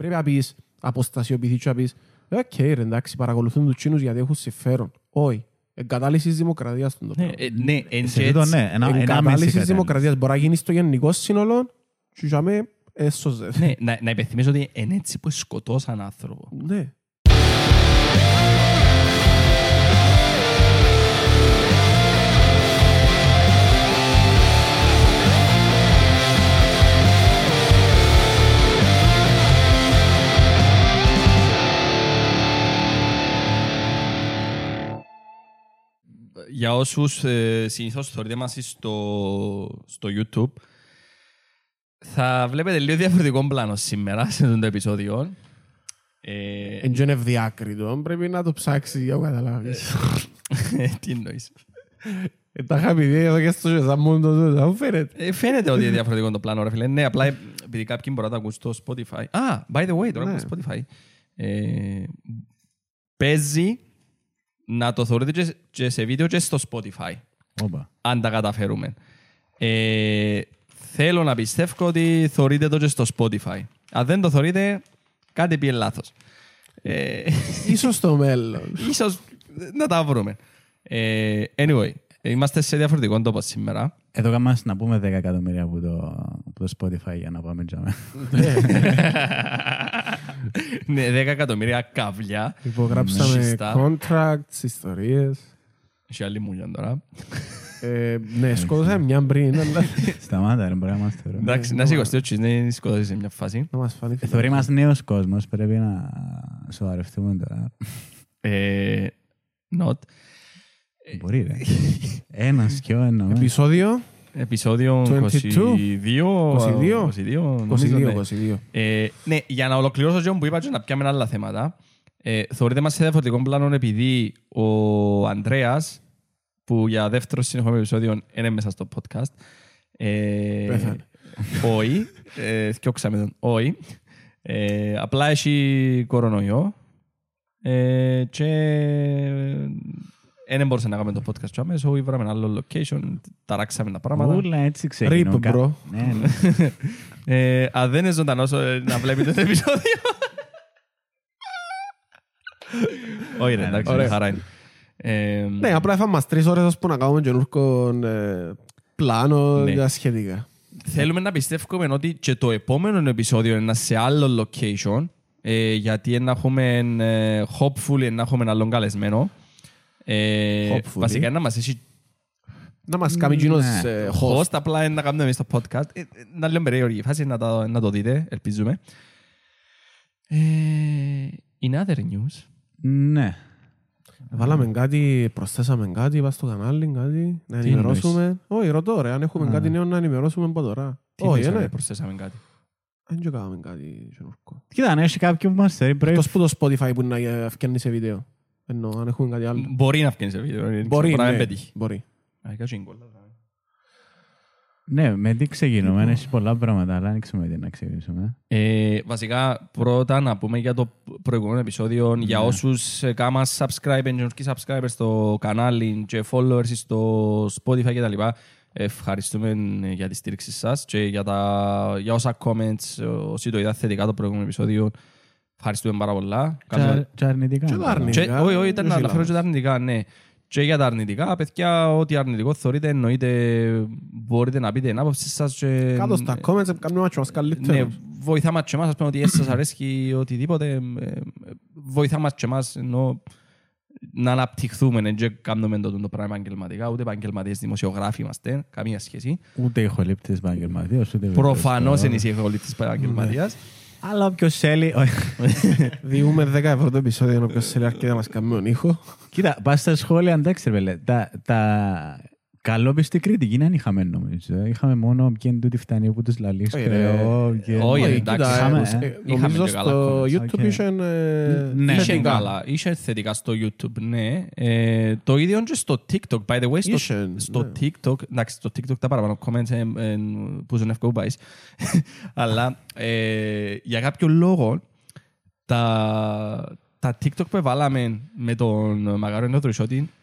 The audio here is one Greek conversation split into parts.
Πρέπει να πεις αποστασιοποιηθείς και να πεις «Οκ ρε εντάξει παρακολουθούν τους Τσίνους γιατί έχουν συμφέρον». Όχι. Εγκατάλειση της δημοκρατίας τον Ναι, το ε, ναι, εν Σε και τούτο, έτσι. ναι, ένα- ένα Εγκατάλειση μισή της κατάληξη. δημοκρατίας μπορεί να γίνεις στο γενικό σύνολο και για μέ έσωζε. Ναι, να, να υπενθυμίσω ότι είναι έτσι που σκοτώσαν άνθρωπο. Ναι. Για όσους ε, συνήθως θεωρείτε μας στο, στο YouTube, θα βλέπετε λίγο διαφορετικό πλάνο σήμερα σε αυτό το επεισόδιο. Ε, Εν και είναι ευδιάκριτο, πρέπει να το ψάξεις για να καταλάβεις. τι εννοείς. Ε, Τα είχα πει εδώ και στο Σεζάμον το τούτο, μου φαίνεται. Ε, φαίνεται ότι είναι διαφορετικό το πλάνο, ρε φίλε. Ναι, απλά επειδή κάποιοι μπορεί να το ακούν στο Spotify. Α, by the way, τώρα Ναι. ακούς στο Spotify. Ε, παίζει να το θεωρείτε και, και σε βίντεο και στο Spotify. Όπα. αν τα καταφέρουμε. Ε, θέλω να πιστεύω ότι θεωρείτε το και στο Spotify. Αν δεν το θεωρείτε, κάτι πήγε λάθος. Ε, Ίσως στο μέλλον. ίσως να τα βρούμε. Ε, anyway, είμαστε σε διαφορετικό τόπο σήμερα. Εδώ κάμας να πούμε 10 εκατομμύρια από το, από το Spotify για να πάμε τζάμε. ναι, 10 εκατομμύρια καβλιά. Υπογράψαμε Σωστά. contracts, ιστορίες. Έχει άλλη μου τώρα. Ε, Ναι, σκότωσα μια πριν, αλλά Σταμάτα, ρε, μπορεί να είμαστε τώρα. Εντάξει, να σηκωστεί ο Τσις, δεν σκοτώσει σε μια φάση. να μας φανεί. Ε, Θεωρεί μας νέος κόσμος, πρέπει να σοβαρευτούμε τώρα. Ε, not. Μπορεί, ρε. Ένας και ο ένας. ε. Επεισόδιο Επεισόδιο 22. 22. 22. 22. νομίζω, ναι. 22-22. Ε, ναι, για να ολοκληρώσω και που είπα και να πιάμε άλλα θέματα. Ε, θεωρείτε μας σε διαφορετικό πλάνο επειδή ο Ανδρέας, που για δεύτερο συνεχόμενο επεισόδιο είναι μέσα στο podcast, ε, Πέθανε. όχι, ε, θκιόξαμε τον, όχι, ε, απλά έχει κορονοϊό ε, και δεν μπορούσε να κάνουμε το podcast και αμέσως, ήβραμε ένα άλλο location, ταράξαμε τα πράγματα. Ούλα έτσι ξεκινώ. Rip, Κα- bro. Ναι, ναι. Ε, αν δεν είναι ζωντανός ε, να βλέπετε το επεισόδιο. Όχι ρε, εντάξει, Ωραία. χαρά είναι. Ε, Ναι, απλά έφαμε μας τρεις ώρες ώσπου να κάνουμε καινούργιο ε, πλάνο Ναι. για σχετικά. Θέλουμε να πιστεύουμε ότι και το επόμενο επεισόδιο είναι σε άλλο location, ε, γιατί να έχουμε, ε, hopefully, να έχουμε έναν άλλον καλεσμένο. Ε, Hopefully. βασικά να μας έχει Να μας κάνει εκείνος Ναι. ε, host, host. απλά να κάνουμε εμείς το podcast. Ε, ε, να λέω περίεργη η φάση, να το, να το δείτε, ελπίζουμε. Ε, in other news, Ναι. Βάλαμε κάτι, προσθέσαμε κάτι, είπα στο κανάλι, κάτι, να Τι ενημερώσουμε. Όχι, ρωτώ ρε, αν έχουμε Α. κάτι νέο να ενημερώσουμε από τώρα. τι Όχι, πες, ναι. ρε, προσθέσαμε κάτι; Δεν και κάναμε κάτι καινούργιο. Κοίτα, αν έχει κάποιον που μας θέλει, πρέπει... Εκτός που το Spotify που να ε, ευκαινεί σε βίντεο. Εννοώ, αν έχουμε κάτι άλλο. Μπορεί να βγαίνει σε βίντεο. δεν ξέρω, Μπορεί, μπορεί να μην ναι, πετύχει. μπορεί. Α, κάτσε είναι κόλλα. Ναι, με τι ξεκινούμε, έχει πολλά πράγματα, αλλά δεν ξέρουμε τι να ξεκινήσουμε. Ε, βασικά, πρώτα να πούμε για το προηγούμενο επεισόδιο, για Ναι. όσους ε, κάμαν subscribe, εννοικοί subscribers στο κανάλι και followers στο Spotify κτλ. Ευχαριστούμε ε, για τη στήριξη σας και για, τα, για όσα comments, ε, όσοι το είδατε θετικά το προηγούμενο επεισόδιο. Ευχαριστούμε πάρα πολλά. Κάνουμε- Και αρνητικά. Και τα αρνητικά. Και, όχι, όχι, ήταν δεν να αναφέρω και συλλάβεις. τα αρνητικά, ναι. Και για τα αρνητικά, παιδιά, ό,τι αρνητικό θεωρείτε, εννοείται, μπορείτε να πείτε την άποψη σας και... Κάτω στα comments κάνουμε μάτσο μας Ναι, καλύτερος. βοηθά μας και εμάς, ας πούμε, ότι σας αρέσει οτιδήποτε. ε, ε, Βοηθά μας και εμάς, ενώ να αναπτυχθούμε, δεν και κάνουμε το, το πράγμα επαγγελματικά, ούτε επαγγελματίες δημοσιογράφοι είμαστε, καμία σχέση. Ούτε ηχολήπτης επαγγελματίας, ούτε... Προφανώς είναι είναι η ευκολή επαγγελματίας. Αλλά όποιος θέλει... όχι. Διούμε 10 ευρώ το επεισόδιο, ενώ ποιος θέλει αρκετά να μας κάνει τον ήχο. Κοίτα, πας στα σχόλια, εντάξει ρε πέλε. Τα, τα καλόπιστη κριτική δεν είχαμε νομίζω. Είχαμε μόνο ποιον τούτη φτάνει από τους λαλείς Όχι, κρεό. και- όχι, Όχι, εντάξει, κοίτα, είχαμε, ε, ε. ε, Είχαμε Νομίζω και καλά στο comments, YouTube οκ. είχε ε, Ναι. Είχε θετικά. καλά, είχε θετικά στο YouTube, ναι. Ε, το ίδιο και στο TikTok, by the way, στο, Είχε, στο ναι. TikTok, εντάξει, στο TikTok τα παραπάνω comments ε, ε, που ζουν εύκολο πάεις. Αλλά ε, για κάποιο λόγο τα, τα TikTok που βάλαμε με τον Μαγαρόνο Τρισότη ε,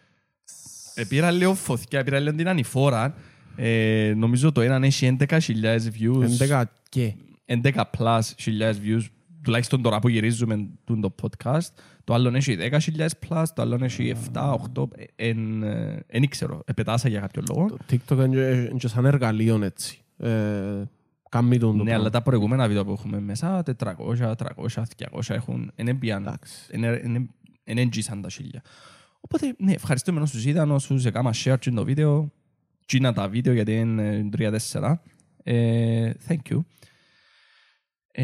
πήρα λίγο φωτιά, πήρα λίγο την ανηφόρα. Ε, νομίζω το έναν έχει 11.000 views. 11 και. 11 plus χιλιάδες views τουλάχιστον τώρα που γυρίζουμε τούν το podcast, το άλλο έχει 10.000 plus, το άλλο έχει 7, 8, εν, ε, εν ήξερα, επετάσα για κάποιο λόγο. Το TikTok είναι και- είναι και σαν εργαλείο έτσι. Ε, Κάμει τον το Ναι, πράγμα. αλλά τα προηγούμενα βίντεο που έχουμε μέσα, 400, 300, 200 έχουν, είναι πιαν, Εντάξει. είναι- είναι- είναι εγγύσαν τα χίλια. Οπότε, ναι, ευχαριστούμε όσους είδαν, όσους έκανα share και το βίντεο, και τα βίντεο γιατί είναι 3-4. Ε, thank you. Ε,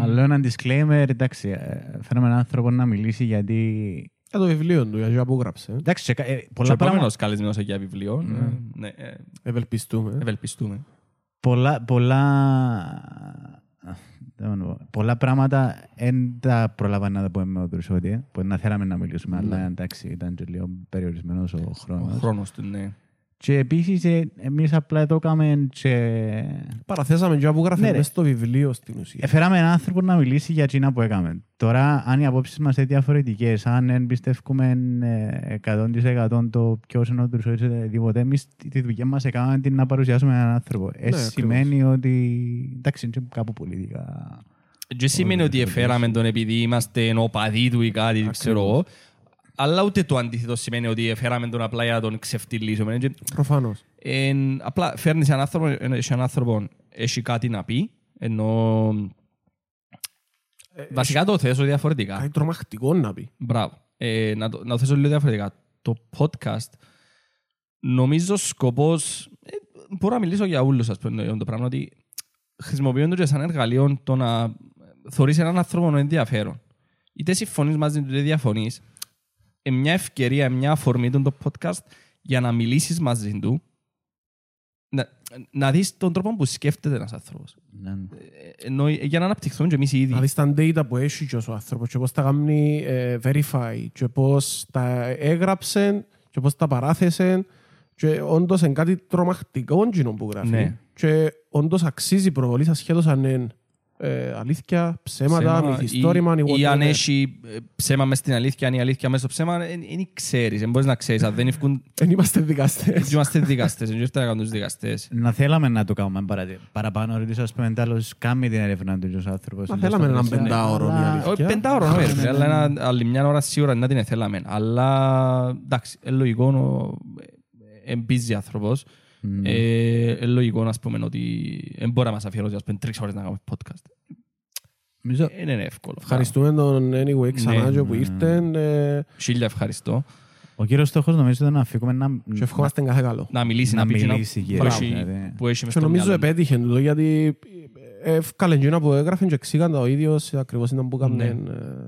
Αλλά ένα disclaimer, εντάξει, ε, φέραμε έναν άνθρωπο να μιλήσει γιατί... Για το βιβλίο του, για το που γράψε. Εντάξει, σε κα- ε, και πολλά πράγματα... επόμενος καλεσμένος για βιβλίο. ε, Ναι, ε, Ευελπιστούμε. ευελπιστούμε. πολλά, πολλά, δεν μπορώ να πω. Πολλά πράγματα δεν τα προλάβαμε να τα πούμε με ο Δρουσότη, που να θέλαμε να μιλήσουμε, αλλά εντάξει, ήταν και λίγο περιορισμένος ο Ο χρόνος. χρόνος του, ναι. Και επίσης ε, εμείς απλά το έκαμε και Παραθέσαμε και που γράφε Ναι, ρε. μέσα στο βιβλίο στην ουσία. Έφεραμε έναν άνθρωπο να μιλήσει για εκείνα που έκαμε. Τώρα, αν οι απόψεις μας είναι διαφορετικές, αν δεν πιστεύουμε ε, 100% το ποιος είναι ο Δρουσόης ή οτιδήποτε, εμείς τη δουλειά μας έκαναμε την να παρουσιάσουμε έναν άνθρωπο. Ε, ακριβώς. σημαίνει ότι, εντάξει, είναι και κάπου πολιτικά. Και σημαίνει ότι εφέραμε τον επειδή είμαστε οπαδοί του ή κάτι, ξέρω εγώ. Αλλά ούτε το αντίθετο σημαίνει ότι εφέραμε τον απλά για να τον ξεφτυλίσουμε. Και, Προφανώς. εν, απλά φέρνεις έναν άνθρωπο, εν- έχει έναν άνθρωπο, έχει κάτι να πει, ενώ βασικά το θέσω διαφορετικά. Κάτι τρομακτικό να πει. Μπράβο. Ε, να, το, να το θέσω λίγο διαφορετικά. Το podcast, νομίζω σκοπός, ε, μπορώ να μιλήσω για όλους ας πούμε για το πράγμα, ότι χρησιμοποιούν το και σαν εργαλείο το να θωρείς έναν άνθρωπο με ενδιαφέρον. Είτε συμφωνείς μαζί του είτε διαφωνείς, ε, μια ευκαιρία, μια αφορμή του το podcast για να μιλήσεις μαζί του, να, να δεις τον τρόπο που σκέφτεται ένας άνθρωπος. Ναι. Ε, Ενώ, ε, για να αναπτυχθούν και εμείς οι ίδιοι. Να δεις τα data που έχει και ο άνθρωπος και πώς τα κάνει ε, verify και πώς τα έγραψε και πώς τα παράθεσε και όντως είναι κάτι τρομακτικό εκείνο που γράφει. Ναι. Και όντως αξίζει προβολής ασχέτως αν είναι ε, αλήθεια, ψέματα, ψέμα μυθιστόρημα ή, ή ή αν whatever. έχει ε, ψέμα μες στην αλήθεια, αν η αλήθεια μέσα στο ψέμα, δεν ξέρεις, δεν μπορείς να ξέρεις. Αν δεν ευκούν, Δεν είμαστε δικαστές. δεν είμαστε δικαστές, δεν είμαστε να κάνουν τους δικαστές. Να θέλαμε να το κάνουμε παρα- παραπάνω, ότι ας πούμε τέλος κάνει την έρευνα του ο άνθρωπος. Να θέλαμε έναν πεντάωρο, Αλλά- η αλήθεια. Όχι πεντάωρο, Ναι, ναι, ναι, ναι, αλλά ναι. ένα- άλλη μια ώρα σίγουρα να την θέλαμε. Αλλά εντάξει, είναι λογικό, ο- ε, εμπίζει άνθρωπος. Ναι. Ε, Είναι λογικό να πούμε ότι δεν μπορεί να μας αφιερώσει ας πούμε, τρεις ώρες να κάνουμε podcast. Νομίζω- Δεν είναι εύκολο. Ευχαριστούμε τον Anyway ξανά Ναι. και που ήρθε ε, Χίλια ευχαριστώ. Ο κύριος στόχος νομίζω ήταν να φύγουμε να... και ευχόμαστε κάθε καλό. Να μιλήσει, Να να πει και μιλήσει, που κύριε. έχει- Δηλαδή. που έχει μες Και στο νομίζω μυαλό του. επέτυχε το γιατί εύκαλε εκείνα που έγραφε και εξήγαν τα ο ίδιος ακριβώς ήταν που Ναι. έκαμε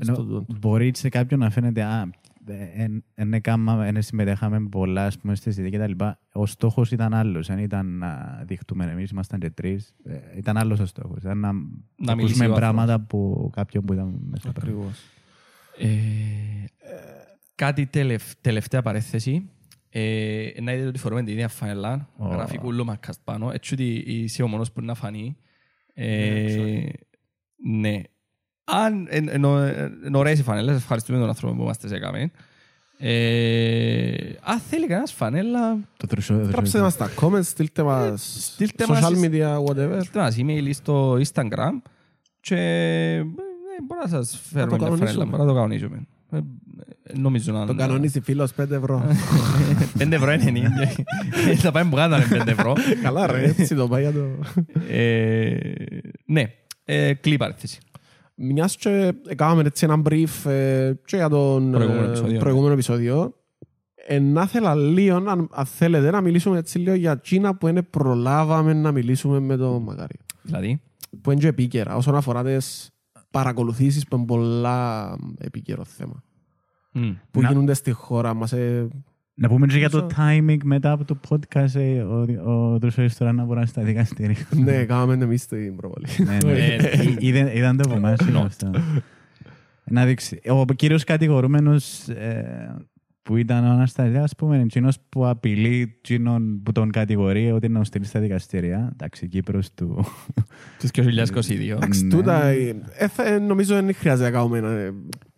ε, στο Ενώ τούτο. Μπορεί σε κάποιον να φαίνεται «Α, δεν έκανα, συμμετέχαμε πολλά ας πούμε, στη συζήτηση και τα λοιπά. Ο στόχος ήταν άλλος. Δεν ήταν να δειχτούμε εμείς, ήμασταν και τρεις. Ε, Ήταν άλλος ο στόχος. Ήταν να, μιλήσει ακούσουμε ο πράγματα από κάποιον που ήταν μέσα. Ακριβώς. Ε, κάτι τελευ- τελευταία παρέθεση. Ε, να δείτε ότι φορούμε την ίδια φανελά, Ω. γράφει κουλό μακκαστ πάνω, έτσι ότι είσαι ο μόνος που είναι να φανεί. Ε, ναι. Αν εν- ενώ- εν ωραίες οι φανέλες, ευχαριστούμε τον άνθρωπο που μας τις έκαμε. Ε, αν θέλει κανένας φανέλα, Το τρουσό. Γράψτε μας τα comments, στείλτε μας στείλτε μας social στις- media, whatever. στείλτε μας email στο Instagram και ε, μπορεί να σας φέρουμε μια κανονίσουμε. φανέλα, μπορεί να το κανονίσουμε. Ε, ε, νομίζω να... Τον κανονίζει φίλος 5 ευρώ. 5 ευρώ είναι ίδιο. Θα πάμε που κάνανε 5 ευρώ. Καλά ρε, έτσι το πάει για το... Ε, Ναι, ε, κλεί παρέθεση. Μιας και κάναμε έτσι ένα brief ε, και για τον Προηγούμενο ε, επεισόδιο, προηγούμενο επεισόδιο. Ε, να θέλα λίγο, αν, αν θέλετε, να μιλήσουμε έτσι λίγο για εκείνα που είναι προλάβαμε να μιλήσουμε με τον Μακάριο. Δηλαδή, Που είναι και επίκαιρα, όσον αφορά τις παρακολουθήσεις που είναι πολλά επίκαιρο θέμα. μ, Που Να- γίνονται στη χώρα μας. Ε, Να πούμε και για το Νομίζω- timing μετά από το podcast. ε, Ο, ο Τρουσόης τώρα να μπορεί να στα δικαστήρια. ναι, κάναμε εμείς την προβολή. Ναι, ναι. Ε, Εί- είδε- Είδαν το από εμάς. είναι Not. αυτό. Να δείξει. Ο κύριος κατηγορούμενος ε, που ήταν ο Αναστασιάς, ας πούμε, είναι εκείνος που απειλεί εκείνον που τον κατηγορεί ότι να τον στείλει στα δικαστήρια. Εντάξει, Κύπρος του... τις 2022. Εντάξει, Ναι. τούτα, ε, ε, θα- νομίζω δεν χρειάζεται να κάνουμε ένα ε,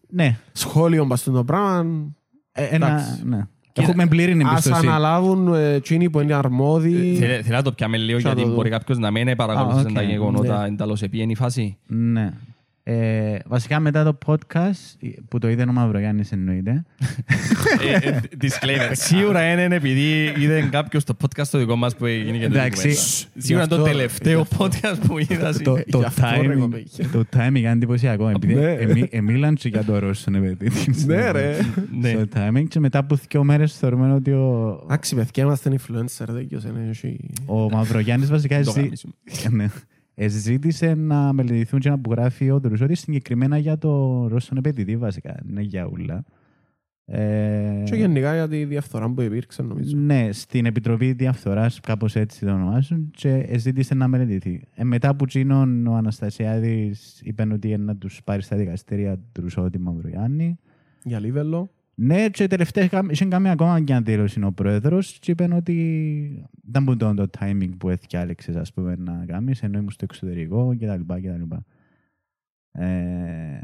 ναι, σχόλιο πας στο πράγμα. ε, ένα, Εντάξει. ναι. Έχουμε πλήρη Ας εμπιστοσύνη. αναλάβουν ε, εκείνοι που είναι αρμόδιοι. Θέλει θέλει να το πιάμε λίγο Θα γιατί το δω. μπορεί κάποιος να μην παρακολουθήσει Α, τα οκ. γεγονότα Ναι. εντάλλως επί η φάση. Ναι. Ε, βασικά μετά το podcast, που το είδε ο Μαυρογιάννης εννοείται, Ε, ε, Disclaimer. Σίγουρα είναι επειδή είδε κάποιος το podcast το δικό μας που έγινε και το Εντάξει. ντοκουμέντα. Σίγουρα είναι το Γι' αυτό- τελευταίο γι' αυτό. podcast που είδα. το, Γι' το, αυτό, ρε, timing, κοπέλια. το timing είναι εντυπωσιακό. Επειδή Ναι. εμεί- εμίλαν και για το Ρώσο, ναι, παιδί. Ναι, ρε. Ναι. Στο timing και μετά από δύο μέρες θεωρούμε ότι ο, Εντάξει, παιδιά, είμαστε influencer, δεν κοιός είναι. έχει- ο Μαυρογιάννης βασικά Το ζει- γάμισουμε. ναι, ε, ζήτησε να μελετηθούν και να που γράφει ο Ντρουσότης συγκεκριμένα για το Ρώσον επαιτητή βασικά, ναι για ούλα. Ε, Και γενικά για τη διαφθορά που υπήρξε, νομίζω. Ναι, στην Επιτροπή Διαφθοράς, κάπως έτσι το ονομάζουν, και ζήτησε να μελετηθεί. Ε, μετά που τσίνον ο Αναστασιάδης είπε ότι είναι να τους πάρει στα δικαστήρια του Ρουσότη Μαυρογιάννη. Για Λίβελο. Ναι, και τελευταία είχα- είχε κάνει ακόμα και αντίλωση ο πρόεδρος και είπε ότι δεν μπορεί το, το timing που έθιάλεξες ας πούμε να κάνεις, ενώ ήμουν στο εξωτερικό κτλ. κτλ. Ε,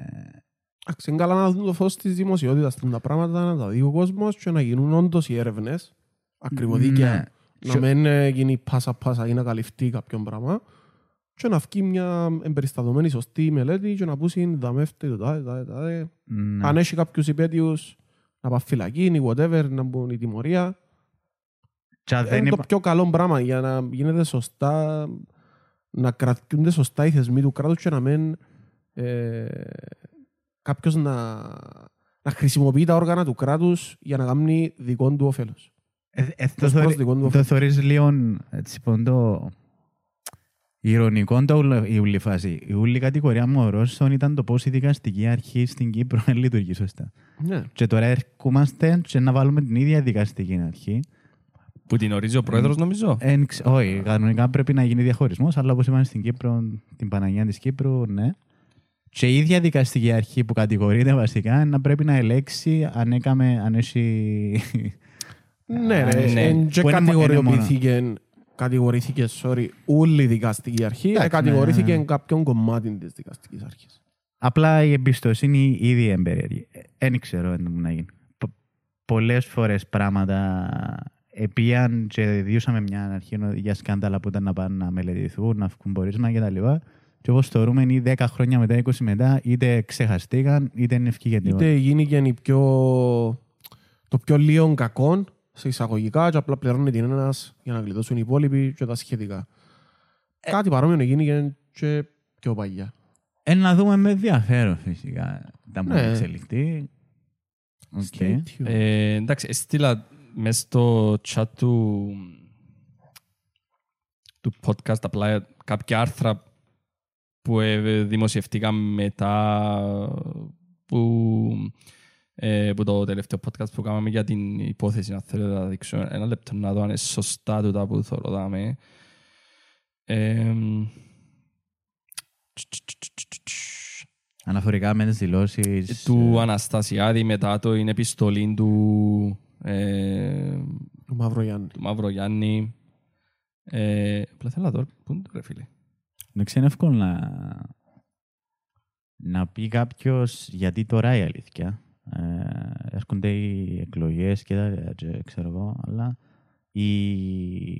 Εντάξει, είναι καλά να δουν το φως της δημοσιότητας τα πράγματα, να τα δει ο κόσμος και να γίνουν όντως οι έρευνες ακριβοδίκαια. ναι. Να Και- μην ε, γίνει πάσα-πάσα ή να καλυφτεί κάποιον πράγμα και να βγει μια εμπεριστατωμένη σωστή μελέτη και να πούσει δαμεύτε το τάδε, τάδε, τάδε. ναι. Αν έχει κάποιους υπέτειους να πάνε φυλακή ή whatever, να μπουν η τιμωρία. Και αν δεν Είναι το υπά- πιο καλό πράγμα για να γίνεται σωστά, να κρατιούνται σωστά οι θεσμοί του κράτους και να μην ε, κάποιος να, να χρησιμοποιεί τα όργανα του κράτους για να κάνει δικό του όφελος. Ε, ε, το Προς θεωρεί- δικό του Το όφελος. θεωρείς λίγο έτσι ποντό ηρωνικό το ούλο- η ούλη φάση. Η ούλη κατηγορία μου ο Ρώσον ήταν το πώς η δικαστική αρχή στην Κύπρο δεν λειτουργεί σωστά. Ναι. Και τώρα έρχομαστε και να βάλουμε την ίδια δικαστική αρχή. Που την ορίζει ο πρόεδρος νομίζω; Εν ξε- όχι, κανονικά πρέπει να γίνει διαχωρισμός, αλλά όπως είπαμε στην Κύπρο, την Παναγία της Κύπρου, ναι. Και η ίδια δικαστική αρχή που κατηγορείται βασικά να πρέπει να ελέξει αν έκαμε, αν έχει... Ναι, ρε, ναι. εν και Που είναι μο- είναι κατηγορηοποιήθηκε, κατηγορήθηκε, sorry, όλη η δικαστική αρχή, Εντάξει, ε, κατηγορήθηκε ναι. κάποιον κομμάτι της δικαστικής αρχής. Απλά η εμπιστοσύνη ήδη εμπεριέργη. Δεν ξέρω αν να γίνει. Πο- πολλές φορές πράγματα επίαν και διούσαμε μια αρχή για σκάνδαλα που ήταν να πάνε να μελετηθούν, να βγουν πορίσμα κτλ. Και όπως θεωρούμε είναι 10 χρόνια μετά, 20 μετά, είτε ξεχαστήκαν, είτε είναι ευκήγε τίποτα. Είτε γίνηκε η πιο, το πιο λίγο κακό σε εισαγωγικά και απλά πληρώνει την ένας για να γλιτώσουν οι υπόλοιποι και τα σχετικά. Ε. Κάτι παρόμοιο έγινε και πιο παλιά. Ε, να δούμε με ενδιαφέρον φυσικά τα που Ναι. θα εξελιχθεί. OK. Stay tuned. Ε, εντάξει, έστειλα μέσα στο chat του, του podcast απλά κάποια άρθρα που ε, δημοσιευτήκαν μετά που, ε, που το τελευταίο podcast που κάναμε για την υπόθεση, αν θέλετε να δείξω ένα λεπτό να δω αν είναι σωστά τούτα που θέλω να δάμε. Ε, Αναφορικά με τις δηλώσεις... του ε, Αναστασιάδη μετά το είναι επιστολή του ε, Ο Μαυρογιάννη. του Μαυρογιάννη. Ε, απλά θέλω να δω. Πού είναι το ρε φίλε. Εντάξει, είναι εύκολο να, να πει κάποιος γιατί τώρα η αλήθεια. Ε, έρχονται οι εκλογές και τα και ξέρω εγώ, αλλά η,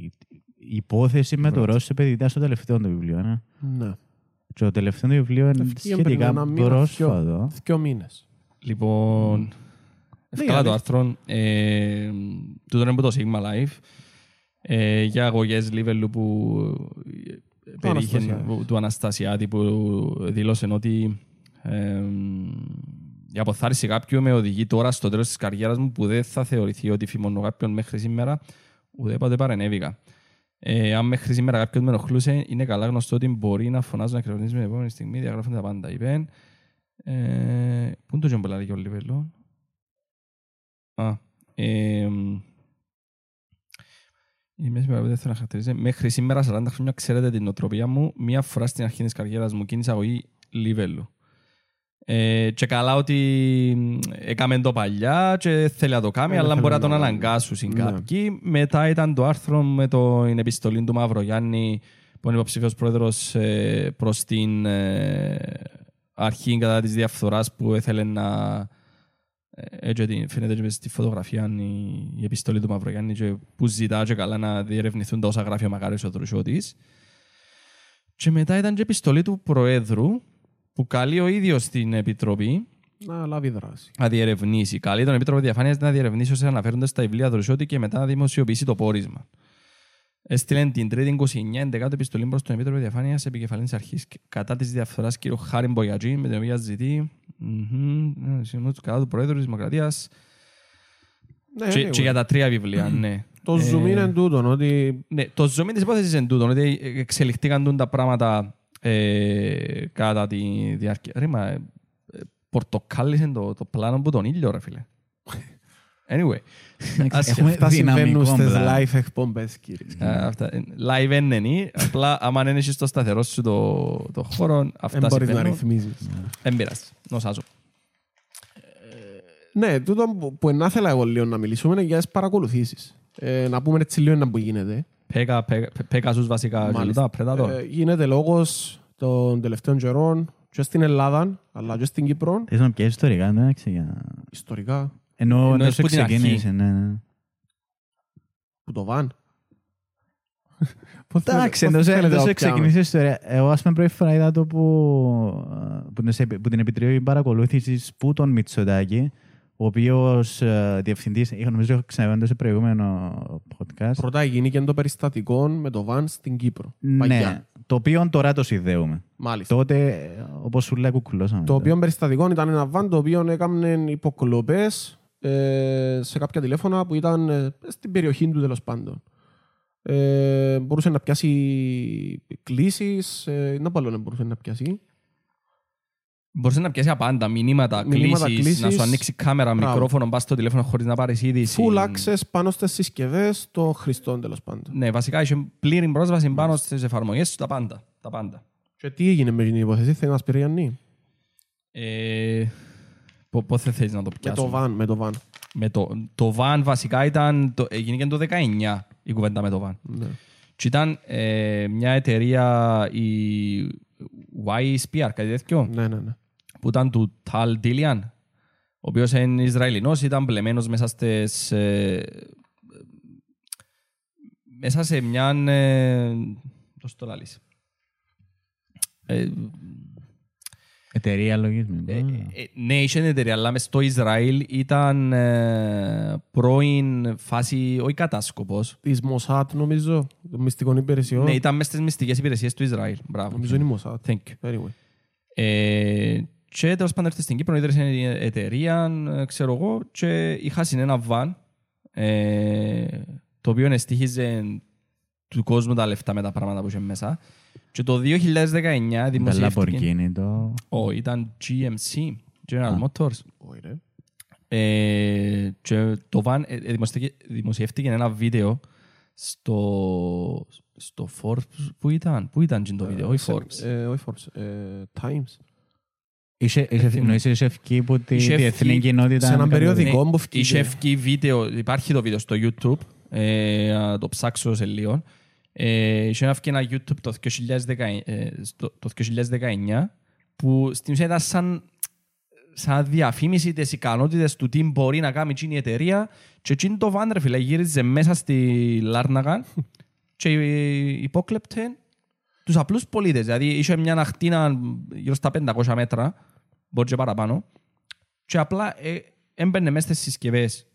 η υπόθεση με το Right. Ρώσο επενδυτά στο τελευταίο του βιβλίο. Ναι. Ναι. Και το τελευταίο του βιβλίο είναι Ευκήγε πριν σχετικά ένα μήνα, πρόσφατο. Δυο μήνες. Λοιπόν, ευκάλα το αλήθεια. άρθρο. Ε, τούτο είναι από το Sigma Life. Ε, για αγωγές Λίβελου που ε, περίχε Αναστασιάδη. που- του Αναστασιάδη που δήλωσε ότι ε, η αποθάρρυνση κάποιου με οδηγεί τώρα στο τέλος της καριέρας μου που δεν θα θεωρηθεί ότι φημώνω κάποιον μέχρι σήμερα ουδέποτε παρενέβηκα. Ε, αν μέχρι σήμερα κάποιον με ενοχλούσε, είναι καλά γνωστό ότι μπορεί να φωνάζω να κρυβνίζει με την επόμενη στιγμή, διαγράφονται τα πάντα. Είπε, ε, πού είναι το τζομπελάρι και ο Λίβελο. Α, ε, η μέση μέρα που δεν θέλω να χαρακτηρίζει. Μέχρι σήμερα, 40 χρόνια, ξέρετε την οτροπία μου. Μία φορά στην αρχή της καριέρας μου κίνησα αγωγή Λίβελου. Ε, και καλά ότι έκαμε το παλιά και θέλει να το κάνει, Ε, αλλά δεν μπορεί να θέλω τον να- αναγκάσουν Ναι. κάποιοι. Μετά ήταν το άρθρο με το, την επιστολή του Μαυρογιάννη που είναι υποψήφιος πρόεδρος ε, προς την ε, αρχή κατά της διαφθοράς που ήθελε να ε, έτσι ότι φαίνεται και μες στη φωτογραφία η, η επιστολή του Μαυρογιάννη και που ζητά και καλά να διερευνηθούν τα όσα γράφει ο Μακάριος ο Δρουσιώτης. Και μετά ήταν και η επιστολή του Προέδρου που καλεί ο ίδιος την Επιτροπή Να λάβει δράση. να διερευνήσει. Καλεί τον Επίτροπο Διαφάνειας να διερευνήσει όσο αναφέρονται στα βιβλία Δροσιώτη και μετά να δημοσιοποιήσει το πόρισμα. Έστειλε την 3η 29 11 επιστολή προς τον Επίτροπο Διαφάνειας επικεφαλής αρχής κατά της διαφθοράς κ. Χάρη Μπογιατζή με την οποία ζητεί μμμ, ε, συγγνώμη, κατά του Προέδρου της Δημοκρατίας Ναι, και, anyway. και για τα τρία βιβλία, ναι. Το Ε, zoom είναι τούτο, ότι Ναι, το ζώμι της υπόθεσης είναι τούτο, ότι εξελιχθήκαν τούν τα πράγματα ε, κατά τη διάρκεια. Ρε, μα, ε, πορτοκάλισε το, το πλάνο που τον ήλιο, ρε φίλε. Anyway, ας- Έχουμε αυτά συμβαίνουν δυναμικό στις πλάνο. live εκπομπές, κύριε. α, αυτά, ε, live είναι, είναι, απλά άμα δεν έχεις το σταθερό σου το, το χώρο, αυτά Δεν μπορείς να συμβαίνουν. ρυθμίζεις. Δεν πειράζει, νοσάζω. Ναι, τούτο που- που να ήθελα εγώ λίγο να μιλήσουμε είναι για τις παρακολουθήσεις. Ε, να πούμε έτσι λίγο να που γίνεται. Πέκα, πέκα, πέκασους βασικά, Μάλιστα. Predator. Ε, γίνεται λόγος των τελευταίων καιρών και στην Ελλάδα, αλλά και στην Κύπρο, Θες να πιέσεις ιστορικά, εντάξει, για... ιστορικά, Ενώ Εννοείς δεν σου που την αρχή. ξεκίνησε, ναι, ναι. που το βαν. Πώς Εντάξει, θέλετε- εντός πώς θέλετε εντός να πιάμε; ξεκινήσεις η ιστορία. Εγώ ας πούμε πρώτη φορά είδα το που, που, την- που την Επιτροπή Παρακολούθησης που τον Μητσοτάκη, ο οποίος ε, διευθυντής, είχα νομίζω έχω ξαναβεί σε προηγούμενο podcast. Πρώτα γίνηκε το περιστατικό με το βαν στην Κύπρο. Ναι, Παγιά. το οποίο τώρα το συνδέουμε. Μάλιστα. Τότε, ε, όπως σου λέει, κουκουλώσαμε. Το οποίο περιστατικό ήταν ένα βαν το οποίο έκανε υποκλοπές ε, σε κάποια τηλέφωνα που ήταν ε, στην περιοχή του τέλος πάντων. Ε, μπορούσε να πιάσει κλήσεις, ε, να παλώνε μπορούσε να πιάσει. Μπορούσε να πιάσεις απάντα, μηνύματα, Μηνύματα, κλήσεις, κλήσεις. να σου ανοίξει κάμερα, Μπράβο. μικρόφωνο, πας στο τηλέφωνο χωρίς να πάρεις είδηση. Full access πάνω στις συσκευές των χρηστών τέλος πάντων. Ναι, βασικά είχε πλήρη πρόσβαση πάνω στις εφαρμογές, τα πάντα. Τα πάντα. Και τι έγινε με την υπόθεση, θέλει να μας πει Γιάννη; Ε, πο- Πότε θέλεις να το Με πιάσουμε; το βαν, με το βαν. Με το, το van βασικά ήταν, το, έγινε το 19 η κουβέντα με το van. Ναι. Και ήταν ε, μια εταιρεία, η YSPR, κάτι τέτοιο, ναι, ναι, ναι. Που ήταν του Tal Dilian, ο οποίος είναι Ισραηλινός, ήταν πλεμένος μέσα στις... Ε, μέσα σε μια... Ε, πώς το λαλείς. Ε, Εταιρεία λογισμού. Ε, ε, ναι, είχε εταιρεία, αλλά μες στο Ισραήλ ήταν ε, πρώην φάση, όχι κατάσκοπος. Της Mossad νομίζω, των μυστικών υπηρεσιών. Ναι, ήταν μες στις μυστικές υπηρεσίες του Ισραήλ. Μπράβο. Νομίζω είναι η Mossad. Thank you. Anyway. Ε, και τέλος πάντων ήρθε στην Κύπρο, ίδρυσε εταιρεία, ε, ξέρω εγώ, και είχα ένα βαν, ε, το οποίο εστίχιζε του κόσμου τα λεφτά με τα πράγματα που είχε μέσα. Και το 2019 Τα δημοσιεύτηκε... Lamborghini, το... Ω, ήταν GMC, General Α. Motors. Όχι, ρε. Ε, και το van ε, ε, δημοσιεύτηκε, δημοσιεύτηκε ένα βίντεο στο, στο Forbes που ήταν, πού ήταν και το βίντεο, όχι Σε- Forbes. ε, Όχι Forbes. ε, Times. Είχε, είχε, Εθνικό. εννοείς είχε ευκεί που τη Είχε διεθνή ευκεί κοινότητα... σε έναν κατά- περιοδικό. Ναι, που φκήκε. Είχε ευκεί βίντεο, υπάρχει το βίντεο στο YouTube, ε, να το ψάξω σε λίγο. Ε, είχε ευκεί ένα YouTube το 2019, ε, στο- το 2019 που στην ουσία ήταν σαν, σαν διαφήμιση τις ικανότητες του τι μπορεί να κάνει εκείνη η εταιρεία και εκείνη το βάν ρε φίλε γύριζε μέσα στη Λάρναγαν και υπόκλεπτε τους απλούς πολίτες. Δηλαδή είχε μια ακτίνα γύρω στα 500 μέτρα, μπορεί και παραπάνω, και απλά ε, έμπαινε μέσα στις συσκευές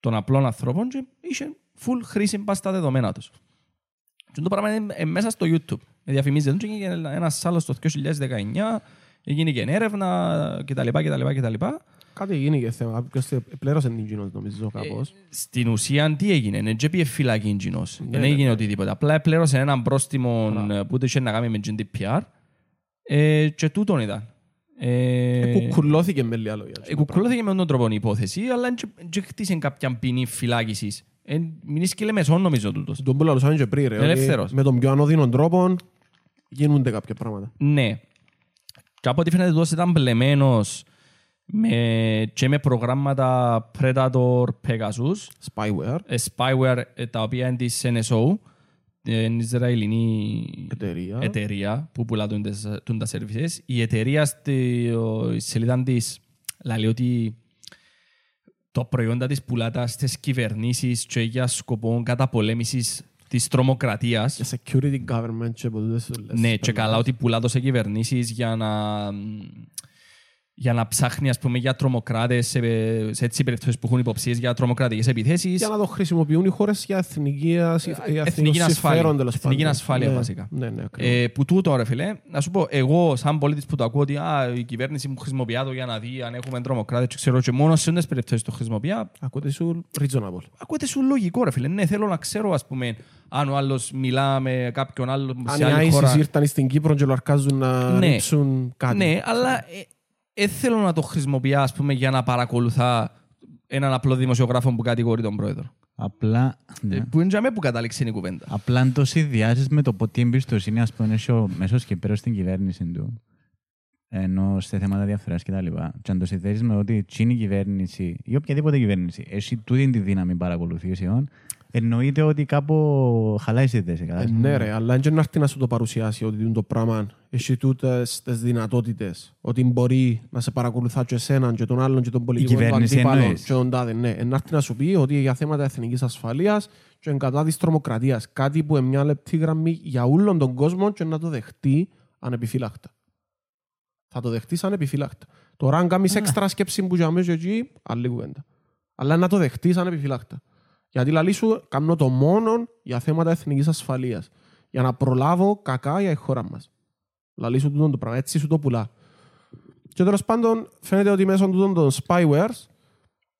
των απλών ανθρώπων και είχε full χρήση πας στα δεδομένα τους. Και το πράγμα είναι ε, μέσα στο YouTube. Ε, Διαφημίζεται και έγινε ένας άλλος το 2019, έγινε και έρευνα κτλ. κτλ, κτλ. Κάτι γίνηκε θέμα. Κάποιος πλήρωσε την κοινότητα νομίζω κάπως. Στην ουσία τι έγινε, δεν πήγε φυλακή εκείνος. Ναι, Δεν ναι, έγινε ναι. οτιδήποτε. Απλά πλήρωσε έναν πρόστιμο Μπράβο. ε, που είχε να κάνει με GDPR ε, και τούτον ήταν. Ε, Ε, Κουκουλώθηκε με λίγα λόγια. Ε, κουκουλώθηκε με τον τρόπο η υπόθεση, αλλά δεν χτίσε κάποια ποινή φυλάκισης. Ε, μην σκύλε μεσόν νομίζω τούτος. Τον που λαλούσαμε και πριν, ρε. ότι Ελεύθερος. Με τον πιο ανώδυνο τρόπο γίνονται κάποια πράγματα. Ναι. Και από ό,τι φαίνεται τούτος ήταν πλεμένος με, και με προγράμματα Predator Pegasus, Spyware, ε, spyware ε, τα οποία είναι της NSO, την Ισραηλινή εταιρεία. εταιρεία που πουλά τούν τες- τούν τα services. Η εταιρεία στη ο, η σελίδα της λέει ότι το προϊόντα της πουλάτα στις κυβερνήσεις και για σκοπό καταπολέμησης της τρομοκρατίας. Και security government και από τούτες όλες. Ναι, και καλά ότι πουλά το σε κυβερνήσεις για να, για να ψάχνει ας πούμε, για τρομοκράτες σε, σε έτσι περιπτώσεις που έχουν υποψίες για τρομοκρατικές επιθέσεις. Για να το χρησιμοποιούν οι χώρες για εθνική, για εθνική εθνικό ασφάλεια. συμφέρον, τέλος Εθνική πάντων. ασφάλεια, Ναι, βασικά. Ναι, ναι, ακριβώς. Ε, που τούτο ρε φίλε, να σου πω, εγώ σαν πολίτης που το ακούω ότι α, η κυβέρνηση μου χρησιμοποιεί το για να δει αν έχουμε τρομοκράτες και ξέρω και μόνο σε αυτές τις περιπτώσεις το χρησιμοποιεί, Ακούτε σου reasonable. ακούτε σου λογικό ρε φίλε. Ναι, θέλω να ξέρω ας πούμε αν ο άλλος μιλά με κάποιον άλλο Αν σε οι άλλη ISIS χώρα. ήρθαν στην Κύπρο και λαρκάζουν να Ναι. ρίψουν κάτι. Ναι, αλλά δεν θέλω να το χρησιμοποιώ ας πούμε, για να παρακολουθά έναν απλό δημοσιογράφο που κατηγορεί τον πρόεδρο. Απλά, ναι. Ε, Που είναι για μέ που κατάληξε η κουβέντα. Απλά αν το συνδυάζεις με το τι εμπιστοσύνη ας πούμε έχει ο μέσος Κυπρέος στην κυβέρνηση του ενώ σε θέματα διαφθοράς και τα λοιπά. Και αν το συνδέσεις με ότι τσίνη η κυβέρνηση ή οποιαδήποτε κυβέρνηση έχει τούτη τη δύναμη παρακολουθήσεων εννοείται ότι κάπου χαλάει στη θέση. Ε, κατάλαβες. ναι ρε, αλλά δεν να έρθει να σου το παρουσιάσει ότι το πράγμα έχει τούτες τις δυνατότητες. Ότι μπορεί να σε παρακολουθά και εσέναν και τον άλλον και τον πολιτικό του κυβέρνηση αντίπαλο εννοείς; και τον τάδε. Ναι, Ε, να έρθει να σου πει ότι για θέματα εθνικής ασφαλείας και εν κατά της τρομοκρατίας. Κάτι που είναι μια λεπτή γραμμή για όλον τον κόσμο και να το δεχτεί ανεπιφύλακτα. Θα το δεχτείς ανεπιφύλακτα. Τώρα αν κάνεις έξτρα σκέψη που για μέσα εκεί, άλλη κουβέντα. Αλλά να το δεχτείς ανεπιφύλακτα. Γιατί λαλή σου κάνω το μόνο για θέματα εθνικής ασφαλείας. Για να προλάβω κακά για η χώρα μας. Λαλή σου τούτον το πράγμα. Έτσι σου το πουλά. Και τέλος πάντων φαίνεται ότι μέσω τούτων των spywares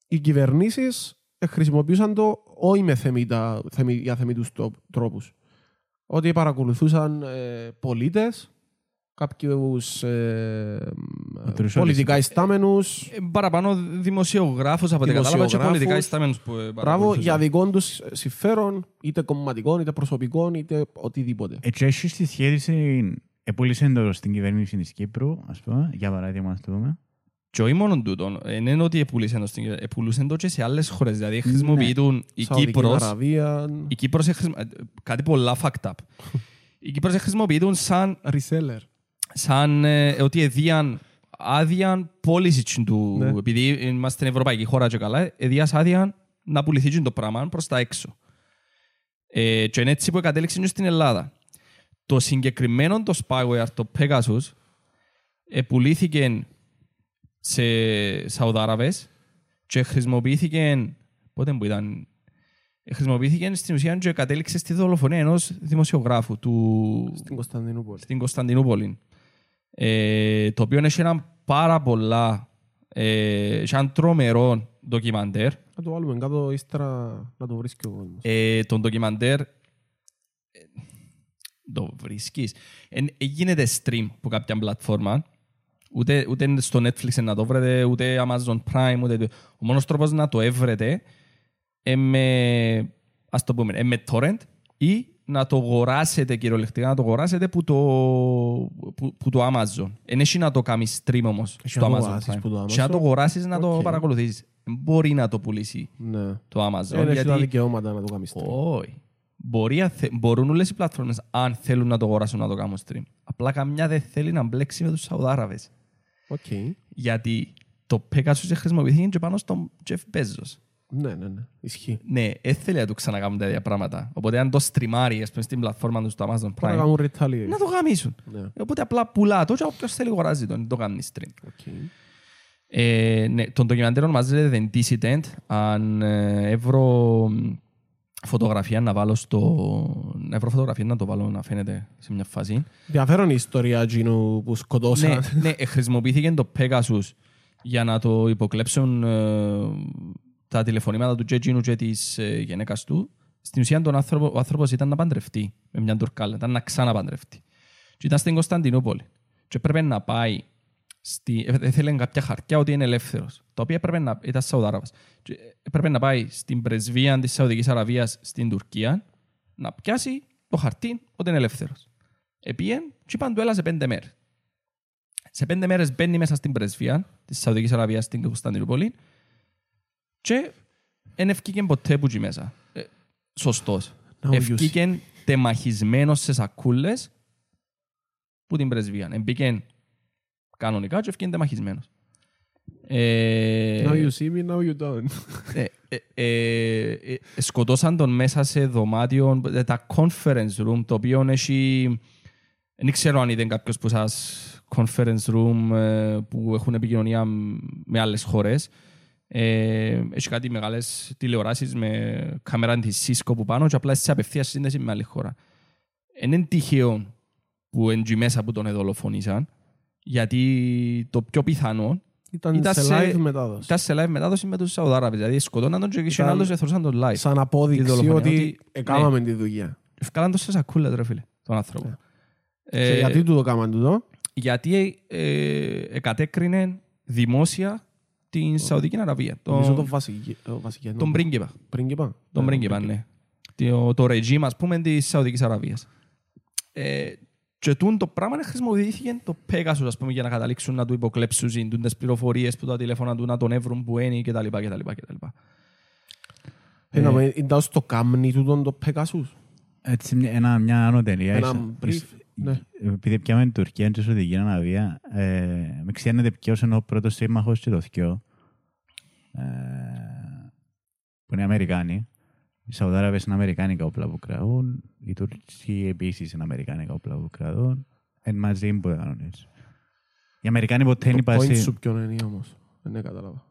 οι κυβερνήσεις ε, χρησιμοποιούσαν το όχι με θεμήτα, θεμη, για θεμητούς το- τρόπους. Ότι παρακολουθούσαν ε, πολίτες, κάποιους ε, Οτρούς πολιτικά ιστάμενους, Ε, παραπάνω δημοσιογράφος από ό,τι κατάλαβα και Δημοσιογράφους. πολιτικά ιστάμενους που ε, Μπράβο, παρακολουθούσαν. για δικών τους συμφέρον, είτε κομματικών, είτε προσωπικών, είτε οτιδήποτε. Έτσι έχεις στη σχέση επούλησε το στην κυβέρνηση της Κύπρου, ας πούμε, για παράδειγμα, ας πούμε. Και όχι μόνο τούτον, δεν είναι ότι επούλησαν το στην κυβέρνηση, επούλησαν το και σε άλλες χώρες. Δηλαδή χρησιμοποιούν η Σαουδική Κύπρος, Αραβία, η Κύπρος εχρησιμο- ε, κάτι πολλά fucked up. Η Κύπρος χρησιμοποιούν σαν reseller. σαν ε, ότι εδίαν άδεια πώληση του, Ναι. επειδή είμαστε στην Ευρωπαϊκή χώρα και καλά, εδίας άδεια να πουληθεί το πράγμα προς τα έξω. Ε, και είναι έτσι που κατέληξε και στην Ελλάδα. Το συγκεκριμένο το spyware, το Pegasus, ε, πουλήθηκε σε Σαουδάραβες και χρησιμοποιήθηκε, πότε που ήταν, ε, χρησιμοποιήθηκε στην ουσία και κατέληξε στη δολοφονία ενός δημοσιογράφου του, Στην Κωνσταντινούπολη. στην Κωνσταντινούπολη. Ε, το οποίο έχει ένα πάρα πολλά ε, έχει ένα τρομερό ντοκιμαντέρ. Να το βάλουμε κάτω ύστερα να το βρίσκει ο κόσμος. Ε, το ντοκιμαντέρ ε, το βρίσκεις. Ε, ε, γίνεται stream από κάποια πλατφόρμα. Ούτε, ούτε στο Netflix να το βρείτε, ούτε Amazon Prime, ούτε... το- Ο μόνος τρόπος να το έβρετε ε, με, ας το πούμε, ε, με torrent ή να το αγοράσετε κυριολεκτικά, να το αγοράσετε που το, που, που το Amazon. Εν έχει να το κάνει stream όμως Έχει στο να το Amazon αγοράσεις Prime. που το Και να το Amazon. αγοράσεις να το Οκ. παρακολουθήσεις. Μπορεί να το πουλήσει Ναι. το Amazon. Δεν έχει τα γιατί... δικαιώματα να το κάνει stream. Όχι. Μπορεί, να θε- μπορούν όλες οι πλατφόρμες, αν θέλουν να το αγοράσουν, να το κάνουν stream. Απλά καμιά δεν θέλει να μπλέξει με τους Σαουδάραβες. Οκ. Γιατί το Pegasus χρησιμοποιήθηκε και πάνω στον Jeff Bezos. Ναι, ναι, ναι. Ισχύει. Ναι, δεν θέλει να του ξανακάνουν τα ίδια πράγματα. Οπότε αν το στριμάρει, ας πούμε, στην πλατφόρμα του στο Amazon Πρέπει να Prime, κάνουν retaliate. να το γαμίσουν. Ναι. Οπότε απλά πουλά το και όποιος θέλει αγοράζει το, το κάνει stream. OK. Ε, ναι, τον ντοκιμαντέρ ονομάζεται The Dissident. Αν ε, έβρω μ, φωτογραφία να βάλω στο... Να έβρω φωτογραφία να το βάλω να φαίνεται σε μια φάση. Ενδιαφέρον η ιστορία εκείνου που ναι, σκοτώσαν. ναι, ε, χρησιμοποιήθηκε το Pegasus για να το υποκλέψουν ε, τα τηλεφωνήματα του Τζέτζινου και της ε, γυναίκας του. Στην ουσία τον άνθρωπο, ο άνθρωπος ήταν να παντρευτεί με μια τουρκάλα, ήταν να ξαναπαντρευτεί. Και ήταν στην Κωνσταντινούπολη. Και έπρεπε να πάει στη... ε, Έθελε κάποια χαρτιά ότι είναι ελεύθερος. Το οποίο έπρεπε να... ήταν Σαουδάραβας. Και έπρεπε να πάει στην πρεσβεία της Σαουδικής Αραβίας στην Τουρκία να πιάσει το χαρτί ότι είναι ελεύθερος. Επίεν και είπαν του έλα σε πέντε μέρες. Σε πέντε μέρες μπαίνει μέσα στην πρεσβεία της Σαουδικής Αραβίας στην Κωνσταντινούπολη και δεν ευκήκε ποτέ που εκεί μέσα. Ε, σωστός. Να Ευκήκε τεμαχισμένος σε σακούλες που την πρεσβεία. Εμπήκε κανονικά και ευκήκε τεμαχισμένος. Ε, Now you see me, now you don't. ε, ε, ε, ε, σκοτώσαν τον μέσα σε δωμάτιο, ε, τα conference room, το οποίο έχει... Δεν ξέρω αν είδε κάποιος που σας conference room ε, που έχουν επικοινωνία με άλλες χώρες. Ε, έχεις κάτι μεγάλες τηλεοράσεις με κάμερα της Cisco που πάνω και απλά σε απευθείας σύνδεση με άλλη χώρα. Είναι τυχαίο που είναι εκεί μέσα που τον δολοφονήσαν, γιατί το πιο πιθανό Ήταν, Ήταν σε σε- live μετάδοση. ήταν σε live μετάδοση με τους Σαουδάραβες. Δηλαδή σκοτώναν τον και Ήταν- είχε άλλος εθωρούσαν τον live. Σαν Τη απόδειξη δολοφονία, ότι ότι- έκαναμε τη δουλειά. Ευκάλαν το σε σακούλα, ρε φίλε, τον άνθρωπο. Ναι. Ε, Και γιατί του το κάμαν τούτο; γιατί ε, εκατέκρινε δημόσια την Σαουδική Αραβία. Νομίζω Τον, το βασική- το βασικό. τον πρίγκιπα. πρίγκιπα. Τον Ναι, πρίγκιπα, πρίγκιπα. ναι. Το, το regime, ας πούμε, της Σαουδικής Αραβίας. Ε, και τούν το πράγμα χρησιμοποιήθηκε το Pegasus, ας πούμε, για να καταλήξουν να του υποκλέψουν τούν τις πληροφορίες που τα τηλέφωνα του να τον έβρουν που είναι κτλ. κτλ, κτλ. Ε, να με- Ήταν στο κάμνι τούτον το Pegasus. Έτσι, μια- ένα, μια άνω ταινία. Ένα ίσα- brief, ίσα- ναι. Επειδή πιάμε την Τουρκία και Σαουδική Αραβία, ε, με ξέρετε ποιος είναι ο πρώτος σύμμαχος και το θκυο. Ε, που είναι Αμερικάνοι. Οι Σαουδάραβες είναι Αμερικάνικα όπλα που κρατούν. Οι Τουρκοί επίσης είναι Αμερικάνικα όπλα που κρατούν. Εν μαζί που δεν κάνουν έτσι. Οι Αμερικάνοι ποτέ δεν Το point υπάρχει... σου ποιον είναι όμως. Δεν κατάλαβα.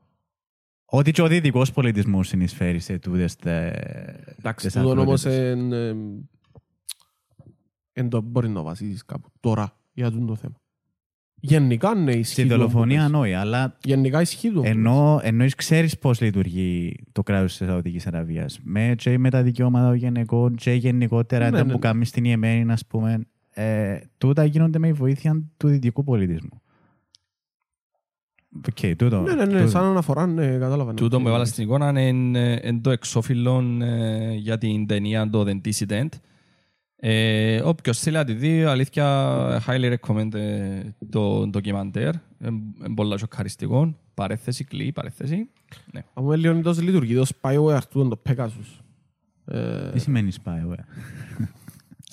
Ότι και ο δυτικός πολιτισμός συνεισφέρει σε τούτες τε- Εντάξει, τις τούτον όμως ακρότητες. Εν, εμ, εν το μπορεί να βασίσεις κάπου τώρα για τούτο το θέμα. Γενικά ναι ισχύει. Στη το δολοφονία που πες. νόη, αλλά Γενικά ισχύει το. Ενώ, ενώ ξέρεις πώς λειτουργεί το κράτος της Σαουδικής Αραβίας. Με, και με τα δικαιώματα των γυναικών και γενικότερα Ναι, τα ναι, που ναι. κάνουμε στην Ιεμένη, ας πούμε. Ε, τούτα γίνονται με βοήθεια του δυτικού πολιτισμού. Οκ, τούτο. Ναι, ναι, ναι, τούτο. σαν αναφορά, ναι, κατάλαβα. ναι. Τούτο που έβαλα στην εικόνα είναι ε, εν το εξώφυλλο ε, για την ταινία το The Dissident. Ε, όποιος θέλει να τη δει, αλήθεια, highly recommend ε, το ντοκιμαντέρ. Είναι πολύ σοκαριστικό. Παρέθεση, κλεί, παρέθεση. Ναι. Αν μου έλεγε ότι λειτουργεί το spyware τούτον το Pegasus. Ε, Τι σημαίνει spyware;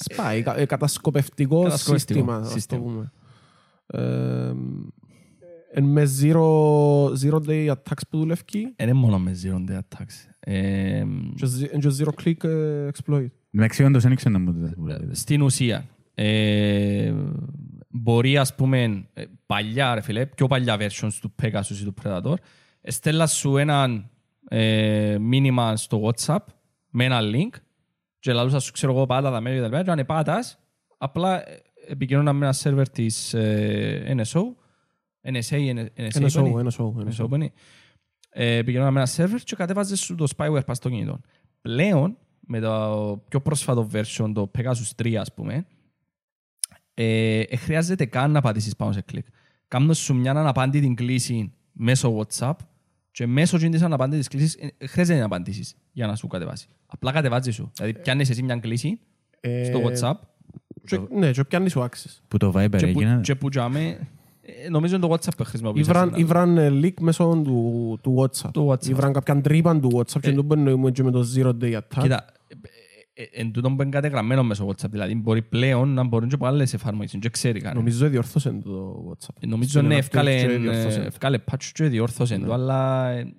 Spy, κα- ε, κατασκοπευτικό Κατασκοπευτικό σύστημα, ας το σύστημα. πούμε. Ε, εν με zero, zero day attacks που δουλεύει Είναι μόνο με zero day attacks. Ε, και zi- εν και zero click ε, exploit. Εντάξει, όντως δεν ξέρω να μου το λέτε. στην ουσία, ε, μπορεί ας πούμε ε, παλιά ρε φίλε, πιο παλιά versions του Pegasus ή του Predator, στέλνας σου ένα ε, μήνυμα στο WhatsApp με ένα link και λαλούσας σου ξέρω εγώ πάτα τα μέρη και αν πάτας, απλά ε, επικοινωνά με ένα σερβερ της ε, NSO, NSA, NSA, Ένα NSA, show, ένα show. ένα Μεσό show. που είναι. Ε, Πηγαίνονταν με ένα σερβερ και κατέβαζες σου το spyware πας στο κινητό. Πλέον, με το πιο πρόσφατο version, το Pegasus 3 ας πούμε, ε, ε, χρειάζεται καν να πατήσεις πάνω σε κλικ. Κάνω σου μια αναπάντητη κλίση μέσω WhatsApp και μέσω της αναπάντητης κλίσης ε, χρειάζεται να απαντήσεις για να σου κατεβάσει. Απλά κατεβάζεις σου. Δηλαδή πιάνεις εσύ μια κλίση Ε, στο WhatsApp και- Ναι, και πιάνεις σου access. Που το Viber και που, έγινε. και που τζάμε, ε, νομίζω είναι το WhatsApp που χρησιμοποιείς. Ήβραν, συχνά. ήβραν ε, leak μέσω του, του WhatsApp. Του WhatsApp. Ήβραν κάποιαν τρύπαν του WhatsApp και Ε. δεν μπορούμε και με το zero day attack. Κοίτα, ε, ε, εν τούτον που είναι κατεγραμμένο μέσω WhatsApp, δηλαδή μπορεί πλέον να μπορούν και από άλλες εφαρμογές, δεν ξέρει κανένα. Νομίζω διορθώσε το WhatsApp. Ε, Νομίζω Στην ναι, update ευκάλε, και ε, διορθώσε. ευκάλε patch και διόρθωσε το, αλλά ε,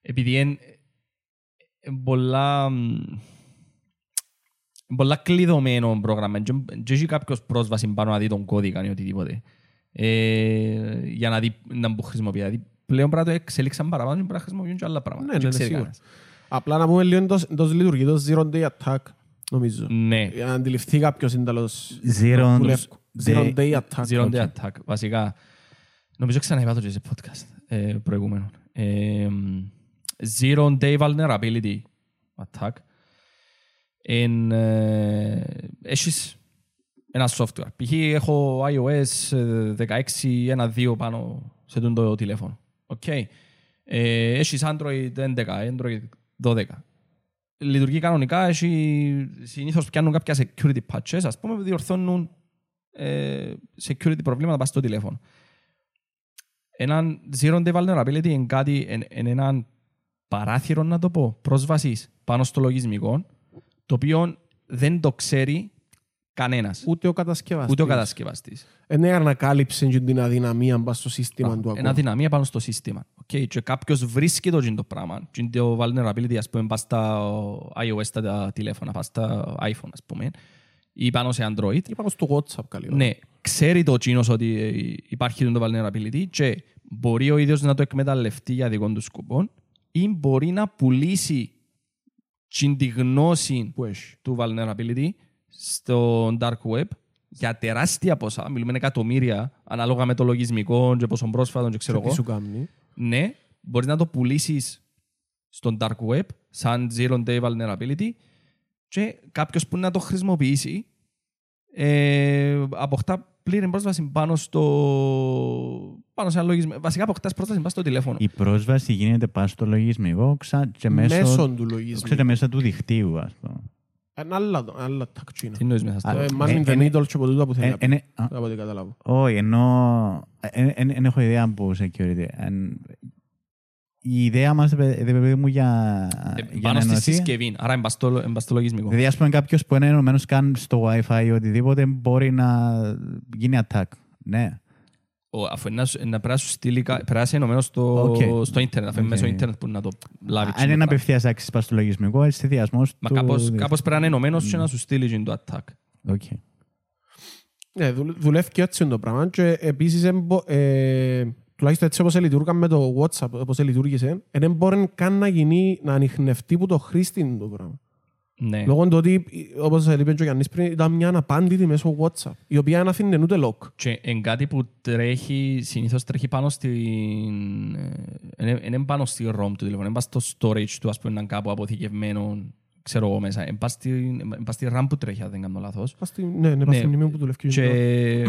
επειδή είναι ε, πολλά μ, πολλά κλειδωμένο πρόγραμμα και και έχει κάποιος πρόσβαση πάνω να δει τον κώδικα ή οτιδήποτε ε, για να δει να που χρησιμοποιεί. Δηλαδή πλέον πρέπει να το εξελίξαν παραπάνω και πρέπει να χρησιμοποιούν και άλλα πράγματα. Ναι, Δεν ναι, ξέρει σίγουρα. Κανένας. Απλά να πούμε λίγο εντός- εντός λειτουργεί το zero day attack, νομίζω. Ναι. Για να αντιληφθεί κάποιος είναι τέλος Zero δουλεύει. Zero day- day attack. Zero day attack. Βασικά, νομίζω ξαναείπα το και σε podcast ε, προηγούμενο. Ε, zero day vulnerability attack. Εν, ε, έχεις ένα software. Π.χ. έχω iOS ε, 16.1.2 πάνω σε τούτο το τηλέφωνο. Οκ. Ε, έχεις Android 11, Android 12. Λειτουργεί κανονικά, έχει, συνήθως πιάνουν κάποια security patches, ας πούμε, που διορθώνουν ε, security προβλήματα πας στο τηλέφωνο. Έναν zero day vulnerability είναι κάτι, εν, εν έναν παράθυρο να το πω, πρόσβασης πάνω στο λογισμικό, το οποίο δεν το ξέρει Κανένας. Ούτε ο κατασκευαστής. Ούτε ο κατασκευαστής. Δεν ανακάλυψε και την αδυναμία μπας στο σύστημα του Ένα ακόμα. δυναμία πάνω στο σύστημα. Okay. Και κάποιος βρίσκει το, το πράγμα. Και είναι το vulnerability, ας πούμε, πας στα iOS τα τηλέφωνα, πας στα iPhone, ας πούμε, ή πάνω σε Android. Είπαμε στο WhatsApp καλή ώρα. Ναι, ξέρει το τσίνος ότι ε, υπάρχει το vulnerability και μπορεί ο ίδιος να το εκμεταλλευτεί για δικών του σκοπό ή μπορεί να πουλήσει την τη γνώση Που έχει. του vulnerability στο dark web για τεράστια ποσά, μιλούμε εκατομμύρια, ανάλογα με το λογισμικό και πόσο πρόσφατο και ξέρω Και τι εγώ. σου κάνει. Ναι, μπορείς να το πουλήσεις στον dark web σαν zero day vulnerability και κάποιος που να το χρησιμοποιήσει ε, αποκτά πλήρη πρόσβαση πάνω στο πάνω σε ένα λογισμικό. Βασικά αποκτάς πρόσβαση πάνω στο τηλέφωνο. Η πρόσβαση γίνεται πάνω στο λογισμικό ξα... και μέσω, Μέσω του ξέρετε, λογισμού. μέσα του δικτύου, ας πούμε. Ένα άλλο, άλλο τακτσίνα. Τι εννοείς μέσα στο... Α, Ε, ε, Man in the ε, middle και από τούτα που θέλει Ε, να πει. ε, ναι, α, Από ό,τι καταλάβω. Όχι, ενώ δεν έχω ιδέα από security. Εν- Η ιδέα μας, ρε παιδί μου, για, Ε, για πάνω να στη ενωθεί... συσκευή. Άρα εμπας στο, εμπας στο λογισμικό. Δηλαδή, ας πούμε, κάποιος που είναι ενωμένος καν στο Wi-Fi ή οτιδήποτε μπορεί να γίνει attack. Ναι. Ο, αφού είναι να, σου- να πρέπει να σου στείλει, κα- πρέπει να είσαι ενωμένος στο, Οκ. στο ίντερνετ. Αφού είναι Οκ. μέσω ίντερνετ που να το λάβει. Αν είναι απευθείας access πάνω στο λογισμικό, έτσι συνδυασμός Μα του... κάπως, κάπως πρέπει να είναι ενωμένος και να σου στείλει το attack. OK. Ναι, δουλ- δουλεύει και έτσι το πράγμα και επίσης εμπο- ε, τουλάχιστον έτσι όπως λειτουργούν με το WhatsApp, όπως λειτουργήσε, δεν μπορεί καν να γίνει, να ανοιχνευτεί που το χρήστη το πράγμα. Ναι. Λόγω του ότι, όπως είπε και ο Γιάννης πριν, ήταν μια αναπάντητη μέσω WhatsApp, η οποία δεν αφήνει ούτε lock. Και εν κάτι που τρέχει, συνήθως τρέχει πάνω στην... ε, Είναι πάνω στη ROM του τηλέφωνου, είναι πάνω στο storage του, ας πούμε, είναι κάπου αποθηκευμένο, ξέρω εγώ μέσα. Είναι πάνω στη- είναι πάνω στη RAM που τρέχει, αν δεν κάνω λάθος. Πας στη- Ναι, ναι, πας Ναι. στη μνήμη που δουλεύει. Και ε,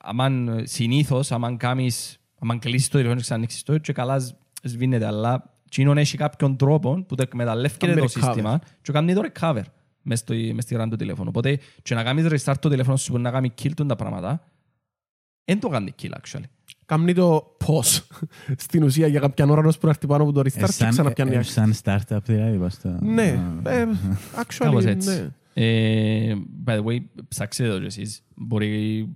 αμάν, συνήθως, αμάν κάνεις, αμάν κλείσεις το τηλέφωνο και ξανανοίξεις το, και καλά σ- σβήνεται, αλλά εκείνον έχει κάποιον τρόπο που το εκμεταλλεύεται Κάνει το recover. σύστημα και κάνει το recover μες, στο, μες στη RAM του τηλέφωνου. Οπότε και να κάνεις restart το τηλέφωνο σου που να κάνει kill του τα πράγματα, δεν το κάνει kill actually. Κάνει το pause στην ουσία για κάποια ώρα ώσπου να έρθει πάνω από το restart και Σαν, ξαναπιάνει ε, action. σαν startup δηλαδή. πας στο- Ναι, Α. ε, Κάπως actually, έτσι. ναι. Ε, by the way, ψάξτε το κι εσείς. Μπορεί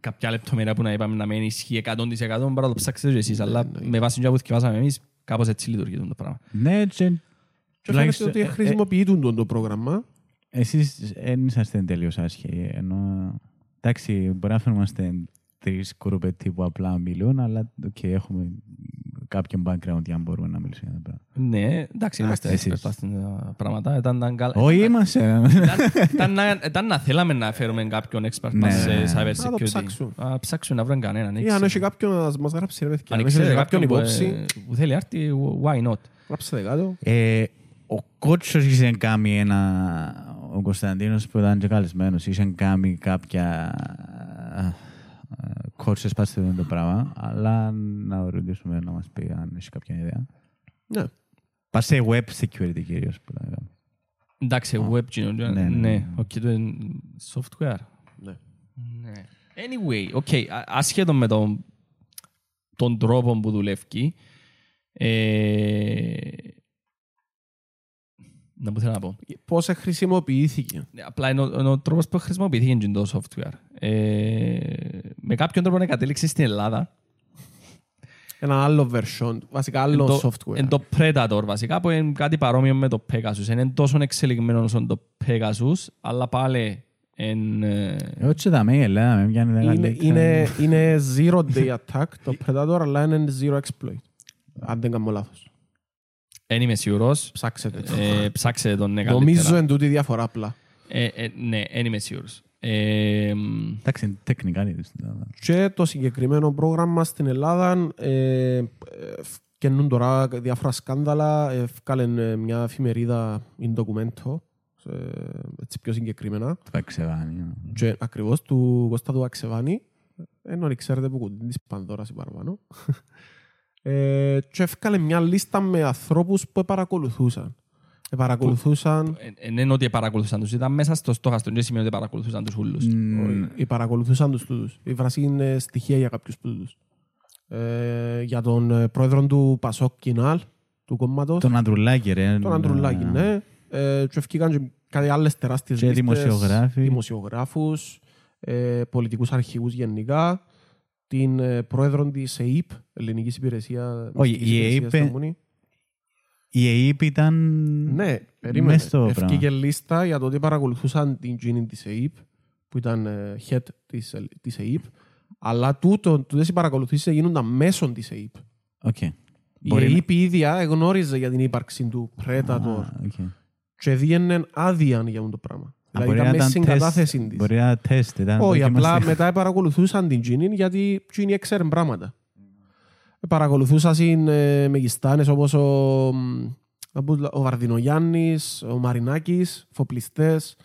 κάποια λεπτομέρεια που να είπαμε να μην ισχύει 100% μπορεί να το ψάξετε κι εσείς, αλλά με βάση του που θυκευάσαμε εμείς, κάπως έτσι λειτουργεί το πράγμα. Ναι, και Και φαίνεται τουλάχιστον, ότι ε, ε, χρησιμοποιούν το- το πρόγραμμα. Εσείς δεν είσαστε τελείως άσχεοι. Ενώ, εντάξει, μπορεί να φαίνομαστε τρεις κουρουπετοί που απλά μιλούν, αλλά okay, έχουμε κάποιον background για να μπορούμε να μιλήσουμε για τα πράγματα. Ναι, εντάξει, είμαστε εσείς. experts στην ε, πράγματα. Ήταν, ήταν, καλά- Όχι είμαστε. ήταν, ήταν, να- ήταν να θέλαμε να φέρουμε κάποιον expert Ναι, μας ναι, ναι. σε cyber Να το security. ψάξουν. Α, ψάξουν να βρουν κανέναν. Ή αν έχει κάποιον να μας γράψει, ρε παιδιά. Αν Αν έχει ξέρετε κάποιον κάποιον που, υπόψη, ε, που θέλει άρτη, why not; γράψτε κάτω. Ε, ο κότσος είχε κάνει ένα... Ο Κωνσταντίνος που ήταν και καλεσμένος είχε κάνει κάποια κότσες πάνω σε αυτό το πράγμα, αλλά να ρωτήσουμε να μας πει αν έχει κάποια ιδέα. Ναι. Πας σε web security κυρίως που θα κάνουμε. Εντάξει, web κοινωνία. Ναι, ναι, Ναι, ναι. οκ, το είναι software. Ναι. Ναι. Anyway, okay, α- ασχέτως με τον, τον τρόπο που δουλεύει, ε, να μου θέλω να πω. Πώς χρησιμοποιήθηκε. Ναι, Απλά είναι ο, είναι ο τρόπος που χρησιμοποιήθηκε και το software. Ε, με κάποιον τρόπο να κατέληξε στην Ελλάδα. Ένα άλλο version, βασικά άλλο Εν το- software. Εν το Predator βασικά που είναι κάτι παρόμοιο με το Pegasus. Είναι τόσο εξελιγμένος όσο το Pegasus, αλλά πάλι εν, ε, Εγώ και τα mail, λέμε, με πιάνει δέκα Είναι, λεπτά. είναι, είναι zero day attack το Predator, αλλά είναι zero exploit. Αν δεν κάνω λάθος. εν είμαι σίγουρος. Ψάξετε. το. Ε, ψάξτε τον ναι, Νομίζω καλύτερα. εν τούτη διαφορά απλά. Ε, ε, ναι, εν είμαι σίγουρος. Ε, μ, Εντάξει, τεχνικά είναι στην Ελλάδα. Και το συγκεκριμένο πρόγραμμα στην Ελλάδα ε, ε, καινούν τώρα διάφορα σκάνδαλα. Ευκάλεν μια εφημερίδα in documento, ε, έτσι πιο συγκεκριμένα. Το Αξεβάνι. Και ακριβώς του Κώστα του Αξεβάνη, ενώ ξέρετε που κουτί της Πανδώρας ή παραπάνω. ε, και έφκαλε μια λίστα με ανθρώπους που παρακολουθούσαν. Ε, παρακολουθούσαν, ε, Δεν είναι ότι παρακολουθούσαν τους, ήταν μέσα στο στόχαστο, δεν σημαίνει ότι παρακολουθούσαν τους ούλους. όχι, ε, παρακολουθούσαν τους τούτους. Η φράση είναι στοιχεία για κάποιους τούτους. Ε, για τον ε, πρόεδρο του Πασόκ Κινάλ, του κόμματος, Τον Αντρουλάκη, ρε. τον Αντρουλάκη, ναι. Ε, και ευκήκαν και κάτι άλλες τεράστιες Και λίστες, δημοσιογράφοι. δημοσιογράφους, ε, πολιτικούς αρχηγούς γενικά, την ε, πρόεδρο της ΕΕΠ, Ελληνικής Υπηρεσία Όχι, Μυστικής η Υπηρεσίας ΕΕΠ στην Μουνή. Η ΕΕΠ ήταν... Ναι, περίμενε. Μες στο Ευκήκε πράγμα. λίστα για το ότι παρακολουθούσαν την τζίνη της ΕΕΠ, που ήταν ε, head της, ε, της ΕΕΠ, αλλά τούτο, τούτες οι παρακολουθήσεις γίνονταν μέσω της ΕΕΠ. Οκ. Η Μπορεί να- ΕΕΠ η ίδια εγνώριζε για την ύπαρξη του Predator Α, οκ. και διένε άδεια για αυτό το πράγμα. Α, Δηλαδή μπορεί ήταν να μέσα στην τεστ- κατάθεση της. Μπορεί να τεστ. ήταν Όχι, απλά δοκιμαστή. μετά παρακολουθούσαν την Τζίνιν γιατί η Τζίνι έξερε πράγματα. Παρακολουθούσαν συν, ε, μεγιστάνες όπως ο, μ, ο Βαρδινογιάννης, ο Μαρινάκης, φοπλιστές.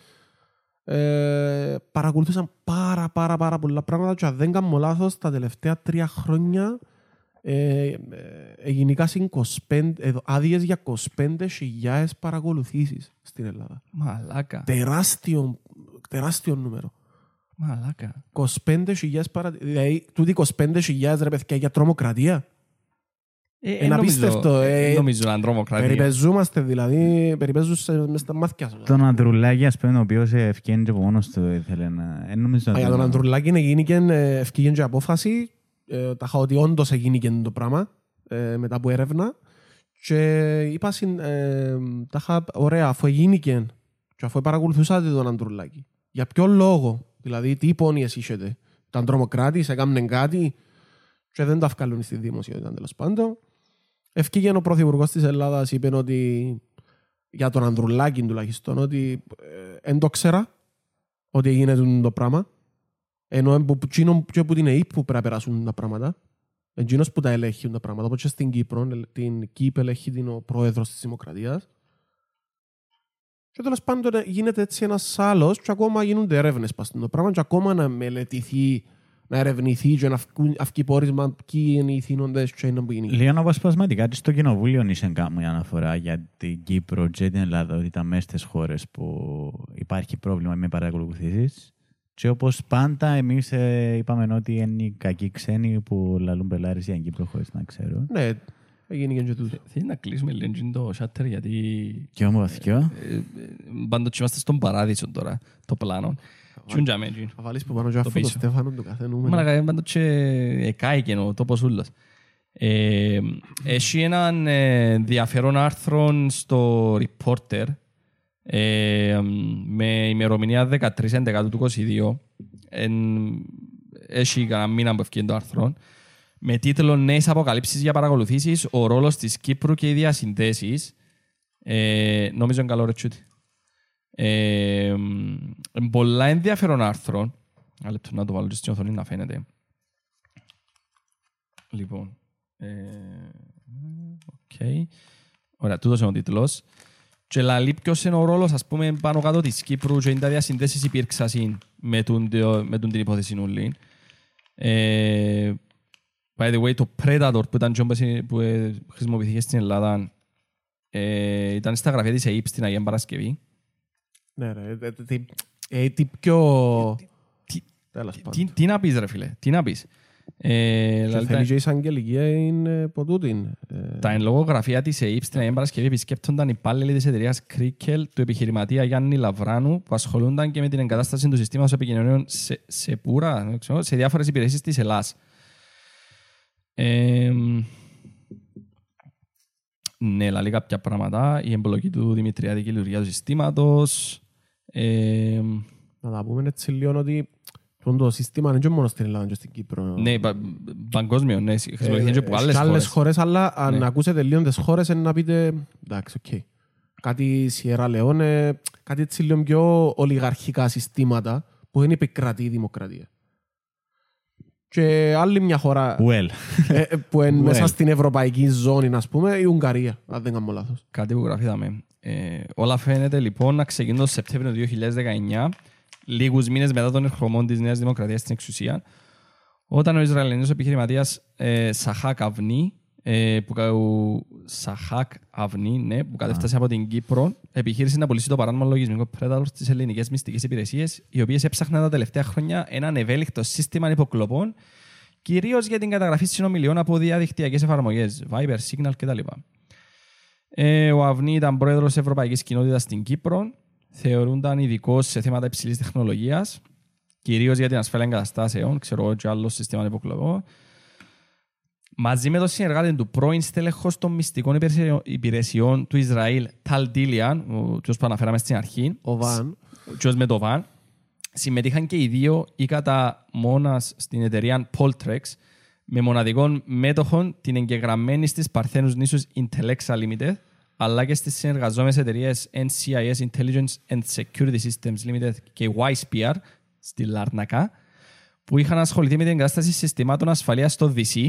Ε, παρακολουθούσαν πάρα πάρα πάρα πολλά πράγματα και αν δεν κάνω λάθος τα τελευταία τρία χρόνια ε, ε, εγινήκα συν 25, ε, άδειες για 25.000 παρακολουθήσεις στην Ελλάδα. Μαλάκα. Τεράστιο, τεράστιο νούμερο. Μαλάκα. 25.000 παρα... Δηλαδή, τούτοι 25.000 ρε παιδιά για τρομοκρατία. Ε, Είναι απίστευτο, ε. Δεν νομίζω να είναι τρομοκρατία. Περιπεζούμαστε δηλαδή, περιπέζουν μες στα μάτια σου. Τον Ανδρουλάκη, ας πούμε, ο οποίος ευκαιρίνει και από μόνος του ήθελε να... Ε, νομίζω Α, Για ότι- τον Αντρουλάκη έγινε ευκήγεν και απόφαση, ε, τα είχα ότι όντως έγινε το πράγμα, ε, μετά από έρευνα. Και είπα, συν, ε, τα είχα, ωραία, αφού έγινε και αφού παρακολουθούσατε τον Αντρουλάκη. Για ποιο λόγο, δηλαδή τι υπόνοιες είχετε. Ήταν τρομοκράτης, έκαμνε κάτι και δεν τα βγάλουν στη δημοσιότητα τέλος πάντων. Ευκήγεν ο Πρωθυπουργός της Ελλάδας, είπε ότι για τον Ανδρουλάκη τουλάχιστον, ότι δεν το ξέρα ότι έγινε τούτο το πράγμα. Ενώ που, εκείνο και που την ΕΕΠ που πρέπει να περάσουν τα πράγματα. Εκείνος που τα ελέγχει τα πράγματα. Όπως και στην Κύπρο, ελ- την ΚΥΠ ελέγχει την ο πρόεδρος της Δημοκρατίας. Και τέλος πάντων ε, γίνεται έτσι ένας άλλος και ακόμα γίνονται έρευνες πας στο πράγμα και ακόμα να μελετηθεί, να ερευνηθεί και να αυκούν- αυκεί πόρισμα ποιοι είναι οι θύνοντες και είναι που είναι. Λίγο αποσπασματικά και στο κοινοβούλιο είσαι κάμου αναφορά για την Κύπρο και την Ελλάδα ότι ήταν μέσα στις χώρες που υπάρχει πρόβλημα με παρακολουθήσεις και όπως πάντα εμείς ε, είπαμε ότι είναι οι κακοί ξένοι που λαλούν πελάρες για την Κύπρο χωρίς να ξέρω. Ναι, έγινε και τούτο. Θέλει να κλείσουμε λίγο το σάτερ γιατί Και όμως δυο. ε, ε, πάντως είμαστε στον παράδεισο τώρα, το πλάνο. Τσουν τζάμε, τσουν. Θα βάλεις που πάνω και αφού το πίσω. Στέφανο του κάθε νούμερο. Μαλάκα, πάντως και εκάηκε ο τόπος ούλος. Ε, Έχει έναν ε, ενδιαφέρον άρθρο στο Reporter ε, με ημερομηνία 13 του 22. Εν- Έχει κανένα μήνα που εφκήκε το άρθρο. Με τίτλο «Νέες αποκαλύψεις για παρακολουθήσεις, ο ρόλος της Κύπρου και οι διασυνδέσεις». Ε, νομίζω είναι καλό ρε τσούτι. Ε, μ, πολλά ενδιαφέρον άρθρο. Ένα λεπτό να το βάλω και στην οθόνη να φαίνεται. Λοιπόν. ε, Οκ. Ωραία, τούτος είναι ο τίτλος. Και λαλεί ποιος είναι ο ρόλος, ας πούμε, πάνω κάτω της Κύπρου και είναι τα διασυνδέσεις υπήρξαν με, τον, με τον την υπόθεση νουλή. Ε, by the way, το Predator που ήταν και όμως, ε, που ε, χρησιμοποιήθηκε στην Ελλάδα ε, ήταν στα γραφεία της ΕΕΠ στην Αγία Παρασκευή. Ναι, ρε. ε, ε, τι- ε, Τι πιο... Τι- Τέλος Τι, πάντων. τι να πεις ρε φίλε, τι να πεις. Ε, Και δηλαδή, θέλει τα, και η εισαγγελική είναι από τούτην. Ε, τα εν λόγω γραφεία της ΕΕΠ στην Αγία Παρασκευή επισκέπτονταν υπάλληλοι της εταιρείας Κρίκελ του επιχειρηματία Γιάννη Λαβράνου που ασχολούνταν και με την εγκατάσταση του συστήματος επικοινωνίων σε, σε πουρα, δεν ξέρω, σε διάφορες υπηρεσίες της Ελλάς. Ε, ναι, λαλεί κάποια πράγματα. Η εμπλοκή του Δημητριάδη και η λειτουργία του συστήματος. Ε, Να τα πούμε έτσι λίγο ότι το το σύστημα είναι και μόνο στην Ελλάδα και στην Κύπρο. ναι, πα, παγκόσμιο, ναι, χρησιμοποιηθεί και από άλλες σε άλλες χώρες. χώρες, αλλά αν Ναι. ακούσετε λίγο τις χώρες είναι να πείτε εντάξει, οκ. Κάτι Σιέρα Λεόνε, κάτι έτσι λίγο πιο ολιγαρχικά συστήματα που δεν επικρατεί η δημοκρατία. Και άλλη μια χώρα Well. ε, ε, που είναι Well. μέσα στην ευρωπαϊκή ζώνη, ας πούμε, η Ουγγαρία, αν δεν κάνω λάθος. Κάτι που γραφήκαμε. Ε, όλα φαίνεται λοιπόν να ξεκινούν το Σεπτέμβριο του 2019, λίγους μήνες μετά τον ερχομό της Νέας Δημοκρατίας στην εξουσία, όταν ο Ισραηλινός επιχειρηματίας ε, Σαχάκ Αυνή, ε, που, κα- ο Σαχάκ Αυνή, ναι, που κατέφτασε από την Κύπρο, επιχείρησε να πουλήσει το παράνομο λογισμικό Predator στις ελληνικές μυστικές υπηρεσίες, οι οποίες έψαχναν τα τελευταία χρόνια έναν ευέλικτο σύστημα υποκλοπών, κυρίως για την καταγραφή συνομιλιών από διαδικτυακές εφαρμογές, Viber, Signal κτλ. Ε, ο Αυνή ήταν πρόεδρος τη Ευρωπαϊκής Κοινότητας στην Κύπρο θεωρούνταν ειδικό σε θέματα υψηλής τεχνολογίας, κυρίως για την ασφάλεια εγκαταστάσεων, ξέρω εγώ και άλλος σύστημα υποκλογό. Μαζί με τον συνεργάτη του πρώην στέλεχος των μυστικών υπηρεσιών- υπηρεσιών του Ισραήλ, Ταλ Ντίλιαν, ο οποίος που αναφέραμε στην αρχή, Ο Βαν. και με το Βαν, συμμετείχαν και οι δύο ή κατά μόνας στην εταιρεία Poltrex, με μοναδικών μέτοχων την εγγεγραμμένη στις Παρθένους νήσους Intellexa Limited, αλλά και στις συνεργαζόμενες εταιρείες NCIS Intelligence and Security Systems Limited και YSPR στη Λάρνακα, που είχαν ασχοληθεί με την εγκατάσταση συστημάτων ασφαλείας στο DC,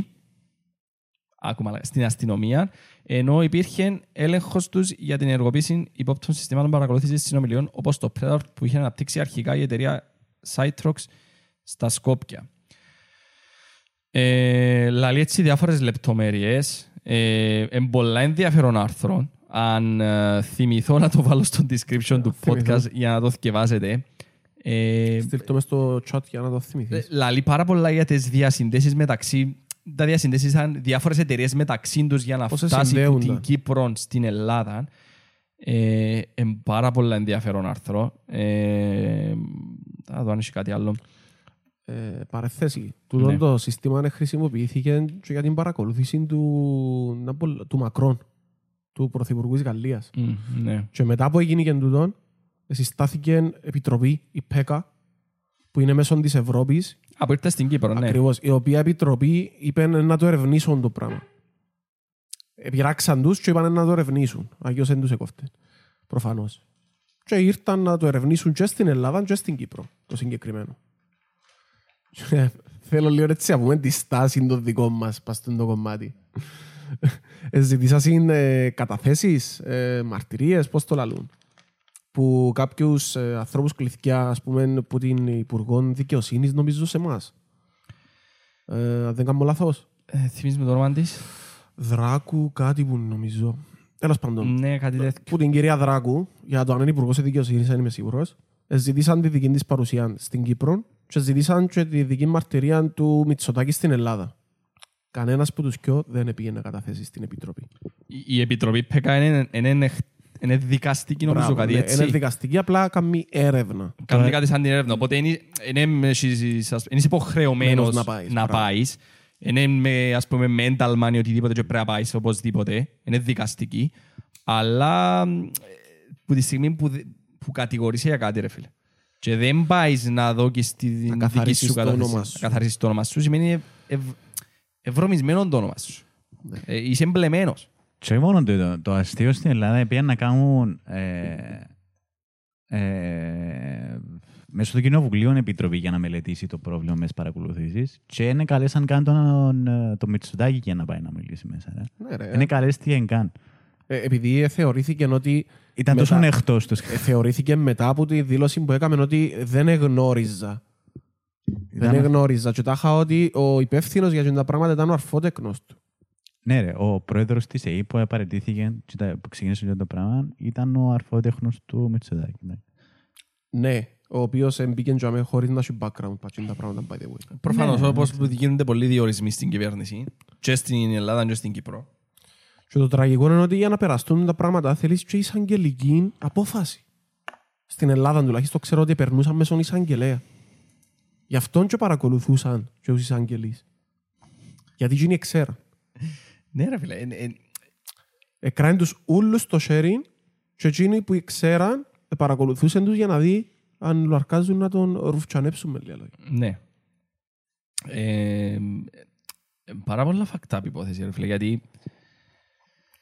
άκουμα, στην αστυνομία, ενώ υπήρχε έλεγχος τους για την ενεργοποίηση υπόπτων συστημάτων παρακολούθησης συνομιλιών όπως το Predator που είχε αναπτύξει αρχικά η εταιρεία Cytrox στα Σκόπια. Ε, λαλεί έτσι διάφορες λεπτομέρειες. Ε, εν πολλά ενδιαφέρον άρθρο. Αν ε, θυμηθώ να το βάλω στο description του θυμηθώ. podcast για να το θυκευάσετε. Ε, Στείλ το μες στο chat για να το ε, θυμηθείς. Λαλεί πάρα πολλά για τις διασυνδέσεις μεταξύ. Τα διασυνδέσει ήταν διάφορες εταιρείες μεταξύ τους για να Πώς σε φτάσει από συνδέουνταν; την Κύπρο στην Ελλάδα. Ε, ε, πάρα πολλά ενδιαφέρον άρθρο. Ε, θα δω αν έχει κάτι άλλο. Ε, παρεθέση. Τούτο Ναι. το σύστημα χρησιμοποιήθηκε και για την παρακολούθηση του, να πω, του Μακρόν, του Πρωθυπουργού της Γαλλίας. Μμ, ναι. Και μετά που έγινε και τούτο, συστάθηκε επιτροπή, η ΠΕΚΑ, που είναι μέσω της Ευρώπης, Από ήρθε στην Κύπρο, ναι. ακριβώς, η οποία επιτροπή είπε να το ερευνήσουν το πράγμα. Επιράξαν τους και είπαν να το ερευνήσουν. Αγιώς δεν τους έκοφτε. Προφανώς. Και ήρθαν να το ερευνήσουν και στην Ελλάδα και στην Κύπρο, το συγκεκριμένο. Και Θέλω λίγο έτσι να πούμε τη στάση των δικών μας πας στο κομμάτι. Ε, Ζητήσαν ε, καταθέσεις, ε, μαρτυρίες, πώς το λαλούν. Που κάποιους ε, ανθρώπους κληθιά, ας πούμε, που την Υπουργό Δικαιοσύνης νομίζω σε εμάς. Ε, αν δεν κάνω λάθος. Ε, θυμίζεις με το όνομα της; Δράκου κάτι που νομίζω. Τέλος πάντων. Ναι, κάτι τέτοιο. Που την κυρία Δράκου, για το αν είναι Υπουργός Δικαιοσύνης, δεν είμαι σίγουρος, ε, ζητήσαν τη δική της παρουσία στην Κύπρο και ζητήσαν και τη δική μαρτυρία του Μητσοτάκη στην Ελλάδα. Κανένας που τους κοιό δεν πήγε να καταθέσει στην Επιτροπή. Η- Η Επιτροπή ΠΕΚΑ είναι, είναι, είναι, είναι δικαστική νομίζω Μπράβο, κάτι ναι, έτσι. Είναι δικαστική, απλά κάνει έρευνα. Κάνει κάτι σαν την έρευνα. Οπότε είναι, είναι, έχεις- ας- είναι υποχρεωμένος Μένος να να πάεις, πάεις. μπράβο. πάεις. Είναι με, ας πούμε, με ένταλμα ή οτιδήποτε και πρέπει να πάεις οπωσδήποτε. Είναι δικαστική. Αλλά ε, που τη στιγμή που, δε- που κατηγορείσαι για κάτι, ρε φίλε. Και δεν πάεις να δώκεις τη δική καθαρίσεις σου το κατάθεση. όνομα Να σου. καθαρίσεις το όνομα σου. Σημαίνει ευ, ευ, ευρωμισμένο το όνομα σου. Ναι. Ε, είσαι εμπλεμένος. Και όχι μόνο το, το αστείο στην Ελλάδα πήγαν να κάνουν ε, ε, μέσω του Κοινοβουλίου επιτροπή για να μελετήσει το πρόβλημα μες τι παρακολουθήσεις. Και είναι καλέσαν καν τον, ε, τον Μητσοτάκη για να πάει να μιλήσει μέσα. Ρε. Ναι, ρε. Είναι καλέστηκε καν. Ε, επειδή ε, θεωρήθηκε ότι Ήταν Μετά- τόσο εκτό του. ε, θεωρήθηκε μετά από τη δήλωση που έκαμε ότι δεν εγνώριζα. Δεν εγνώριζα. Και τάχα ότι ο υπεύθυνος για αυτά τα πράγματα ήταν ο αρφότεκνος του. Ναι, ρε, ο πρόεδρος της ΕΕ που παρετήθηκε και τα- που ξεκίνησε αυτό το πράγμα ήταν ο αρφότεχνος του Μητσοτάκη. ναι. Ναι, ο οποίος μπήκε τζαμέ χωρίς να έχει background. Πατσίν τα πράγματα, by the way. Προφανώς, Ναι, όπως γίνονται πολλοί διορισμοί στην κυβέρνηση, και στην Ελλάδα και στην Κύπρο. Και το τραγικό είναι ότι για να περαστούν τα πράγματα θέλεις και εισαγγελική απόφαση. Στην Ελλάδα τουλάχιστον ξέρω ότι περνούσαν μέσω εισαγγελέα. Γι' αυτόν και παρακολουθούσαν και τους εισαγγελείς. Γιατί εκείνοι ξέραν. Ναι, ρε φίλε. ε, ε, Εκράνε τους ούλους στο sharing και εκείνοι που ξέραν ε, παρακολουθούσαν τους για να δει αν λουαρκάζουν να τον ρουφτσανέψουν με λίγα λόγια. Ναι. Ε, ε, πάρα πολλά φακτά υπόθεση, ρε φίλε, γιατί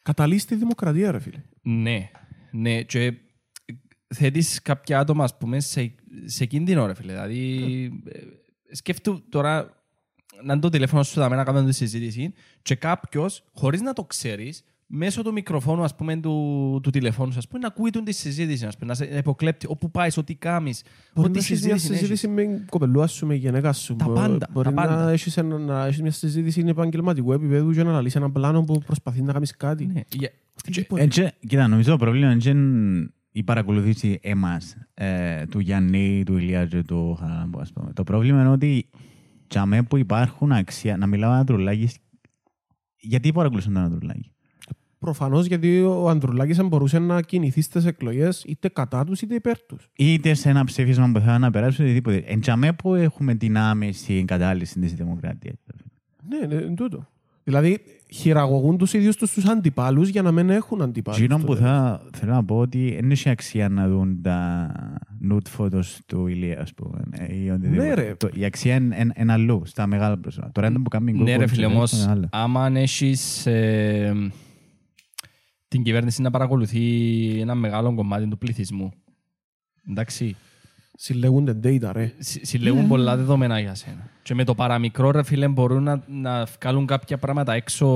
Καταλύσει τη δημοκρατία, ρε φίλε. ναι, ναι, και θέτεις κάποια άτομα, ας πούμε, σε, σε κίνδυνο, ρε φίλε. Δηλαδή, ε, σκέφτου τώρα να είναι το τηλέφωνο σου δάμε να κάνουμε τη συζήτηση και κάποιος, χωρίς να το ξέρεις, μέσω του μικροφόνου, ας πούμε, του, του τηλεφώνου, ας πούμε, να ακούει τον τη συζήτηση, ας πούμε, να σε υποκλέπτει όπου πάεις, ό,τι κάνεις, Μπορεί ό,τι να έχεις μια συζήτηση έχεις. συζήτηση με κοπελούα σου, με γενέκα σου. Τα Μπο- πάντα, Μπορεί τα πάντα. να έχεις, ένα, να έχεις μια συζήτηση επαγγελματικού επίπεδου και να αναλύσεις έναν πλάνο που προσπαθεί να κάνεις κάτι. Ναι, για- Οτιδήποτε. Έτσι, κοίτα, νομίζω το πρόβλημα είναι η παρακολουθήση εμάς, ε, του Γιάννη, του Ηλία και του Χαράμπου, ας πούμε. Το πρόβλημα είναι ότι τσαμέ που υπάρχουν αξία, να μιλάω ένα τρουλάκι, γιατί παρακολουθούν το ένα τρουλάκι. Προφανώς γιατί ο Ανδρουλάκης δεν μπορούσε να κινηθεί στις εκλογές είτε κατά τους είτε υπέρ τους. Είτε σε ένα ψήφισμα που θέλουν να περάσουν οτιδήποτε. Εν τζαμέ που έχουμε την άμεση εγκατάλειψη της δημοκρατίας. Ναι, ναι, είναι τούτο. Δηλαδή χειραγωγούν τους ίδιους τους, τους αντιπάλους για να μην έχουν αντιπάλους. Εκείνο που τότε. θα θέλω να πω ότι δεν έχει αξία να δουν τα nude photos του Ηλία, ας πούμε. ε, Ή οτιδήποτε. Ναι, ρε. Το- Η αξία είναι εν- εν αλλού, στα μεγάλα πρόσωπα. Τώρα είναι που κάνει Ναι, ρε φίλε, Google, όμως, είναι άλλο. άμα αν έχεις ε, την κυβέρνηση να παρακολουθεί ένα μεγάλο κομμάτι του πληθυσμού, εντάξει, Συλλέγονται data, ρε. συ- συλλέγουν πολλά δεδομένα για σένα. Και με το παραμικρό, ρε φίλε, μπορούν να, να βγάλουν κάποια πράγματα έξω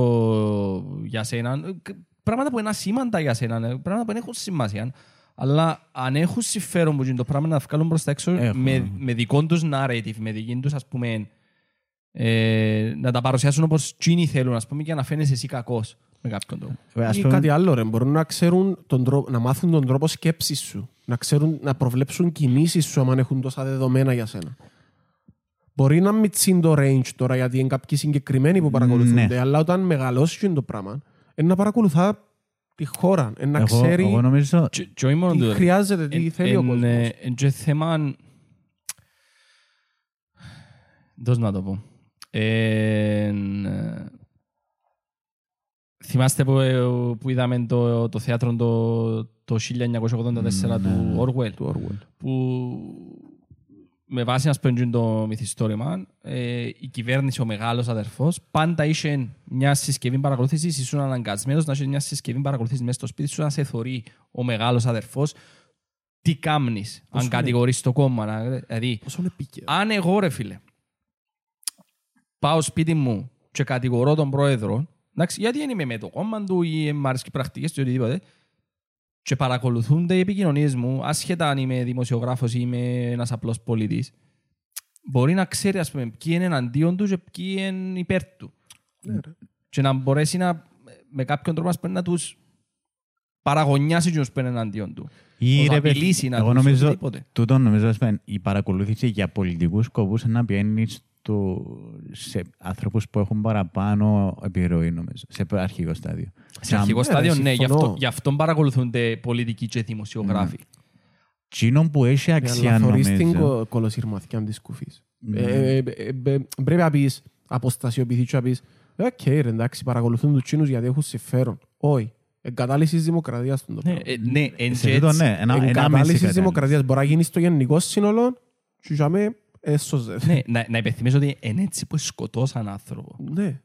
για σένα. Ε, κ- Πράγματα που είναι ασήμαντα για σένα, ε, πράγματα που δεν έχουν σημασία. Αλλά αν έχουν συμφέρον που είναι το πράγμα να βγάλουν προς τα έξω Έχουν. με, με δικό τους narrative, με δική τους, ας πούμε, ε, να τα παρουσιάσουν όπως τσίνοι θέλουν, ας πούμε, και να φαίνεσαι εσύ κακός με κάποιον τρόπο. Ε, ας Ή πούμε, κάτι άλλο, ρε. Μπορούν να, ξέρουν τον τρόπο, να μάθουν τον τρόπο σκέψης σου. Να, ξέρουν, να προβλέψουν κινήσεις σου αν έχουν τόσα δεδομένα για σένα. Μπορεί να μην τσιν το range τώρα γιατί είναι κάποιοι συγκεκριμένοι που παρακολουθούνται, Ναι. αλλά όταν μεγαλώσει το πράγμα, είναι να παρακολουθά τη χώρα, είναι να εγώ, ξέρει εγώ νομίζω Και, και όχι μόνο τι τούτο, ρε. χρειάζεται, τι Εν- θέλει ο εν, κόσμος. ε, εν και θέμα... Δώσ' να το πω. Εν, ε, θυμάστε που, ε, που είδαμε το, το θέατρο το, το 1984 του Orwell, Του Orwell. που με βάση να σπέντζουν το μυθιστόρημα, ε, η κυβέρνηση, ο μεγάλος αδερφός, πάντα είχε μια συσκευή παρακολούθησης, ήσουν αναγκασμένος να έχεις μια συσκευή παρακολούθησης μέσα στο σπίτι σου, να σε θωρεί ο μεγάλος αδερφός τι κάμνεις, αν είναι; κατηγορείς το κόμμα. να- Δηλαδή, Πόσο είναι επίκαιρο. αν εγώ ρε φίλε, πάω σπίτι μου και κατηγορώ τον πρόεδρο, εντάξει, γιατί δεν είμαι με το κόμμα του ή μ' αρέσει πρακτικές ή οτιδήποτε, και παρακολουθούνται οι επικοινωνίες μου, άσχετα αν είμαι δημοσιογράφος ή είμαι ένας απλός πολίτη, μπορεί να ξέρει ας πούμε, ποιοι είναι εναντίον τους και ποιοι είναι υπέρ του. Ναι, ρε. Και να μπορέσει να, με κάποιον τρόπο ας πούμε, να τους παραγωνιάσει τους που είναι εναντίον του. Ή, Ως ρε, παιδί, απειλήσει να εγώ τους νομίζω, οτιδήποτε. τούτο νομίζω ας πούμε, η παρακολούθηση για πολιτικούς σκοπούς είναι να πιένεις στο, σε ανθρώπους που έχουν παραπάνω επιρροή νομίζω, σε αρχικό στάδιο. Σε Να- αρχικό ναι, στάδιο, ρε, ναι, γι' συμφωνώ. αυτό, γι' αυτό παρακολουθούνται πολιτικοί και δημοσιογράφοι. Τσίνον που έχει αξία Αλλά θωρείς την νομίζω. κο- κολοσυρμαθιά της κουφής. Ναι. Ε, ε, ε, ε, Πρέπει να πεις αποστασιοποιηθεί και να πεις «Οκ, ρε, εντάξει, παρακολουθούν τους Τσίνους γιατί έχουν συμφέρον». Όχι. Εγκατάλειψης της δημοκρατίας στον το Ναι, πράγμα. ε, ναι, εν Σε και τούτο, έτσι, ναι, ένα, ένα άμεση Εγκατάλειψης της κατάληψη. δημοκρατίας μπορεί να γίνει στο γενικό σύνολο και για μέ έσωζε. ναι, να, να υπενθυμίσω ότι είναι έτσι που σκοτώσαν άνθρωπο. Ναι.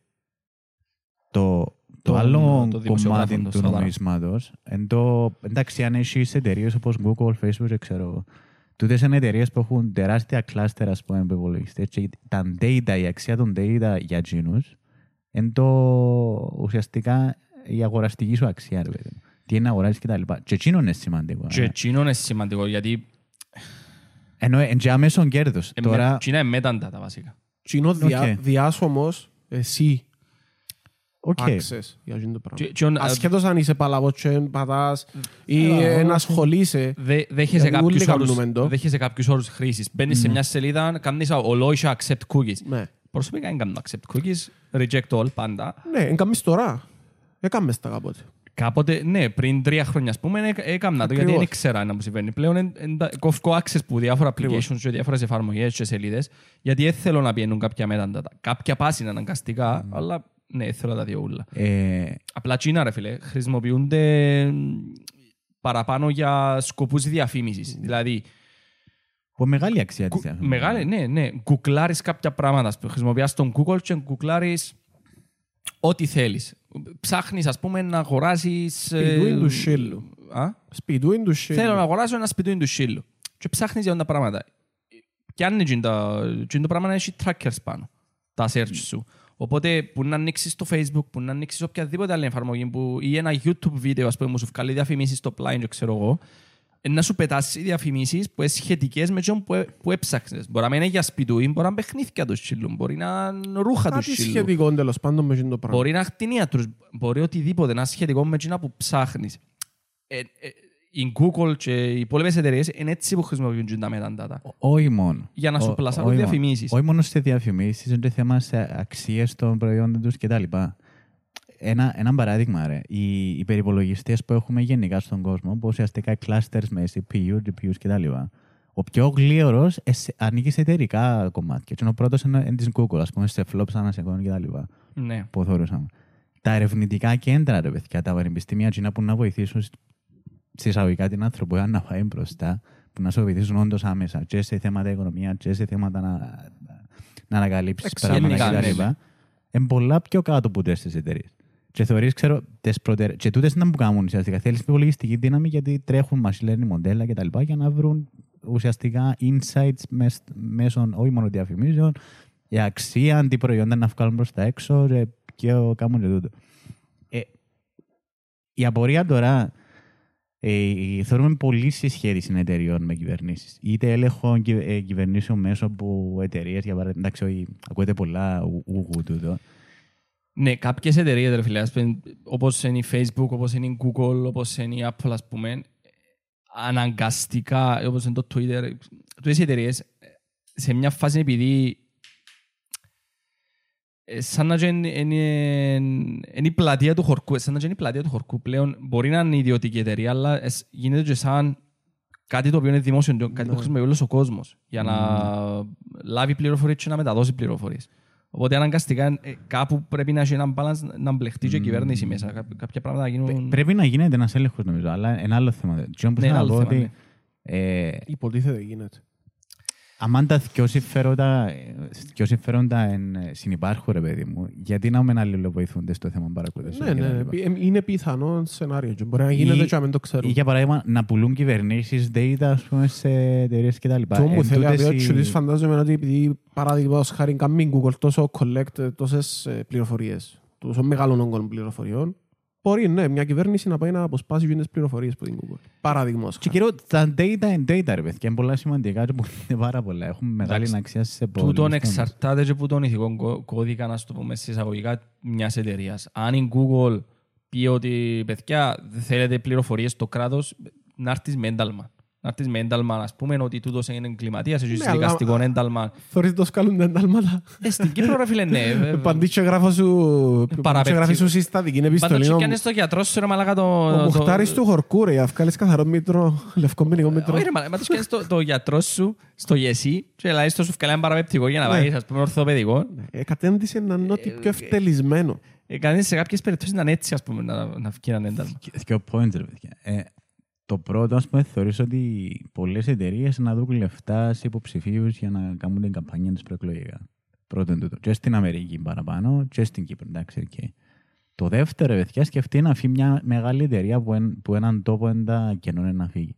Το, το, Το- άλλο το δημοσιογράφο κομμάτι το του Σαδάρα. νομίσματος είναι το, εντάξει, αν έχεις εταιρείες όπως Google, Facebook, δεν ξέρω εγώ, τούτες είναι εταιρείες που έχουν τεράστια κλάστερ, ας πούμε, υπολογιστές και τα data, η αξία των data για εκείνους είναι το ουσιαστικά η αγοραστική σου αξία, ρε παιδί μου. Τι είναι να αγοράσεις και τα λοιπά. Και εκείνο είναι σημαντικό. Και ε. εκείνο είναι σημαντικό, γιατί Ενώ είναι και άμεσον κέρδος. ε, Τώρα, με- εκείνα είναι μέταντα τα βασικά. Τσίνο διά, Οκ. διάσωμος εσύ οκ. access για αυτό το πράγμα. Και- και ο- Ασχέτως αν είσαι παλαβός και πατάς ή Έλα, ε, όλα να ασχολείσαι. Δε, δέχεσαι, Γιατί όλοι κάποιους όρους, κάνουμε το. δέχεσαι κάποιους όρους χρήσης. Μπαίνεις σε μια σελίδα, κάνεις ολόισα accept cookies. Ναι. Προσωπικά δεν κάνω accept cookies, reject all πάντα. Ναι, εγκάμεις τώρα. Έκαμες τα κάποτε. Κάποτε, ναι, πριν τρία χρόνια, ας πούμε, έ- έκανα το γιατί Ακριβώς. δεν ήξερα να μου συμβαίνει. Πλέον εν- εν- τα- κόφκω access που διάφορα Ακριβώς. applications και διάφορες εφαρμογές και σελίδες, γιατί δεν θέλω να πιένουν κάποια μέταντα. Κάποια πάση είναι αναγκαστικά, αλλά ναι, θέλω να τα δύο ούλα. Ε, Απλά China, ρε φίλε, χρησιμοποιούνται μ, παραπάνω για σκοπούς διαφήμισης. Δηλαδή, που μεγάλη αξία της κου- διαφήμισης. μεγάλη, ναι, ναι. Γκουκλάρεις κάποια πράγματα. ας πούμε. Χρησιμοποιάς τον Google και γκουκλάρεις ό,τι θέλεις. Ψάχνεις, ας πούμε, να αγοράσεις... ε, Σπιτούιν του σύλλου. Α; Σπιτούιν του σύλλου. Θέλω να αγοράσω ένα σπιτούιν του σύλλου. Και ψάχνεις για όλα τα πράγματα. Και αν είναι το, το πράγμα να έχει trackers πάνω. Τα search σου. Οπότε που να ανοίξεις το Facebook, που να ανοίξεις οποιαδήποτε άλλη εφαρμογή που, ή ένα YouTube βίντεο ας πούμε, που σου βγάλει διαφημίσεις στο πλάι, ξέρω εγώ, ε, να σου πετάσεις διαφημίσεις που είναι σχετικές με αυτό που, ε- που έψαξες. Μπορεί να μην είναι για σπιτούιν, μπορεί να είναι παιχνίδια τους σύλλου, μπορεί να είναι ρούχα τους Κάτι σύλλου. σχετικό τέλος πάντων με αυτό το πράγμα. Μπορεί να είναι κτηνίατρους, μπορεί οτιδήποτε να είναι σχετικό με εκείνα που ψάχνεις. Ε, ε, η Google και οι υπόλοιπες εταιρείες είναι έτσι που χρησιμοποιούν τα μεταντάτα. Όχι μόνο. Για να σου Ο- πλασάρουν όχι μόνο. διαφημίσεις. Όχι μόνο σε διαφημίσεις, είναι και θέμα σε αξίες των προϊόντων τους κτλ. Ένα, ένα παράδειγμα, ρε. Οι υπερυπολογιστέ που έχουμε γενικά στον κόσμο, που ουσιαστικά clusters με CPU, GPUs κτλ. Ο πιο γλίωρο ανήκει σε εταιρικά κομμάτια. Και ο πρώτος είναι της Google, ας πούμε, σε flops ανασεκών κτλ. Ναι. Που θεωρούσαμε. Τα ερευνητικά κέντρα, ρε παιδιά, τα πανεπιστήμια, τσίνα που να βοηθήσουν συσσαγωγικά την άνθρωπο να πάει μπροστά, που να σε βοηθήσουν όντως άμεσα, και σε θέματα οικονομίας, και σε θέματα να, να ανακαλύψεις Γενικά, πράγματα ναι, κτλ. ναι. Είναι πολλά πιο κάτω από τέσσερι εταιρείες. Και θεωρείς, ξέρω, τις προτερ... και τούτες να μου κάνουν ουσιαστικά. Θέλεις υπολογιστική δύναμη γιατί τρέχουν machine learning μοντέλα και τα λοιπά για να βρουν ουσιαστικά insights μες, μέσω όχι μόνο διαφημίσεων, η αξία, τι προϊόντα να βγάλουν προς τα έξω και, και ο- κάνουν και τούτο. Ε, η απορία τώρα ε, θεωρούμε πολύ συσχέτιση εταιριών με κυβερνήσεις. Είτε έλεγχο κυ- ε, κυβερνήσεων μέσω από εταιρείες, για παράδειγμα. Εντάξει, όχι, ακούτε πολλά ου- ούγου τούτο. Ναι, κάποιες εταιρείες, ρε φίλε, ας πούμε, όπως είναι η Facebook, όπως είναι η Google, όπως είναι η Apple, ας πούμε, αναγκαστικά, όπως είναι το Twitter, αυτές οι εταιρείες, σε μια φάση επειδή ε, σαν να και είναι- είναι είναι η πλατεία του χορκού, σαν να και είναι η πλατεία του χορκού πλέον, μπορεί να είναι ιδιωτική εταιρεία, αλλά εσ- γίνεται και σαν κάτι το οποίο είναι δημόσιο, κάτι που Ναι. χρησιμοποιεί όλος ο κόσμος, για να λάβει πληροφορίες και να μεταδώσει πληροφορίες. Οπότε αναγκαστικά ε, κάπου πρέπει να έχει έναν balance να μπλεχτεί και η κυβέρνηση μέσα. Κά- Κάποια πράγματα να Πε- γίνουν... Πρέπει να γίνεται ένας έλεγχος, νομίζω, αλλά ένα άλλο θέμα. Τι όμως Ναι, θέλω ένα να άλλο πω θέμα, ότι. ε, Υποτίθεται γίνεται. Αν τα δυο συμφέροντα, ε, δυο συμφέροντα εν, ε, συνυπάρχουν, ρε παιδί μου, γιατί να μην αλληλοβοηθούνται στο θέμα παρακολούθησης Ναι, και τα ναι, λοιπά; ε, είναι πιθανό σενάριο. και Μπορεί να γίνεται Ή- και να μην το Ή ξέρουμε. για παράδειγμα να πουλούν κυβερνήσεις data ας πούμε, σε εταιρείες κτλ. Και όμως θέλει να πει ότι οι... τους φαντάζομαι ότι επειδή παράδειγμα χάρη κάνει η Google τόσο collect τόσες ε, πληροφορίες, τόσο μεγάλων όγκων πληροφοριών, μπορεί ναι, μια κυβέρνηση να πάει να αποσπάσει και τις πληροφορίες από την Google. Παράδειγμα. Και κύριο, τα data είναι data, ρε παιδιά. Είναι πολλά σημαντικά και είναι πάρα πολλά. Έχουν μεγάλη Εντάξει. αξία σε πολλούς Τούτον τομείς. εξαρτάται και από τον ηθικό κω- κώδικα, να το πούμε, σε εισαγωγικά μιας εταιρείας. Αν η Google πει ότι, παιδιά, δεν θέλετε πληροφορίες στο κράτος, να έρθεις με ένταλμα. Να έρθεις με ένταλμα, ας πούμε, ότι τούτος είναι εγκληματίας, έχεις Ναι, αλλά- δικαστικό ένταλμα. Θωρείς το σκάλουν τα εντάλματα. Ε, στην Κύπρο, ρε φίλε, ναι. ε, Παντή και γράφω σου... Παραπέτει. και γράφει σου συστατική Πάντα επιστολή. και ο- κι αν είναι στο γιατρό σου, ρε μαλάκα, το... Ο το- Μουχτάρης του χορκού ρε, για να βγάλεις καθαρό μήτρο, λευκό μηνικό μήτρο. Όχι ρε μαλάκα, πάντως κι αν είναι στο- το γιατρό σου, στο γεσί, και λέει στο σου βγάλει ένα παραπεπτικό για να Ναι. πάει, ας πούμε, ορθοπαιδικό. Ε, Κατέντησε να είναι ό,τι πιο ευτελισμένο. Ε, Κανείς σε κάποιες περιπτώσεις να είναι έτσι, ας πούμε, να, να βγει ένα ένταλμα. Και- Δύο points, ρε παιδιά. Ε, το πρώτο, ας πούμε, θεωρείς ότι πολλές εταιρείες να δουν λεφτά σε υποψηφίους για να κάνουν την καμπάνια τους προεκλογικά. Πρώτον τούτο. Και στην Αμερική παραπάνω, και στην Κύπρο, εντάξει, οκ. Το δεύτερο, ρε παιδιά, σκεφτεί να φύγει μια μεγάλη εταιρεία που, εν, που έναν τόπο έντα καινούν να φύγει.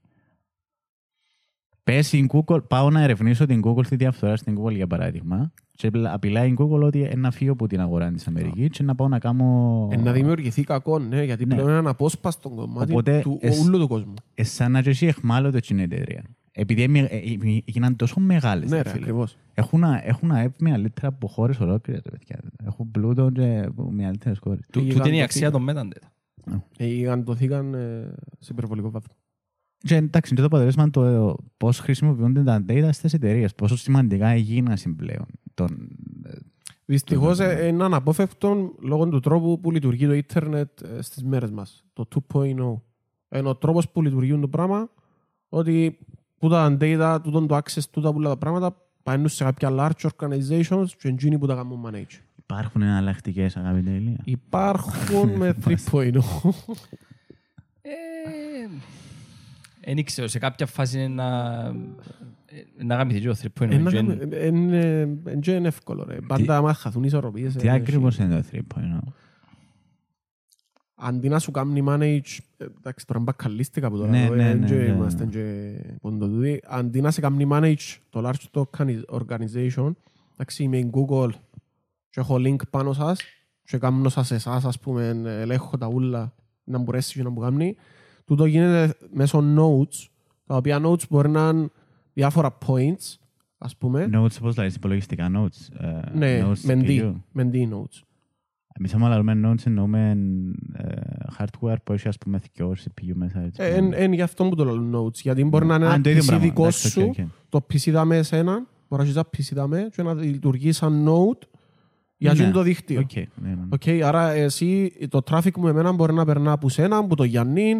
Πες η Google, πάω να ερευνήσω την Google στη διαφθορά στην Google για παράδειγμα και απειλάει η Google ότι ε, να φύγω από την αγορά της Αμερικής και να πάω να κάνω... Ε, Να δημιουργηθεί κακό, ναι, γιατί Ναι. πλέον είναι ένα απόσπαστο κομμάτι Οπότε, του εσ- όλου του κόσμου. Ε, σαν να έχει αιχμάλωτο την εταιρεία. Επειδή εμι- ε, ε, έγιναν τόσο μεγάλες. Ναι, ρε ρε, φίλε. ακριβώς. Έχουν, α- έχουν ΑΕΠ μεγαλύτερα από χώρες ολόκληρες. ρε παιδιά. Έχουν πλούτο και από μεγαλύτερες χώρες. Του- Πήγαν Τούτη είναι η το αξία θήκα. των metadata. Ε, Γιγαντωθήκαν ε, σε υπερβολικό βαθμό. Και εντάξει, και το αποτέλεσμα το πώς χρησιμοποιούνται τα data στις εταιρείες, πόσο σημαντικά έγιναν πλέον. Τον, ε, Δυστυχώς Το- ε, είναι αναπόφευκτο λόγω του τρόπου που λειτουργεί το ίντερνετ ε, στις μέρες μας. Το 2.0. Είναι ο τρόπος που λειτουργεί το πράγμα ότι που τα data, τούτον το access, τούτα πολλά τα πράγματα πάνε σε κάποια large organizations και εκείνοι που τα κάνουν manage. υπάρχουν εναλλακτικές, αγαπητέ Ηλία; Υπάρχουν με 3.0. Ε, Δεν ξέρω, σε κάποια φάση είναι να... ε, Να γαμηθεί και ο three point. Ε, να και- κάνουμε- ε, Είναι ε, και είναι εύκολο. ρε. Πάντα άμα χαθούν οι ισορροπίες. Τι ε, ακριβώς έχει- είναι το 3.0. Αντί να σου κάνει manage, ε, εντάξει τώρα μπακαλίστηκα από τώρα, Ναι, εδώ, ναι, ε, ναι, και ναι. είμαστε και ποντοδούδοι. Αντί να σε κάνει manage το large το organi- organization, εντάξει είμαι η Google και έχω link πάνω σας και κάνω σας εσάς, ας πούμε, ελέγχω τα ούλα να μπορέσει και να μου κάνει. Τούτο γίνεται μέσω notes, τα οποία notes μπορεί να είναι διάφορα points, ας πούμε. Nodes, πώ λέει, υπολογιστικά nodes. ε, Ναι, nodes με CPU. D, με D nodes. Εμείς άμα λέμε nodes εννοούμε ε, hardware που έχει ας πούμε δυο CPU μέσα. έτσι. Ε, εν- εν γι' αυτό που το λέω nodes, γιατί μπορεί να είναι Α, ένα το ίδιο PC πράγμα. δικό Εντάξει, οκ, σου, οκ. το PC δάμες εσένα, μπορείς να έχεις ένα PC δάμε και να λειτουργείς σαν node Για Ναι. εκείνο το δίκτυο. Οκ, ναι, ναι. Οκ, άρα εσύ το traffic μου εμένα μπορεί να περνά από σένα, από το Γιάννη,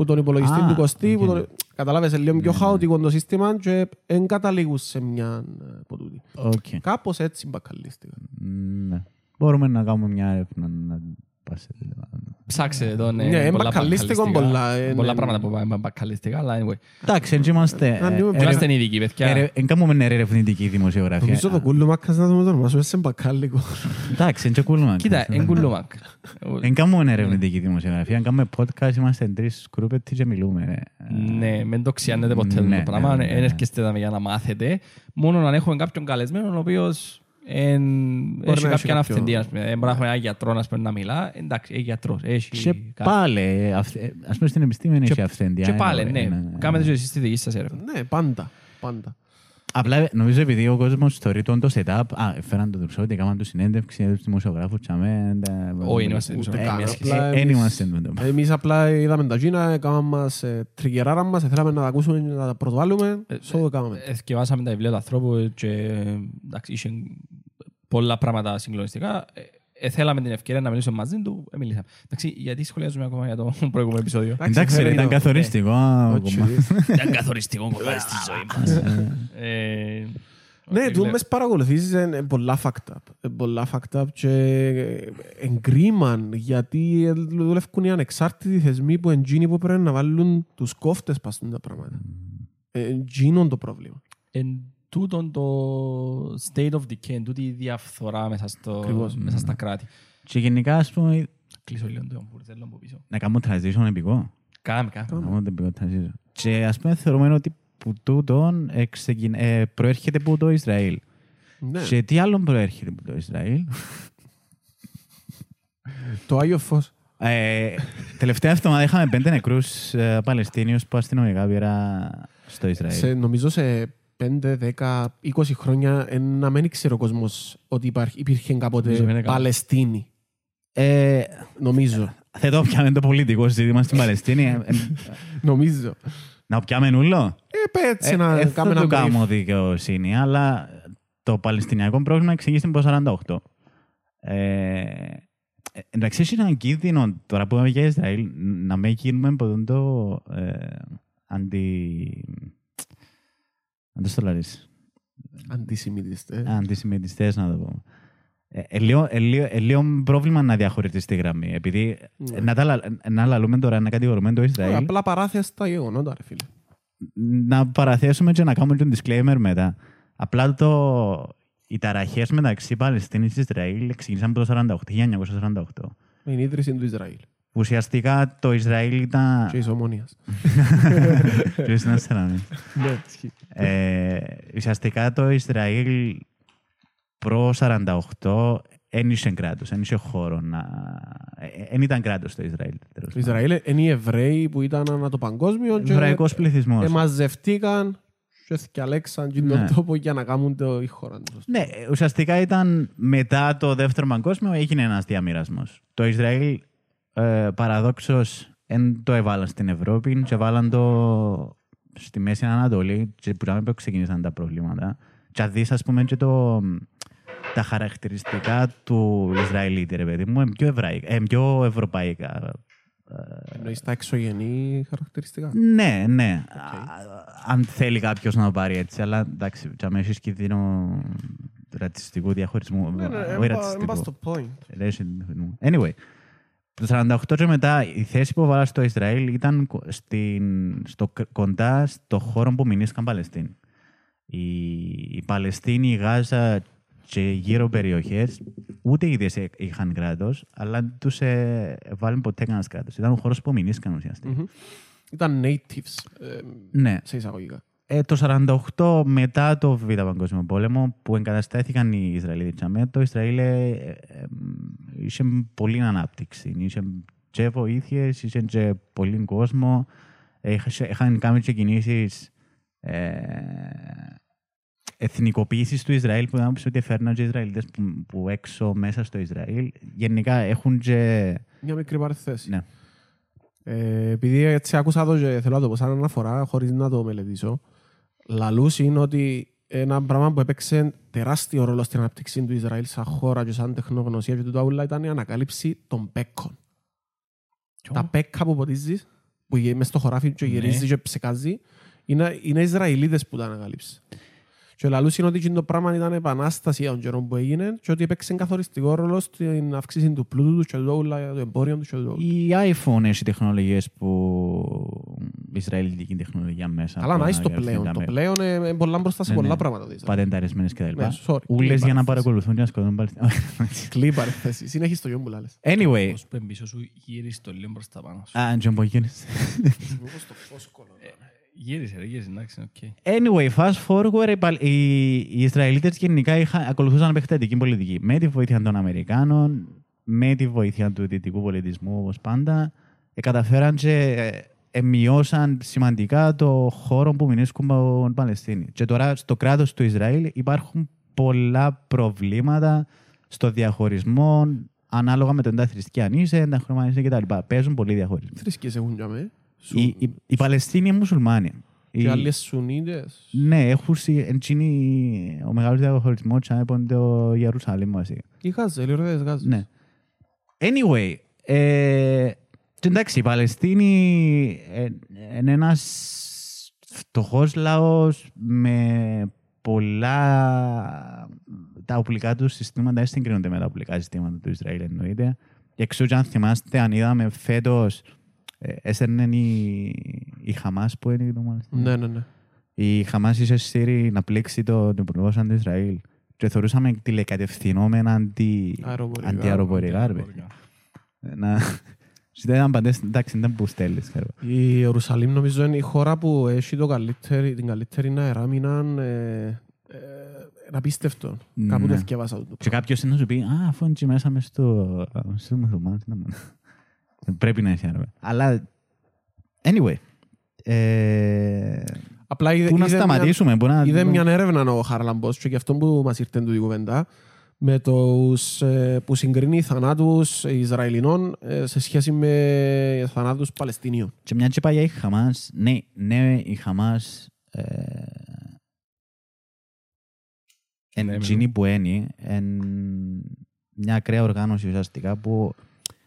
που τον υπολογιστή Α, του Κωστή, που οκ. τον... Καταλάβες, είναι λίγο πιο Ναι, ναι. χαοτικό το σύστημα και δεν καταλήγουν σε μια ε, από τούτη. Οκ. Κάπως έτσι μπακαλίστηκα. Ναι. Μπορούμε να κάνουμε μια έρευνα να πας σε Ψάξε το, ναι. Ναι, είναι πολλά μπακαλίστικο μπακαλιστικά. πολλά, ε, Πολλά ναι. πράγματα που πάμε μπακαλιστικά, αλλά anyway. Εντάξει, έτσι είμαστε. Να δούμε ε, Είμαστε ερευ- ειδικοί, παιδιά. ερε- Εν κάνουμε ερευνητική δημοσιογραφία. Νομίζω το κούλου μάκας να δούμε το όνομα σου, είσαι μπακάλικο. Εντάξει, είναι και cool, man. Κοίτα, εν κουλούμακ. Εν κάνουμε ερευνητική δημοσιογραφία. Αν κάνουμε podcast, είμαστε τρεις σκρούπετοι και μιλούμε. ρε. Ναι, μην το ξιάνετε ποτέ Ναι, το πράγμα. ναι, ναι, Δεν ναι. έρχεστε εδώ για να μάθετε. Μόνο αν έχουμε κάποιον καλεσμένο, ο οποίος εν- έχει να έχει κάποια κάποιο- αυθεντία. ας πούμε. Δεν μπορεί να έχουμε ένα γιατρό ας πούμε, να μιλά. Εντάξει, έχει γιατρός. Έχει Και κάτι. πάλι, αυθε- ας πούμε στην επιστήμη έχει Και- αυθεντία. Και πάλι, anyway, ναι. Κάμετε και εσείς τη δική σας έρευνα. Ναι, πάντα. Πάντα. Απλά νομίζω επειδή ο κόσμος θεωρεί τον το setup, α, φέραν το δρουσότη, έκαναν τους συνέντευξη, τους δημοσιογράφους, τσαμέ. Όχι, είμαστε Ούτε δημοσιογράφοι. καν. Εμείς- Απλά Δεν εμείς- είμαστε με το. Εμείς απλά είδαμε τα Gina, έκαναν μας ε, τριγεράρα μας, θέλαμε να τα ακούσουμε, να τα πρωτοβάλουμε, Ε, so το κάναμε. Εθκευάσαμε τα βιβλία του ανθρώπου και εντάξει, είχε πολλά πράγματα συγκλονιστικά. Ε, ε, θέλαμε την ευκαιρία να μιλήσουμε μαζί του, ε, μιλήσαμε. Εντάξει, γιατί σχολιάζουμε ακόμα για το προηγούμενο επεισόδιο; Εντάξει, ρε, φέρε ήταν το. καθοριστικό. Όχι, ακόμα. Ήταν καθοριστικό κομμάτι στη ζωή μας. Ε, Ναι, όχι, του λέ- μες παρακολουθήσεις είναι πολλά fucked up. Είναι πολλά fucked up και εγκρίμαν γιατί ε, δουλεύουν οι ανεξάρτητοι θεσμοί που εντζίνοι που πρέπει να βάλουν τους κόφτες πας τα πράγματα. Εντζίνον το πρόβλημα. Εν τούτον το state of decay, εν τούτη η διαφθορά μέσα, στο, Ακριβώς. μέσα στα κράτη. Και γενικά, ας πούμε, Κλείσω λίγο το μπουρδέλο από πίσω. να κάνουμε transition επικό. Κάμε, κάμε. Να κάνουμε το επικό transition. Και ας πούμε θεωρούμε ότι που τούτον εξεκιν- ε, προέρχεται από το Ισραήλ. Ναι, Και τι άλλο προέρχεται από το Ισραήλ; το Άγιο Φως. Ε, τελευταία εβδομάδα είχαμε πέντε νεκρούς ε, Παλαιστίνιους που αστυνομικά πήρα στο Ισραήλ. Σε, νομίζω σε 5, 10, 20 χρόνια ε, να μην ήξερε ο κόσμος ότι υπάρχει, υπήρχε Νομίζω κάποτε είναι καλά. Παλαιστίνη. Ε, Νομίζω. θα το πιάμε το πολιτικό ζήτημα στην Παλαιστίνη. Ε, ε, Νομίζω. να πιάμε νουλό. Ε, πέ, έτσι Ε, να ε, κάνουμε θα ένα το brief. κάνω δικαιοσύνη, αλλά το Παλαιστινιακό πρόβλημα εξηγήθηκε από 48. Ε, ε, εντάξει, έχει έναν κίνδυνο τώρα που είμαι για Ισραήλ να μην γίνουμε από τον το ε, αντι... Αν το στολαρίσει. Αντισημιτιστές. Αντισημιτιστές να το πω. Ε, ε, λίγο- ε, λίγο- ε, λίγο πρόβλημα να διαχωριτεί στη γραμμή. Επειδή Ναι. ε, να, τα, λα- να λαλούμε τώρα να κατηγορούμε το Ισραήλ, Απλά παράθεσα τα γεγονότα, ρε φίλε. να παραθέσουμε και να κάνουμε τον disclaimer μετά. Απλά το, οι ταραχές μεταξύ Παλαιστίνης και Ισραήλ ξεκίνησαν από το 48, 1948. Με την ίδρυση του Ισραήλ Ουσιαστικά το Ισραήλ ήταν. και της Ομόνιας. Ποιος ήταν στραβή. Ναι, ισχύει. Ε, ουσιαστικά το Ισραήλ προ 48 δεν είχε κράτος, δεν είχε χώρο να. Δεν ήταν κράτος το Ισραήλ. τέλος Το Ισραήλ είναι οι Εβραίοι που ήταν ανά το παγκόσμιο πάντων. και Εβραϊκός πληθυσμός. εμαζευτήκαν και θυκιαλέξαν και Ναι. τον τόπο για να κάνουν το η χώρα τους. Ναι, ουσιαστικά ήταν μετά το δεύτερο παγκόσμιο έγινε ένας διαμοιρασμός. Το Ισραήλ ε, παραδόξως δεν το έβαλαν στην Ευρώπη και έβαλαν το στη Μέση Ανατολή και που ήταν που ξεκίνησαν τα προβλήματα. Και αν δεις, ας πούμε, και το, τα χαρακτηριστικά του Ισραηλίτη, ρε παιδί μου, είναι πιο, εβραϊκά, ε, πιο ευρωπαϊκά. Εννοείς τα εξωγενή χαρακτηριστικά; Ναι, ναι. Α, Αν θέλει κάποιος να το πάρει έτσι, αλλά εντάξει, για μένα έχεις κίνδυνο ρατσιστικού διαχωρισμού. Ναι, ναι, όχι εν πα- εν ρατσιστικού. πας στο point. Racial διαχωρισμού. Anyway, το 48 και μετά η θέση που βάλα στο Ισραήλ ήταν κο- στην, στο, κ- κοντά στο χώρο που μηνύσκαν Παλαιστίνη. Η, η Παλαιστίνη, η Γάζα και γύρω περιοχές ούτε οι ίδιες ε- είχαν κράτος, αλλά δεν τους ε, βάλουν ποτέ κανένας κράτος. Ήταν ο χώρος που μηνύσκαν ουσιαστικά. Μμμ. Ήταν natives, ε, Ναι. σε εισαγωγικά. Ε, το 48 μετά το Β' Παγκόσμιο Πόλεμο που εγκαταστάθηκαν οι Ισραηλοί τσαμέ, το Ισραήλ ε, ε, ε, είχε πολλή ανάπτυξη. Είχε και βοήθειες, είχε και πολύ κόσμο. Ε, είχε- είχαν κάνει και κινήσεις ε, εθνικοποίησης του Ισραήλ που ήταν ότι φέρναν και Ισραηλίτες που, που έξω μέσα στο Ισραήλ. Γενικά έχουν και... Μια μικρή παρεθέση. Ναι. Ε, επειδή έτσι άκουσα το και θέλω να το πω σαν αναφορά χωρίς να το μελετήσω. Λαλούς είναι ότι ένα πράγμα που έπαιξε τεράστιο ρόλο στην ανάπτυξη του Ισραήλ σαν χώρα και σαν τεχνογνωσία και τούτα όλα ήταν η ανακάλυψη των πέκκων. Τα πέκκα που ποτίζεις, που γε- μες στο χωράφι και Ναι. γυρίζεις και ψεκάζεις, είναι, είναι Ισραηλίδες που τα ανακάλυψε. Και λαλούς είναι ότι εκείνο το πράγμα ήταν επανάσταση για τον καιρό που έγινε και ότι έπαιξε καθοριστικό ρόλο στην αύξηση του πλούτου τους και τούτα όλα, το εμπόριο τους και τούτα όλα. Η iPhone έχει τεχνολογίες που... Ισραηλιτική τεχνολογία μέσα. Καλά, που να είσαι το ανακαλυφθεί πλέον. τα Το με- πλέον είναι είναι πολλά μπροστά σε Ναι, πολλά ναι. πράγματα. το Ισραήλ. Πατενταρισμένες κτλ. Ναι, sorry. Ούλες για να Κλείνει παρακολουθούν και να σκοτώνουν Παλαιστίνιους. Κλείνει παρένθεση. Συνέχισε το γιο μου λάλες. Anyway, Πώς πέμπει πίσω σου γύρισε το λίγο προς τα πάνω σου. α, Τζον Μπογίνης. Γύρισε ρε, γύρισε, εντάξει, OK. Anyway, fast forward, οι Παλ- οι, οι Ισραηλίτες γενικά είχα, ακολουθούσαν επεκτατική πολιτική. Με τη βοήθεια των Αμερικάνων, με τη βοήθεια του δυτικού πολιτισμού, όπως πάντα, ε, καταφέραν και ε, ε, μειώσαν σημαντικά το χώρο που μηνύσκουν από Παλαιστίνη. Και τώρα στο κράτος του Ισραήλ υπάρχουν πολλά προβλήματα στο διαχωρισμό, ανάλογα με τον τα θρησκεία αν είσαι, τα χρώμα είσαι κτλ. Παίζουν πολύ διαχωρισμό. Θρησκείες έχουν για μέ. Οι, οι, οι Παλαιστίνοι είναι μουσουλμάνοι. Οι- Και άλλες Σουνίτες. ναι, έχουν συ- εντζίνει ο μεγάλος διαχωρισμός και από το Ιερουσαλήμ βασικά. Οι Γάζες, οι ωραίες Γάζες. Ναι. Anyway, ε, και εντάξει, οι Παλαιστίνοι ε, είναι ένας φτωχός λαός με πολλά... Τα οπλικά τους συστήματα δεν συγκρίνονται με τα οπλικά συστήματα του Ισραήλ εννοείται. Και εξού και αν θυμάστε, αν είδαμε φέτος, ε, έσαιρνε η, η Χαμάς που είναι το Παλαιστίνιο. Ναι, ναι, ναι. Η Χαμάς είχε στήρι να πλήξει τον υπουργό σαν του Ισραήλ. Και θεωρούσαμε τηλεκατευθυνόμενα αντι... Αεροπορικά. αντιαεροπορικά. ρε παιδί. Να... Δεν ήταν παντές, εντάξει, δεν που στέλνεις. ξέρω. Η Ιερουσαλήμ νομίζω είναι η χώρα που έχει το καλύτερη, την καλύτερη αεράμινα ε, ε, είναι απίστευτο. Ναι. Κάπου το ευκαιβάσα το. Και κάποιος είναι να σου πει, α, αφού είναι εκεί μέσα μες στο... στο μουσουλμάν, τι να μάθω». Πρέπει να έχει άρα. Αλλά, anyway, ε, Απλά είδε, πού να είδε σταματήσουμε, πού να... Μια, είδε μια έρευνα ο Χαρλαμπός και γι' αυτό που μας ήρθε τούτη η κουβέντα με τους ε, που συγκρίνει θανάτους Ισραηλινών ε, σε σχέση με θανάτους Παλαιστινίων. Και μια και πάει για η Χαμάς, ναι, ναι, η Χαμάς ε, εν Ναι, εκείνη που είναι, εν μια ακραία οργάνωση ουσιαστικά που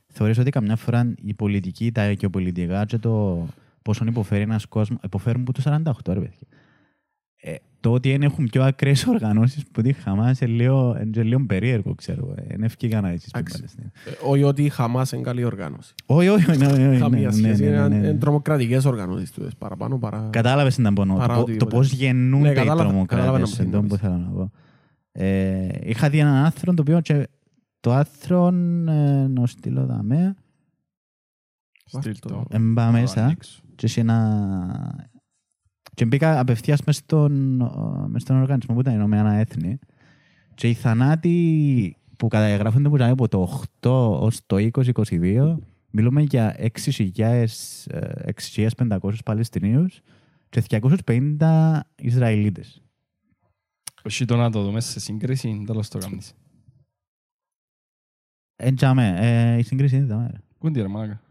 θεωρείς ότι καμιά φορά η πολιτική, τα γεωπολιτικά και το πόσο υποφέρει ένας κόσμος, υποφέρουν από το 48 ρε παιδιά. Ε, το ότι δεν έχουν πιο ακραίες οργανώσεις που τη Χαμάς είναι λίγο, είναι λίγο περίεργο, ξέρω. Είναι ευκαιρία να έτσι στην Εντάξει. Παλαιστίνη. Ε, όχι ότι η Χαμάς είναι καλή οργάνωση. Όχι, όχι, όχι, όχι, όχι, Καμία ναι, σχέση. ναι, ναι, Είναι ναι, ναι. είναι τρομοκρατικές οργανώσεις τούτες παραπάνω παρά... Κατάλαβες τι να πω. Παρά Το, πο- οτιδήποτε το πώς άλλο. γεννούνται Ναι, οι κατάλαβα- κατάλαβα να τρομοκράτες. μου Αυτό που θύμισες. θέλω να πω. Ε, είχα δει έναν άρθρο το οποίο και το άρθρο ε, να στείλω δαμέ Στείλ το. εμπά Το μέσα ανοίξω. και, σε ένα... και μπήκα απευθείας μες στον, μες στον οργανισμό που ήταν Ηνωμένα Έθνη και οι θανάτοι που καταγράφονται που ήταν από το 8 ως το 2022 μιλούμε για 6.000, ε, 6.500 Παλαιστινίους και 250 Ισραηλίτες. Όχι το να το δούμε σε σύγκριση, τέλος το κάνεις. Έτσι, ε, η σύγκριση είναι τα Πού είναι τη ρε μάκα.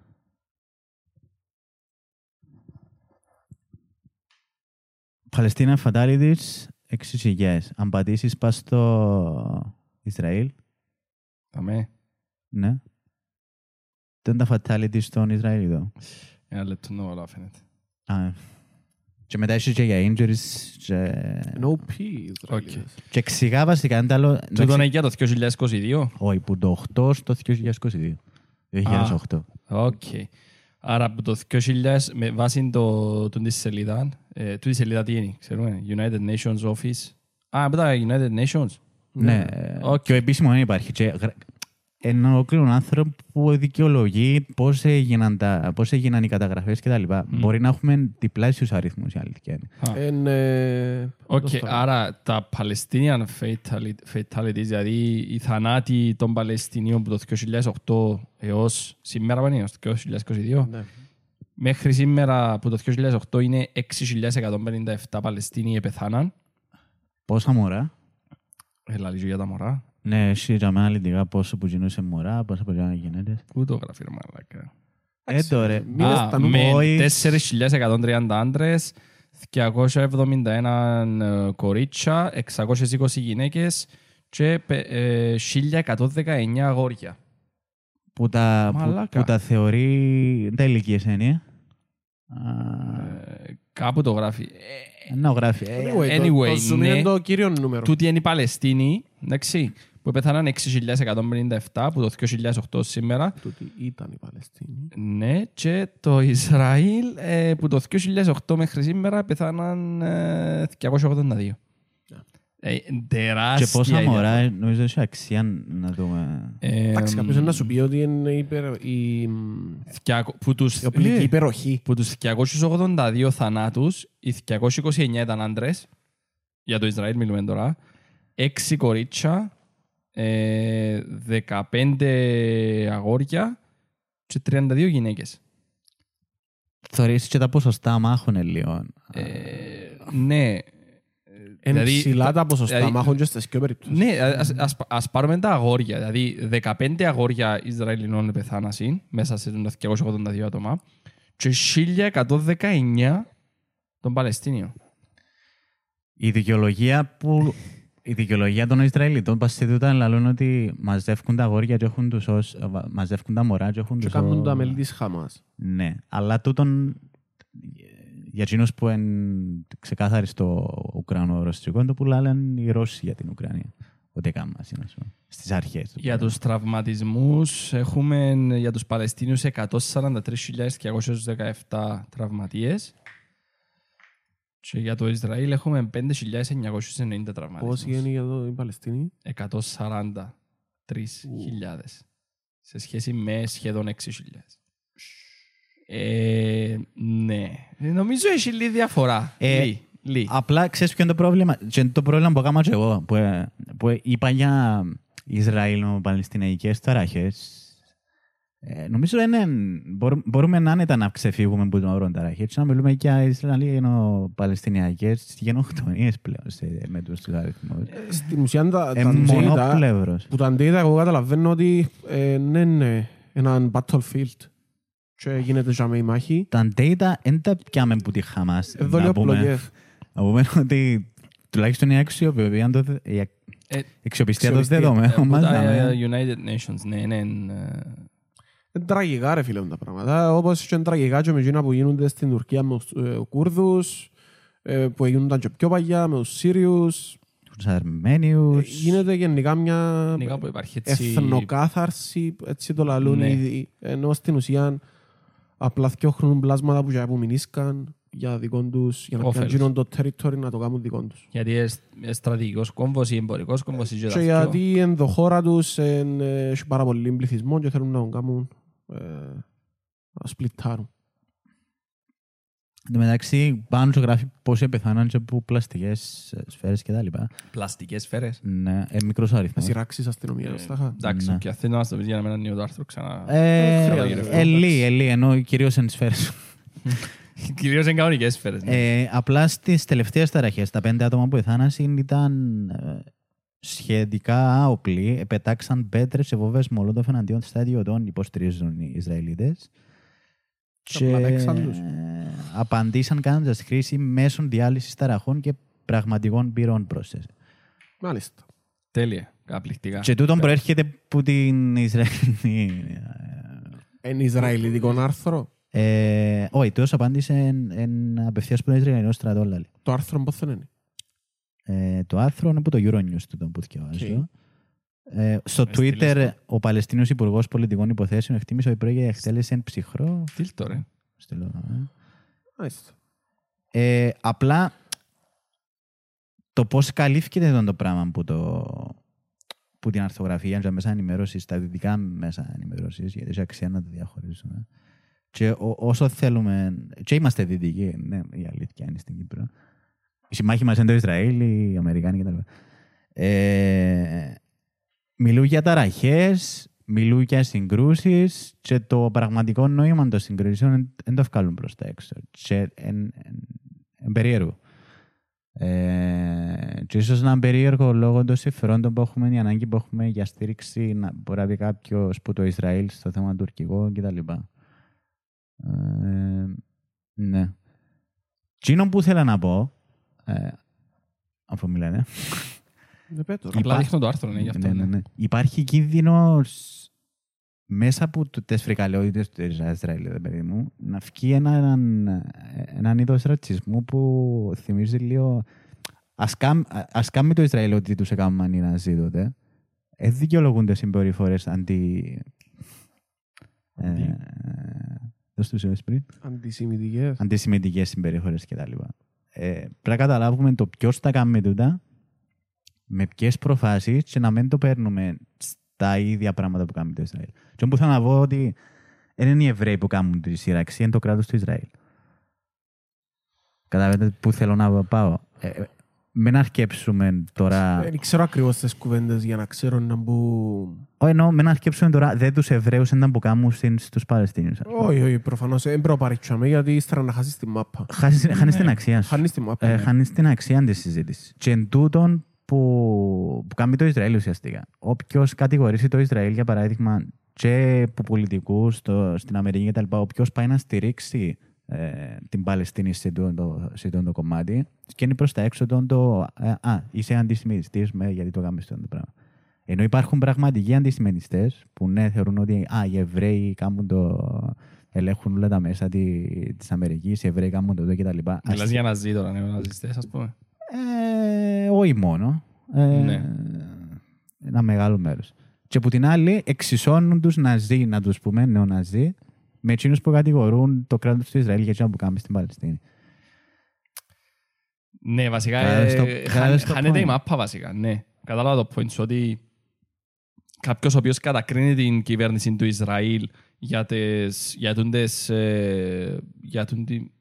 Παλαιστίνα fatalities 6.000. Αν πατήσεις πας στο Ισραήλ, Αμέ. ναι. Τι είναι τα fatalities στον Ισραήλ εδώ; Ένα λεπτό να όλα φαίνεται. Α, και μετά είσαι και για injuries και, No P Ισραηλίδες. και εξηγά βασικά είναι τα άλλο... Τούτο είναι για το 2022. Όχι, που το 8 στο 2022. 2008. Οκ. Άρα από το 2000 με βάση το, το, τη σελίδα, ε, τούτη σελίδα τι είναι, ξέρουμε, United Nations Office. Α, από τα United Nations. Ναι, Οκ. και ο επίσημος δεν υπάρχει. Και γρα- ένα ολόκληρο άρθρο που δικαιολογεί πώς έγιναν, τα, πώς έγιναν οι καταγραφές κτλ. Μπορεί να έχουμε διπλάσιους αριθμούς η αλήθεια είναι. Α. Εν, ε, Οκ, πώς το- άρα τα Palestinian fatali- fatalities, δηλαδή οι θανάτοι των Παλαιστινίων από το 2008 έως σήμερα που είναι, ως το 2022, ναι. Μέχρι σήμερα από το 2008 είναι 6.157 Παλαιστίνοι επεθάναν. Πόσα μωρά; Έλα λίγο για τα μωρά. Ναι, εσύ για μένα λυτικά πόσο που γινούσε μωρά, πόσο που γίνανε γυναίκες. Πού το γράφει ρε μαλάκα. Ε, τώρα. Μείνες Α, στα νούμερα. με Όχι. 4.130 άντρες, 271 ε, κορίτσια, 620 γυναίκες και πε- ε, 1119 αγόρια. Που τα, που, Μαλάκα. που τα θεωρεί. Δεν τα ηλικίες είναι. Ε. Α, Ε, Κάπου το γράφει. Ε, Να γράφει. ε, Anyway, το- anyway, το zoom ναι. είναι το κύριο νούμερο. Τούτοι είναι οι Παλαιστίνοι, εντάξει, που πέθαναν 6.157 από το 2008 σήμερα. Τούτη ήταν η Παλαιστίνη. Ναι, και το Ισραήλ ε, που το 2008 μέχρι σήμερα πέθαναν ε, 282. Ε, τεράστια Και πόσα η μωρά, διαφορά. νομίζω έχει αξία να δούμε. Ε, Εντάξει, κάποιος είναι να σου πει ότι είναι υπερ- η θκιακο- που τους, η οπλική ναι, υπεροχή. που τους 282 θανάτους, οι 229 ήταν άντρες, για το Ισραήλ μιλούμε τώρα, 6 κορίτσια, ε, 15 αγόρια και 32 γυναίκες. Θεωρείς και τα ποσοστά μάχων λίγο. Ε, ναι. Είναι Δηλαδή, ψηλά τα ποσοστά δηλαδή- μάχων και στις πιο περιπτώσεις. Ναι, ας, ας, ας πάρουμε τα αγόρια. Δηλαδή, 15 αγόρια Ισραηλινών πεθάνασαν μέσα σε τα 282 άτομα και 1119 των Παλαιστίνιων. Η δικαιολογία που. Η δικαιολογία των Ισραηλιτών πασίδουτα λαλούν ότι μαζεύκουν τα αγόρια και έχουν τους ως, μαζεύκουν τα μωρά και έχουν Και τους κάνουν ως- τα μέλη της Χαμάς. Ναι, αλλά τούτον για εκείνους που είναι ξεκάθαροι στο Ουκρανο-Ρωσικό το που λένε οι Ρώσοι για την Ουκρανία. Ότι έκαναν μας, είναι, ας πούμε, στις αρχές. του Για τους τραυματισμούς έχουμε για τους Παλαιστίνιους 143.217 τραυματίες και για το Ισραήλ έχουμε 5.990 τραυματισμούς. Πώς είναι για το η Παλαιστίνη. 143.000 σε σχέση με σχεδόν 6.000. Ε, ναι. Νομίζω έχει λίγη διαφορά. Ε, Λί, λί. Απλά ξέρεις ποιο είναι το πρόβλημα; Και είναι το πρόβλημα που έκανα και εγώ. Που, ε, που είπα για Ισραήλο-Παλαιστιναϊκές ταράχες. Ε, νομίζω είναι, μπορούμε, μπορούμε να άνετα να ξεφύγουμε από τον όρο ταράχες και να μιλούμε για Ισραήλο-Παλαιστινιακές γενοκτονίες πλέον σε, με τους αριθμούς. Στην ουσία τα Ε, τα data, μονοπλεύρος. που τα data εγώ καταλαβαίνω ότι ε, ναι, είναι έναν battlefield και γίνεται για με η μάχη. Τα data δεν τα πιάμε που τη Χαμάς. Εδώ Να λέω πούμε- πλογές. Να πούμε ότι τουλάχιστον η αξιοπιστία το, η Ε, αξιοπιστία των αξιοπιστία, δεδομένων από μας. τα να ε, μην- United Nations, ναι, ναι. ε, Είναι τραγικά ρε φίλε μου τα πράγματα. Όπως και είναι τραγικά και με εκείνα που γίνονται στην Τουρκία με τους ε, Κούρδους, ε, που γίνονταν και πιο παλιά με τους Σύριους. τους Αρμένιους. Ε, Γίνεται γενικά μια Γενικά που υπάρχει έτσι... εθνοκάθαρση, έτσι το λαλούν Ναι. ήδη, ενώ στην ουσία απλά θκιόχνουν πλάσματα που για που μηνίσκαν για δικό τους, για να Όφελος. πιάνουν το territory να το κάνουν δικό τους. Γιατί είναι είναι στρατηγικός κόμβος ή εμπορικός κόμβος ή Και και γιατί εν το χώρα τους εν, ε, έχει πάρα πολύ πληθυσμό και θέλουν να τον κάνουν ε, να σπλιτάρουν. Εν τω μεταξύ, πάνω σου γράφει πόσοι πεθάναν και από πλαστικές σφαίρες και τα λοιπά. Πλαστικές σφαίρες. Ναι, ε, μικρός Να αριθμός. σειράξεις αστυνομία. Ε, Στάχα. Εντάξει, Ναι. και θέλω να μας το πεις για να μην ανοίγω το άρθρο ξανά. Ε, χρειάζεται. Ελί, ελί, ενώ κυρίως εν σφαίρες. Κυρίως είναι κανονικές σφαίρες. ναι. Ε, απλά στις τελευταίες ταραχές, τα πέντε άτομα που πεθάνασαν ήταν ε, σχετικά άοπλοι. Ε, Πετάξαν πέτρες σε βόβες μολότοφ εναντίον στρατιωτών, υποστηρίζουν οι Ισραηλίτες. Απλά παίξαν τους. ε, απαντήσαν κάνοντας χρήση μέσων διάλυσης ταραχών και πραγματικών πυρών πρόσθεσης. Μάλιστα. Τέλεια. Απληκτικά. Και τούτον προέρχεται από την Ισραηλινή. Εν Ισραηλιτικό άρθρο. Ε, όχι, τόσο απάντησε εν, εν απευθείας από τον Ισραηλινό στρατό. λαλή. Το άρθρο πώς δεν είναι; Ε, το άρθρο είναι από το Euronews τούτο που διαβάζω. Ε, στο Με στείλεις Twitter, ο Παλαιστίνιος Υπουργός Πολιτικών Υποθέσεων εκτίμησε ότι πρόκειται για εκτέλεση εν ψυχρό. Τι το ρε. Στείλω, ε. Μάλιστα. Ε, απλά το πώς καλύφθηκε εδώ το πράγμα που, το, που την αρθογραφία και τα μέσα ενημέρωσης, τα δυτικά μέσα ενημέρωσης, γιατί έχει αξία να το διαχωρίσουμε. Και ό, όσο θέλουμε. Και είμαστε δυτικοί, ναι, η αλήθεια είναι στην Κύπρο. Οι συμμάχοι μας είναι το Ισραήλ, οι Αμερικάνοι κτλ. Ε, μιλούν για ταραχές, μιλούν για συγκρούσεις και το πραγματικό νόημα των συγκρούσεων δεν το βγάλουν προς τα έξω. Και εν, εν, εν περίεργο. Ε, και ίσως να είναι περίεργο λόγω των συμφερόντων που έχουμε, η ανάγκη που έχουμε για στήριξη, να μπορεί να πει κάποιος που το Ισραήλ στο θέμα τουρκικό κτλ. Ε, ναι. Εκείνο που ήθελα να πω, ε, αφού μιλάνε, Δεν πέτω. Απλά Υπάρχει- δείχνω το άρθρο, ναι, γι' αυτό. ναι, ναι, ναι. υπάρχει κίνδυνος μέσα από τις φρικαλαιότητες του Ισραήλ, ρε παιδί μου, να βγει έναν, έναν είδος ρατσισμού που θυμίζει λίγο... Ας, κάμ, ας κάνει το Ισραήλ ότι τους έκαναν οι Ναζί τότε. Ε, δικαιολογούνται συμπεριφορές αντι... Ε, Αντι- δώσ' τους είπες πριν. Αντισημιτικές. αντισημιτικές συμπεριφορές κτλ. Ε, πρέπει να καταλάβουμε το ποιος τα κάνει τούτα, με ποιες προφάσεις και να μην το παίρνουμε στα ίδια πράγματα που κάνει το Ισραήλ. Και που θέλω να πω ότι δεν είναι οι Εβραίοι που κάνουν τη σύραξη, είναι το κράτος του Ισραήλ. Καταλαβαίνετε που θέλω να πάω. Ε, ε, μην αρκέψουμε τώρα... Δεν ξέρω ακριβώς τις κουβέντες για να ξέρω να μπουν... Όχι, εννοώ, μην αρκέψουμε τώρα δεν τους Εβραίους ήταν που κάνουν στην- στους Παλαιστίνιους. ας πούμε. Όχι, όχι, προφανώς. Δεν πρέπει να παρήξαμε γιατί ύστερα να χάσεις τη μάπα. Χάνεις- Χάνεις την αξία σου. Χάνεις τη μάπα. ε, ναι. χάνεις την αξία της συζήτησης. Και εν τούτον που, που κάνει το Ισραήλ ουσιαστικά. Όποιος κατηγορήσει το Ισραήλ, για παράδειγμα, και από πολιτικούς στην Αμερική κτλ., όποιος πάει να στηρίξει ε, την Παλαιστίνη σε αυτό το, σε αυτό το κομμάτι, σκένει προς τα έξω τον το. ε, α, είσαι αντισημιτιστής, με γιατί το κάνουμε αυτό το πράγμα. Ενώ υπάρχουν πραγματικοί αντισημιτιστές που ναι, θεωρούν ότι α, οι Εβραίοι κάνουν το. ελέγχουν όλα τα μέσα τη Αμερικής, οι Εβραίοι κάνουν το κτλ. Μιλάς για να ζει τώρα, ναι, ναζιστές, ας πούμε. Ε, όχι μόνο. Ε, Ναι. Ένα μεγάλο μέρος. Και από την άλλη, εξισώνουν τους Ναζί, να τους πούμε, νεοναζί, με εκείνους που κατηγορούν το κράτος του Ισραήλ για εκείνο που κάνουμε στην Παλαιστίνη. Ναι, βασικά Κατάλαβες ε, το- χαν- κατάλαβες το χάνεται η point. μάπα βασικά, ναι. Κατάλαβα το point σου ότι κάποιος ο οποίος κατακρίνει την κυβέρνηση του Ισραήλ για τις, για τούντες, ε, για τούντι, πώς να το-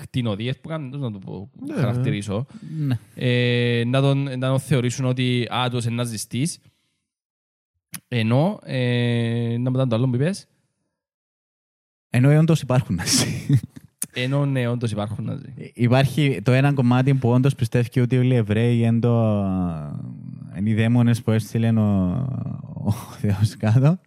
χτινοδίες που κάνουν, πώς να το πω, Ναι. χαρακτηρίσω, Ναι. ε, να, τον, να τον θεωρήσουν ότι α, τους είναι ναζιστής, ενώ, ε, να μετά το άλλο που είπες, Ενώ όντως υπάρχουν Ναζί. ενώ ναι, όντως υπάρχουν ναζί. Υπάρχει το ένα κομμάτι που όντως πιστεύει ότι όλοι οι Εβραίοι είναι, το, είναι οι δαίμονες που έστειλε ο, ο Θεός κάτω.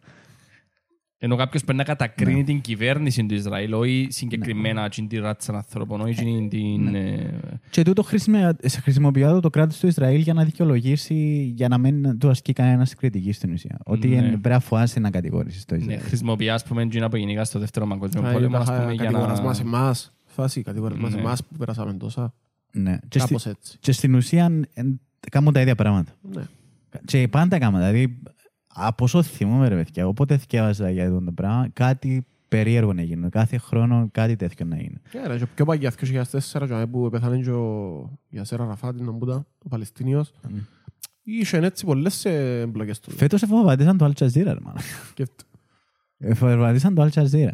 Ενώ κάποιος πρέπει να κατακρίνει Ναι. την κυβέρνηση του Ισραήλ, όχι συγκεκριμένα την τη ράτσα ανθρώπων, όχι την. Ναι. ε, Και τούτο χρησιμο- χρησιμοποιεί το κράτος του Ισραήλ για να δικαιολογήσει, για να μην του ασκεί κανένας κριτική στην ουσία. Ότι Ναι. ναι. πρέπει να φοάσει να κατηγορήσεις το Ναι, Ισραήλ. χρησιμοποιεί, ας πούμε, εκείνα που γενικά στο δεύτερο παγκόσμιο Α, πόλεμο, είναι ας πούμε, για Κατηγοράς να... μας εμάς. Φάση, κατηγοράς μας Ναι. εμάς που περάσαμε τόσα. Ναι. Και, στη, Κάπως έτσι. και στην ουσία εν, κάνουν τα ίδια πράγματα. Ναι. Και πάντα κάνουν. Δηλαδή, από όσο θυμούμαι, ρε παιδιά, όποτε εθκιέβαζα για αυτό το πράγμα, κάτι περίεργο να γίνει. Κάθε χρόνο κάτι τέτοιο να γίνει. Και ρε, και πιο παλιά, 2004, και που πέθανε και ο Γιασέρ Αραφάτ, να μπούτα, ο Παλαιστίνιος, είχε έτσι πολλές ε, εμπλοκές του. Φέτος εβομβαρδίσαν το Al Jazeera, ρε μάνα. Σκέφτε. Εβομβαρδίσαν το Al Jazeera.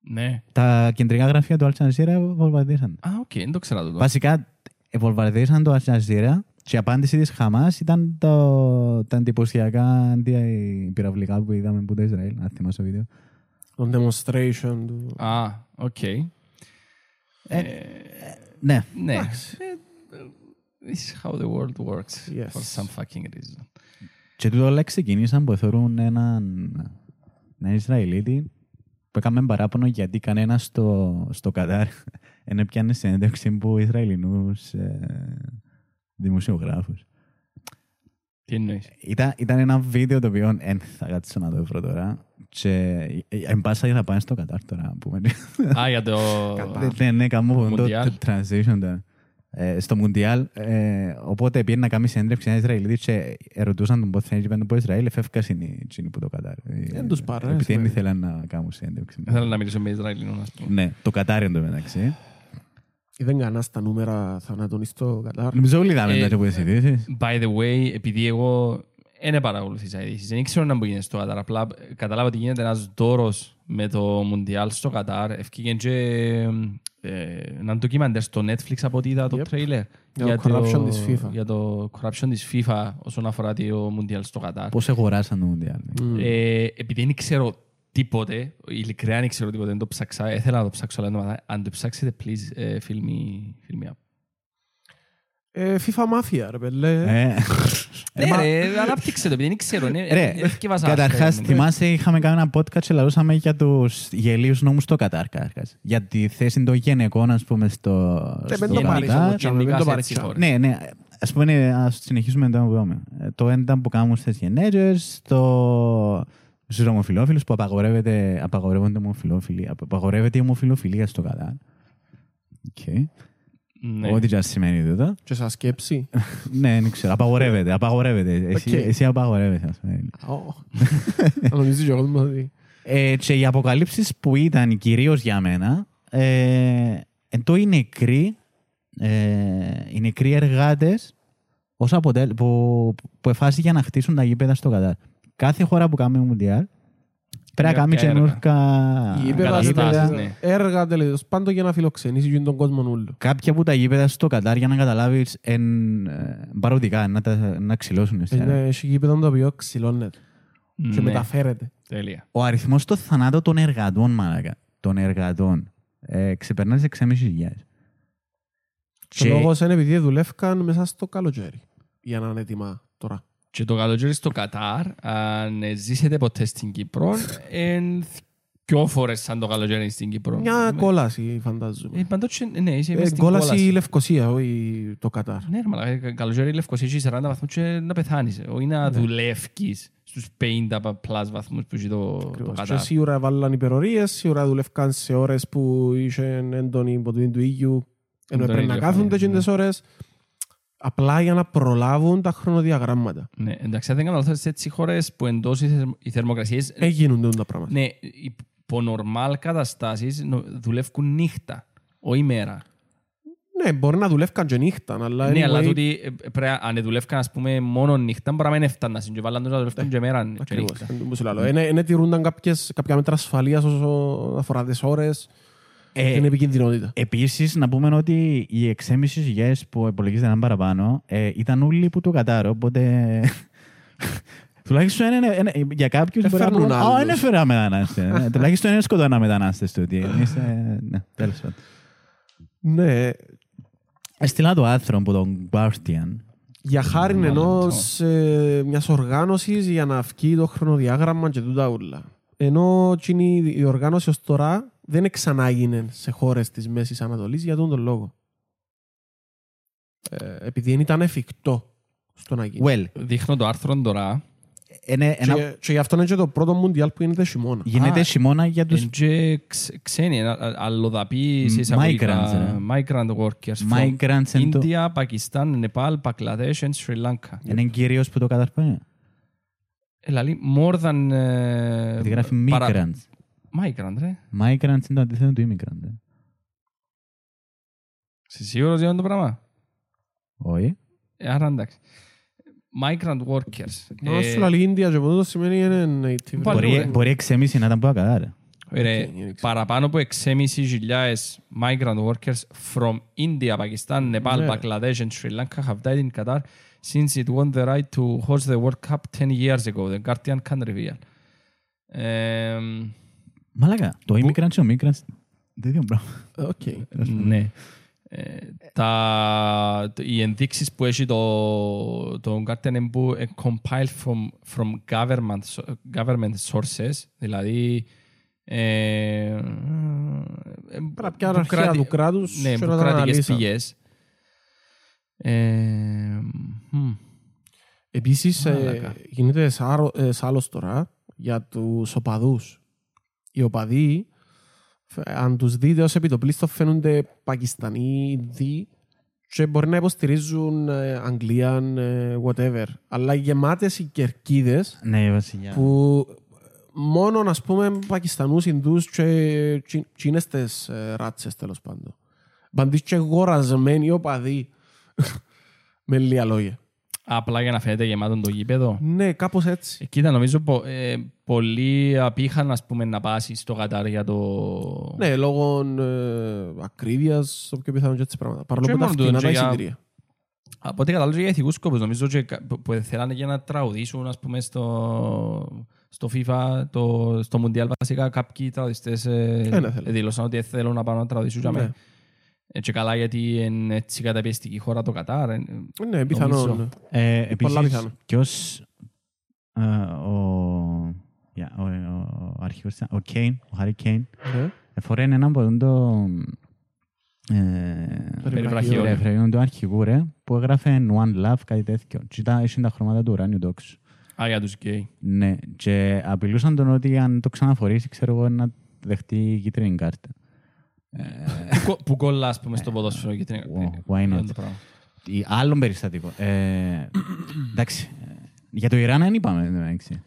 Ναι. Τα κεντρικά γραφεία του Al Jazeera εβομβαρδίσαν. Α, οκ, δεν το ξέρα το. Βασικά, βομβαρδίσαν το Al Jazeera και η απάντηση της Χαμάς ήταν το, τα εντυπωσιακά αντιπυραυλικά που είδαμε από το Ισραήλ. Αν θυμάσαι το βίντεο. Το demonstration του... Α, οκ. Ναι. Ναι. Ε, This is how the world works. Yes. For some fucking reason. Και τούτο όλα ξεκίνησαν που θεωρούν έναν, έναν Ισραηλίτη που έκαμε παράπονο γιατί κανένας στο, στο Κατάρ δεν έπιανε συνέντευξη από Ισραηλινούς ε, δημοσιογράφους. Τι εννοείς; Ήταν, ήταν ένα βίντεο το οποίο δεν θα κάτσω να το βρω τώρα και ε, εν πάσα θα πάνε στο Κατάρ τώρα. να πούμε. Α, για το... Ναι, ναι, κάνω αυτό το Μουντιάλ. transition τώρα. Ε, στο Μουντιάλ, ε, οπότε πήγαινε να κάνει συνέντευξη ένα Ισραηλίτη και ερωτούσαν τον πότε θα γίνει από Ισραήλ, εφεύκας είναι εκείνοι που το Κατάρ. Δεν τους πάρε, Επειδή δεν σημαίνει. ήθελαν να κάνουν συνέντευξη. Θέλω να μιλήσω με Ισραηλινό, ας πούμε. Ναι, το Κατάρ είναι το μεταξύ. Είδαν κανένα στα νούμερα θανάτων στο Κατάρ. Νομίζω όλοι είδαμε Ε, τα και από τις ειδήσεις. By the way, επειδή εγώ δεν παρακολουθήσα ειδήσεις, δεν ήξερα να μου γίνεται στο Κατάρ. Απλά κατάλαβα ότι γίνεται ένας δώρος με το Μουντιάλ στο Κατάρ. Ευκήγε και ε, έναν ντοκιμαντέρ στο Netflix από ό,τι είδα το Yep. τρέιλερ. Για το corruption της FIFA. Για το corruption της FIFA όσον αφορά το Μουντιάλ στο Κατάρ. Πώς αγοράσαν το Μουντιάλ. Μμ. Ε, επειδή δεν ξέρω τίποτε, ειλικρινά δεν ξέρω τίποτε, δεν το ψάξα, ήθελα να το ψάξω, αλλά αν το ψάξετε, please, ε, fill me, fill me up. Ε, FIFA Mafia, ρε πέλε. Ε, Ναι ρε, ανάπτυξε το, επειδή δεν ξέρω. είναι- Ρε, ε, εθιέβασα Καταρχάς, αυτό, ναι. θυμάσαι, είχαμε κάνει ένα podcast και λαλούσαμε για τους γελίους νόμους στο Κατάρ, καταρχάς. Για τη θέση των γυναικών, ας πούμε, στο, Ε, στο μην το πάρεις Κατάρ. όμως, τσάμε, μην Γενικά το σε πάρεις έτσι τσάμε. χώρες. Ναι, ναι. Ας πούμε, ναι, ας συνεχίσουμε το που είπαμε. Ε, Το ένα που κάνουν στις γυναίκες, στο... στους ομοφιλόφιλους που απαγορεύεται, απαγορεύονται ομοφιλόφιλοι, απαγορεύεται η ομοφιλοφιλία στο Κατάρ. Οκ. Ναι. Ό,τι και αν σημαίνει τούτο. Και σαν σκέψη. Ναι, δεν ξέρω. Απαγορεύεται. Απαγορεύεται. Εσύ, Οκ. εσύ απαγορεύεσαι, ας πούμε. Ω. Νομίζεις και εγώ δηλαδή. Ε, και οι αποκαλύψεις που ήταν κυρίως για μένα, ε, εν το οι νεκροί, ε, οι νεκροί εργάτες ως αποτέλ, που, που εφάσισαν για να χτίσουν τα γήπεδα στο Κατάρ. Κάθε χώρα που κάνει Μουντιάλ πρέπει να κάνει Κάποια έργα. καινούργια Γήπεδα, εγκαταστάσεις, γήπεδα, ναι. έργα τέλος πάντων για να φιλοξενήσει και τον κόσμο όλο. Κάποια από τα γήπεδα στο Κατάρ, για να καταλάβεις, εν ε, παροδικά, να, τα, να ξυλώσουν. ουσιαστικά. Είναι έχει γήπεδο το οποίο ξυλώνεται και Ναι, μεταφέρεται. Τέλεια. Ο αριθμός των θανάτων των εργατών, μαλάκα, των εργατών, ε, ξεπερνά τις 6.500. Και ο λόγος είναι επειδή δουλεύκαν μέσα στο καλοκαίρι για να είναι έτοιμα τώρα. Και το καλοκαίρι στο Κατάρ, αν ζήσετε ποτέ στην Κύπρο, εν δυο φορές σαν το καλοκαίρι στην Κύπρο. Μια κόλαση φαντάζομαι. Ε, πάντως, ναι, είσαι μες Ε, στην Κόλαση η κόλαση. Λευκοσία, όχι το Κατάρ. Ναι, ρε μαλάκα, καλοκαίρι η Λευκοσία έχει 40 βαθμούς και να πεθάνεις. Όχι να Ναι. δουλεύκεις στους 50 plus βαθμούς που έχει το, το Ακριβώς. Και Κατάρ. σίγουρα βάλαν υπερορίες, σίγουρα δουλεύκαν σε ώρες που είχε έντονη υποτομή του ήλιου, ενώ Έντονη πρέπει να ηλιοφάνεια, κάθονται και ναι. τις ώρες, απλά για να προλάβουν τα χρονοδιαγράμματα. Ναι, εντάξει, αν δεν κάνω λάθος, σε έτσι χώρες που εντός οι θερμ- οι θερμοκρασίες Έγινονται τα πράγματα. Ναι, υπό νορμάλ καταστάσεις νο- δουλεύουν νύχτα, όχι μέρα. Ναι, μπορεί να δουλεύκαν και νύχτα, αλλά Ναι, αλλά anyway, τούτοι ε, πρέπει, αν δουλεύκαν ας πούμε μόνο νύχτα, μπορεί να μην έφταναν και βάλαν τους να δουλεύουν και μέρα και Ακριβώς. νύχτα. Εν- όπως λέω. Είναι- Είναι τηρούνταν κάποιες- κάποια μέτρα ασφαλείας όσο αφορά τις ώρες Ε, και την επικινδυνότητα. Επίσης, να πούμε ότι οι 6.500 χιλιάδες που υπολογίζεται να είναι παραπάνω ε, ήταν όλοι που το κατάρω, οπότε... Τουλάχιστον είναι, είναι- για κάποιους Δεν μπορεί να φέρνουν πούνε, άλλους. «Α, δεν έφερα μετανάστε». Ναι, Τουλάχιστον είναι σκοτώνα μετανάστες τούτοι. Εμείς, ε, ναι, τέλος πάντων. Ναι, Έστειλα το άρθρο από τον Guardian. για χάρη Μάλλον ενός ε, μιας οργάνωσης για να βγει το χρονοδιάγραμμα και τούτα ούλα. Ενώ εκείνη η οργάνωση ως τώρα δεν ξανάγινε σε χώρες της Μέσης Ανατολής για τον λόγο. Ε, επειδή δεν ήταν εφικτό στο να γίνει. Well, Δείχνω το άρθρο τώρα. είναι ένα, Και, και γι' αυτό είναι και το πρώτο Μουντιάλ που γίνεται χειμώνα. γίνεται Α, χειμώνα για τους Εν και ξ- ξένοι, α- α- αλλοδαποί σε εισαγωγικά, Migrants, ρε. migrant workers from migrants. εν το- India, Pakistan, Nepal, Bangladesh and Sri Lanka. Είναι κυρίως που το καταρπάνε. Ε, λαλεί more than... ε, Γιατί γράφει παρα- migrants. Migrant, ρε. Migrants είναι το αντίθετο του immigrant. ε. Είσαι σίγουρος για αυτό το πράγμα. Όχι. Ε, Άρα εντάξει. Migrant workers. Ενώ Ε, σου λέει Ίνδια και ποτέ το σημαίνει είναι native. Πάλι Μπορεί- ωραία. Μπορεί 6,5 να ήταν που ακατάρε. Ρε, Οκ, δεν ξέρω. παραπάνω από 6.500 migrant workers from India, Pakistan, Nepal, Ναι. Bangladesh and Sri Lanka have died in Qatar since it won the right to host the World Cup 10 years ago, the Guardian can reveal. Ε, Μαλάκα, το immigrant και ο migrant δεν είναι πράγμα. Οκ. ναι. Ε, τα, το- οι ενδείξεις που έχει το, το Guardian είναι που είναι compiled from, from government, so- government sources, δηλαδή ε, ε, Πρέπει να πιάνουν που αρχεία κράτη- του κράτους ναι, και που να τα κρατικές αναλύσαν. πηγές. Ε, μ, Επίσης ε, Μαλάκα. γίνεται σάρο- ε, σάλος τώρα για τους οπαδούς. Οι οπαδοί, φ- αν τους δείτε ως επιτοπλίστων φαίνονται Πακιστανοί, Ινδοί και μπορεί να υποστηρίζουν ε, Αγγλία, ε, whatever. Αλλά γεμάτες οι κερκίδες Ναι, βασιλιά. που μόνο ας πούμε Πακιστανούς, Ινδούς και τσι- τσίνες τις ε, ράτσες τέλος πάντων. Παντής και γορασμένοι οπαδοί με λίγα λόγια. Απλά για να φαίνεται γεμάτο το γήπεδο. Ναι, κάπως έτσι. Ε, Κοίτα, νομίζω πο, ε, πολλοί απήχαν ας πούμε, να πάσει στο Κατάρ για το... Ναι, λόγω ε, ακρίβειας, το πιο πιθανό και έτσι πράγματα. Παρόλο Και που τα μόνο φτηνά το, τα και για- εισιτήρια. Από ό,τι κατάλαβα για ηθικούς σκοπούς, νομίζω και κα- που, που θέλανε για να τραγουδήσουν ας πούμε, στο, στο FIFA, το, στο Μουντιάλ βασικά κάποιοι τραγουδιστές ε, Ε, ναι, θέλουν. δήλωσαν ότι θέλουν να πάνε να τραγουδήσουν για Ναι. Μένα. Ε, και καλά γιατί είναι έτσι καταπιεστική χώρα το Κατάρ. ε, Ναι, πιθανόν. Νομίζω. Ε, Πολλά επίσης, πιθανό. και ως ε, ο, yeah, ο, ο, ο αρχηγός, ήταν- ο Κέιν, ο Χάρη Κέιν, Ναι. εφορέν έναν από τον το ε, Περιβραχιόν. ρε, φρεγιόν του αρχηγού ρε, που έγραφε One Love, κάτι τέτοιο. Και ήταν, είχε τα χρώματα του ουράνιου τόξου. Α, για τους γκέι. Ναι, και απειλούσαν τον ότι αν το ξαναφορήσει, ξέρω εγώ, να δεχτεί κίτρινη κάρτα. Ε, Που κο- Που κολλά, ας πούμε, στο ποδόσφαιρο και την... Wow, why not? Είναι το πράγμα. ή άλλον περιστατικό. Ε, εντάξει, ε, για το Ιράν δεν είπαμε. εντάξει.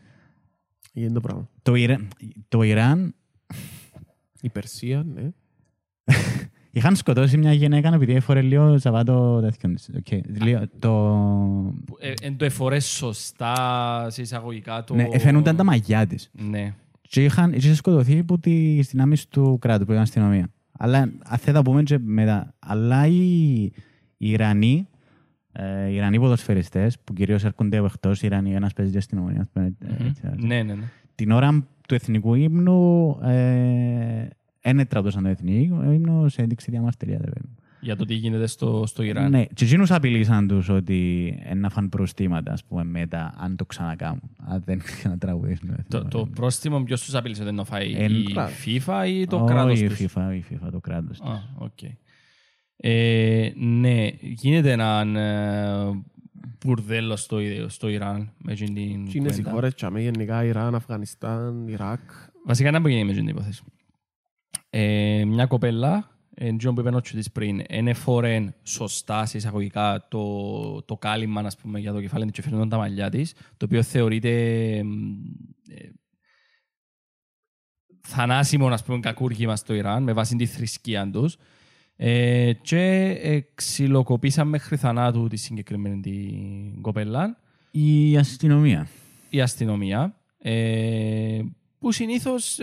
Είναι το πράγμα. Το, Ιρα... το Ιράν Η Περσία, ναι. είχαν σκοτώσει μια γυναίκα επειδή έφορε λίγο ζαβά το τέτοιον της. Οκ, λίγο Το... Που, ε, Εν το εφόρεν σωστά σε εισαγωγικά το... Ναι, εφαίνονταν τα μαγιά της. Ναι. Και είχαν, είχε σκοτωθεί από τι δυνάμει του κράτου, που ήταν αστυνομία. Αλλά αν θα τα πούμε και μετά. Αλλά οι, οι Ιρανοί, ε, οι Ιρανοί ποδοσφαιριστές, που κυρίως έρχονται από εκτός, οι Ιρανοί, ένας παίζει για αστυνομία. ας πούμε, ε, Μμμ. έτσι, έτσι. Ναι, ναι, ναι. Την ώρα του εθνικού ύμνου, ε, δεν έτραπτωσαν το εθνικό ύμνο σε ένδειξη διαμαρτυρία. ρε παιδί μου. Για το τι γίνεται στο, στο Ιράν. Ναι, και εκείνους απειλήσαν τους ότι να φαν προστήματα, ας πούμε, μετά, αν το ξανακάμουν. Αν δεν ξανατραγουδήσουν. το Το, εθνικό το ύμνο. πρόστιμο ποιος τους απειλήσε δεν το φάει Εν- η Κράτος. FIFA ή το Όχι, κράτος η τους; FIFA, η FIFA, το κράτος. Α, οκ. Ε, ναι, γίνεται έναν ε, μπουρδέλο στο, στο Ιράν με την Και είναι οι κουβέντα. χώρες τσάμε, γενικά Ιράν, Αφγανιστάν, Ιράκ. Βασικά να γίνει με την υπόθεση. Ε, μια κοπέλα, ε, Τζον που είπε ο της πριν, είναι φορέν σωστά σε εισαγωγικά το, το κάλυμα ας πούμε, για το κεφάλι της και φαίνονταν τα μαλλιά της, το οποίο θεωρείται μ, ε, θανάσιμο ας πούμε, κακούργημα στο Ιράν με βάση τη θρησκεία τους. Ε, και ε, ξυλοκοπήσαν μέχρι θανάτου τη συγκεκριμένη την κοπέλα Η αστυνομία. η αστυνομία. Ε, που συνήθως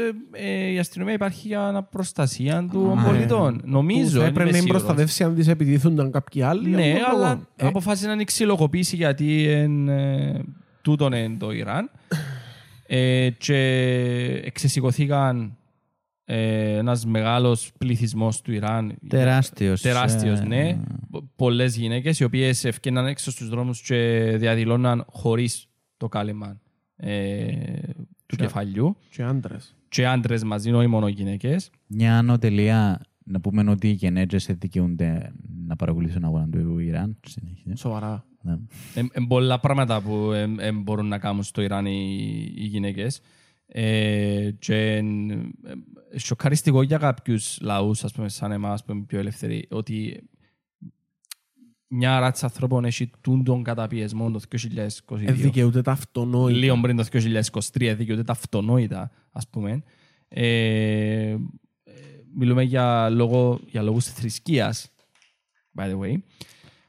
η αστυνομία υπάρχει για να προστασία των Α, πολιτών. Νομίζω. Που θα δεν έπρεπε είμαι να σίγουρος. προστατεύσει αν τις επιτίθονταν κάποιοι άλλοι. Ναι, αυτό το αλλά λόγο. Ε, αποφάσισε να την ξυλοκοπήσει γιατί εν, ε, τούτον είναι το Ιράν. Ε, και εξεσηκωθήκαν ε, ένας μεγάλος πληθυσμός του Ιράν. Τεράστιος. Τεράστιος, ε, ναι. Πολλές γυναίκες οι οποίες ευκαιναν έξω στους δρόμους και διαδηλώναν χωρίς το κάλυμα ε, του Και- κεφαλιού. Και άντρες. Και άντρες μαζί, όχι μόνο γυναίκες. Μια ανωτελεία να πούμε ότι οι γενέτζες δικαιούνται να παρακολουθήσουν τον αγώνα του Ιράν. Συνέχεια. Σοβαρά. Ναι. Ε, πολλά πράγματα που ε, ε, μπορούν να κάνουν στο Ιράν οι, οι γυναίκες. Ε, και ε, ε, σοκαριστικό για κάποιους λαούς, ας πούμε, σαν εμάς που είμαι πιο ελεύθεροι, ότι μια ράτσα ανθρώπων έχει τούν τον καταπιεσμό το 2022. Ε, δικαιούται τα αυτονόητα. λίγο πριν το 2023 δικαιούται τα αυτονόητα, ας πούμε. Ε, ε, μιλούμε για, λόγο, για λόγους θρησκείας, by the way.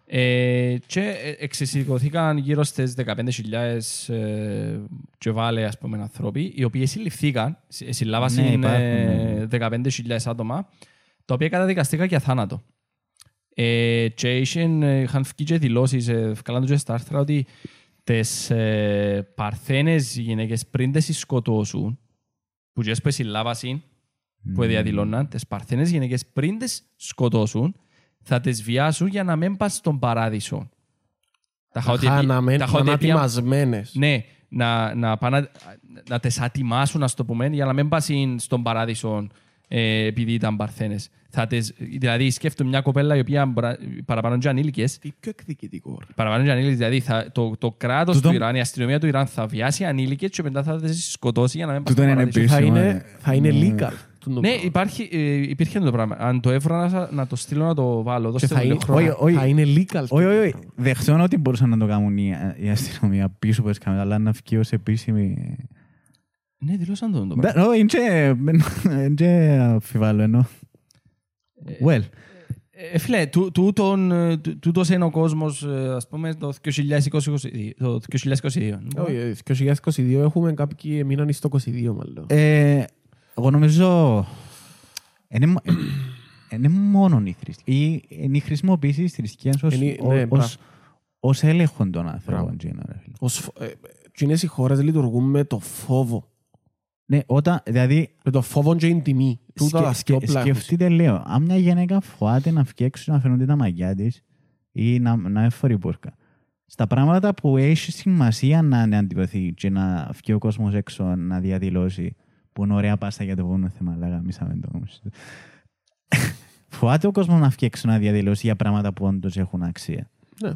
Ε, και ε, εξεσηκωθήκαν γύρω στις 15.000 ε, και βάλε, ας πούμε, άνθρωποι, οι οποίοι συλληφθήκαν, συ- συλλάβασαν Ναι, υπάρχουν, ε, 15.000 άτομα, τα οποία καταδικαστήκαν για θάνατο. Ε, και είχαν, ε, είχαν βγει και δηλώσεις, ε, βγάλαν τους και στα άρθρα ότι τις ε, παρθένες γυναίκες πριν τις σκοτώσουν, που και που συλλάβασαν, που διαδηλώναν, τις παρθένες γυναίκες πριν τις σκοτώσουν, θα τις βιάσουν για να μην πας στον παράδεισο. Τα χαοτεπι- Χάναμε, τα να είναι χαοτεπια- ατιμασμένες. ναι, να, να, πάνε, να, να τις ατιμάσουν, ας το πούμε, για να μην πάσουν στον παράδεισο ε, επειδή ήταν παρθένες. Θα τις, δηλαδή, σκέφτομαι μια κοπέλα η οποία μπρα- παραπάνω και ανήλικες, Τι πιο εκδικητικό. ρε. παραπάνω και ανήλικες, δηλαδή θα, το, το κράτος Τούτο- του Ιράν, η αστυνομία του Ιράν θα βιάσει ανήλικες και μετά θα τις σκοτώσει για να μην πάσουν Τούτο στον είναι παράδεισο. Θα Επίσημα, είναι, ε, θα είναι ναι. legal. το Ναι, πράγμα. υπάρχει, ε, υπήρχε το πράγμα. Αν το έβρα να, να το στείλω να το βάλω, Και δώστε θα μου λίγο είναι, χρόνο. Όχι, όχι. θα είναι legal. το Όχι, όχι, όχι. πράγμα. Δεχτώ ότι μπορούσαν να το κάνουν η, η αστυνομία πίσω από τις κάμερες, αλλά να βγει ως επίσημη... Ναι, δηλώσαν το, το πράγμα. Ντα- Όχι, είναι και αμφιβάλλω εννοώ. Well, Ε, φίλε, τού- τούτον, ε, τού- τούτος είναι ο κόσμος, ε, ας πούμε, το 2022. Το 2022. Όχι, ε, 2022 έχουμε κάποιοι μείναν στο 22 μάλλον. ε, εγώ νομίζω είναι μο- είναι μόνο η θρησκεία. Είναι η χρησιμοποίηση της θρησκείας ως, Είναι- ναι, ως, μπράβο. ως έλεγχον των Μπράβο. ανθρώπων. τζίνο, ρε φίλε. Ως φο- ε, ε, εκείνες οι χώρες λειτουργούν με το φόβο. Ναι, όταν, δηλαδή, Με το φόβο και την τιμή. Τούτα τα σκε, σκιόπλα σκε, έχουν. σκεφτείτε λίγο, αν μια γυναίκα φοβάται να βγει έξω να φαίνονται τα μαγιά της ή να, να εφορεί πόρκα. Στα πράγματα που έχει σημασία να αντιπαθεί και να βγει ο κόσμος έξω να διαδηλώσει, που είναι ωραία πάστα για το επόμενο θέμα, αλλά γαμίσαμε το όμως. Φοβάται ο κόσμος να βγει έξω να διαδηλώσει για πράγματα που όντως έχουν αξία. Ναι.